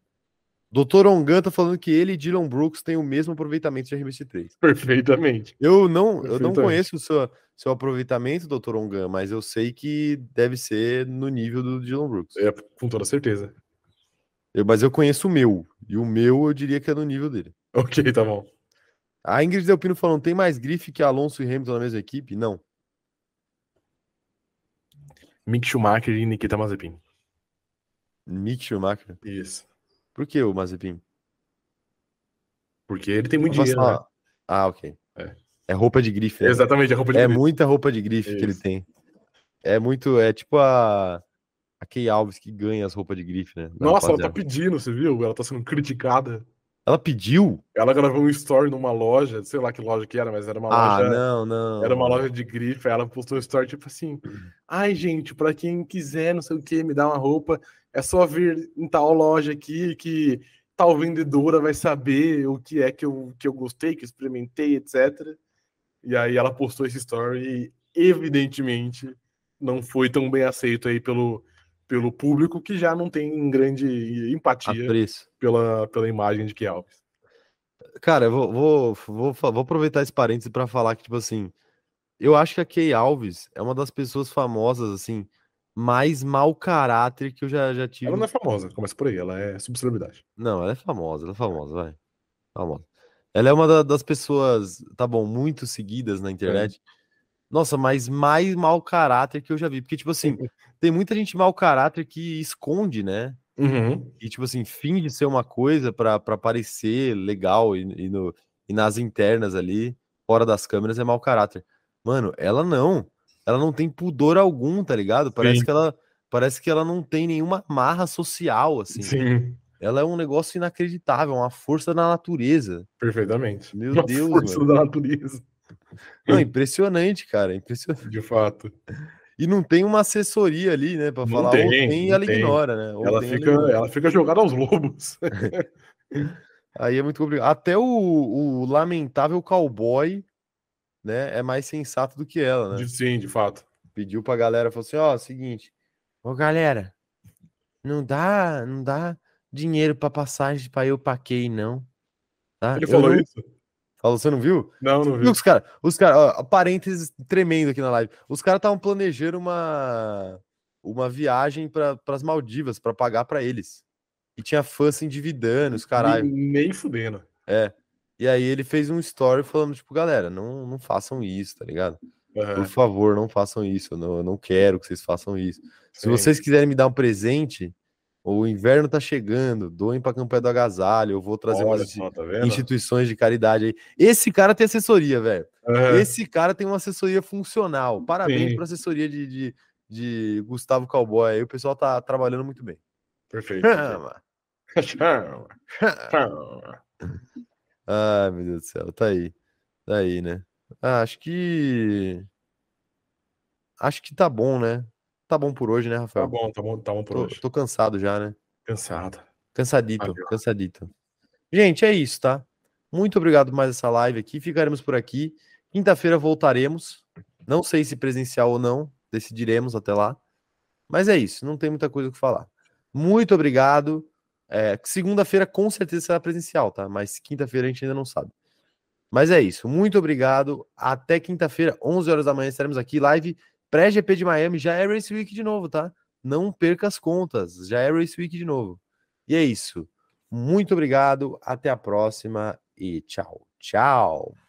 Doutor Ongan tá falando que ele e Dylan Brooks têm o mesmo aproveitamento de RBC3. Perfeitamente. Eu não, eu não Perfeitamente. conheço o seu, seu aproveitamento, Doutor Ongan, mas eu sei que deve ser no nível do Dylan Brooks. É, com toda certeza. Eu- mas eu conheço o meu. E o meu eu diria que é no nível dele. Ok, tá bom. A Ingrid Delpino falando, tem mais grife que Alonso e Hamilton na mesma equipe? Não. Mick Schumacher e Nikita Mazepin. Mick Schumacher. Isso. Por que o Mazepin? Porque ele tem muito dinheiro, né? Ah, ok. É. É roupa de grife, né? Exatamente, a roupa de É grife. muita roupa de grife que ele tem. É muito. É tipo a. A Kay Alves que ganha as roupas de grife, né? Nossa, ela tá rapaziada. pedindo, você viu? Ela tá sendo criticada. Ela pediu? Ela gravou um story numa loja, sei lá que loja que era, mas era uma Ah, loja. não, não. Era uma loja de grife, ela postou um story tipo assim: Ai, gente, pra quem quiser, não sei o que, me dá uma roupa, é só vir em tal loja aqui que tal vendedora vai saber o que é que eu, que eu gostei, que experimentei, etc. E aí ela postou esse story e, evidentemente, não foi tão bem aceito aí pelo, pelo público que já não tem grande empatia Apreço. pela, pela imagem de que Alves. Cara, eu vou, vou, vou, vou aproveitar esse parênteses pra falar que, tipo assim, eu acho que a Kay Alves é uma das pessoas famosas, assim, mais mau caráter que eu já, já tive. Ela não é famosa, começa por aí, ela é subcelebridade. Não, ela é famosa, ela é famosa, vai. Famosa. Ela é uma da- das pessoas, tá bom, muito seguidas na internet. Nossa, mas mais mau caráter que eu já vi. Porque, tipo assim, tem muita gente mau caráter que esconde, né? Uhum. E, tipo assim, finge ser uma coisa pra, pra parecer legal e, e no, e nas internas ali, fora das câmeras, é mau caráter. Mano, ela não. Ela não tem pudor algum, tá ligado? Parece Sim. que ela. Parece que ela não tem nenhuma marra social, assim. Sim, Ela é um negócio inacreditável, uma força da natureza. perfeitamente. Meu Uma Deus, força mano. da natureza, Não, impressionante, cara, impressionante. de fato. E não tem uma assessoria ali, né, pra Não falar, ou tem, tem e não ela tem. ignora, né? Ou Ela tem, fica, ignora. ela fica jogada aos lobos. Aí é muito complicado. Até o, o lamentável cowboy, né, é mais sensato do que ela, né? Sim, de fato. Pediu pra galera, falou assim, ó, seguinte, ô galera, não dá, não dá dinheiro pra passagem pra eu Key, não. Tá? Ele Eu falou não- isso? Falou, você não viu? Não, não Viu vi. os caras, os caras, ó, parênteses tremendo aqui na live. Os caras estavam planejando uma uma viagem para as Maldivas para pagar para eles. E tinha fã se endividando, os caralho. Nem, nem fudendo. É. E aí ele fez um story falando tipo, galera, não, não façam isso, tá ligado? Por Aham, favor, não façam isso. Eu não, eu não quero que vocês façam isso. Se sim. vocês quiserem me dar um presente, o inverno tá chegando, doem pra campanha do agasalho, eu vou trazer Olha umas só, tá instituições de caridade aí. Esse cara tem assessoria, velho. Aham, Esse cara tem uma assessoria funcional. Parabéns Sim. para assessoria de, de, de Gustavo Cowboy. Aí o pessoal tá trabalhando muito bem. Perfeito. Chama. Chama. Ai, meu Deus do céu. Tá aí. Tá aí, né? Ah, acho que. Acho que tá bom, né? Tá bom por hoje, né, Tá Rafael? bom, tá bom, tá bom por Tô, hoje. tô cansado já, né? Cansado. Cansadito, Valeu. cansadito. Gente, é isso, tá? Muito obrigado por mais essa live aqui. Ficaremos por aqui. Quinta-feira voltaremos. Não sei se presencial ou não. Decidiremos até lá. Mas é isso. Não tem muita coisa o que falar. Muito obrigado. É, Segunda-feira com certeza será presencial, tá? Mas quinta-feira a gente ainda não sabe. Mas é isso. Muito obrigado. Até quinta-feira, 11 horas da manhã, estaremos aqui. Live pré-GP de Miami. Já é Race Week de novo, tá? Não perca as contas. Já é Race Week de novo. E é isso. Muito obrigado. Até a próxima e tchau. Tchau.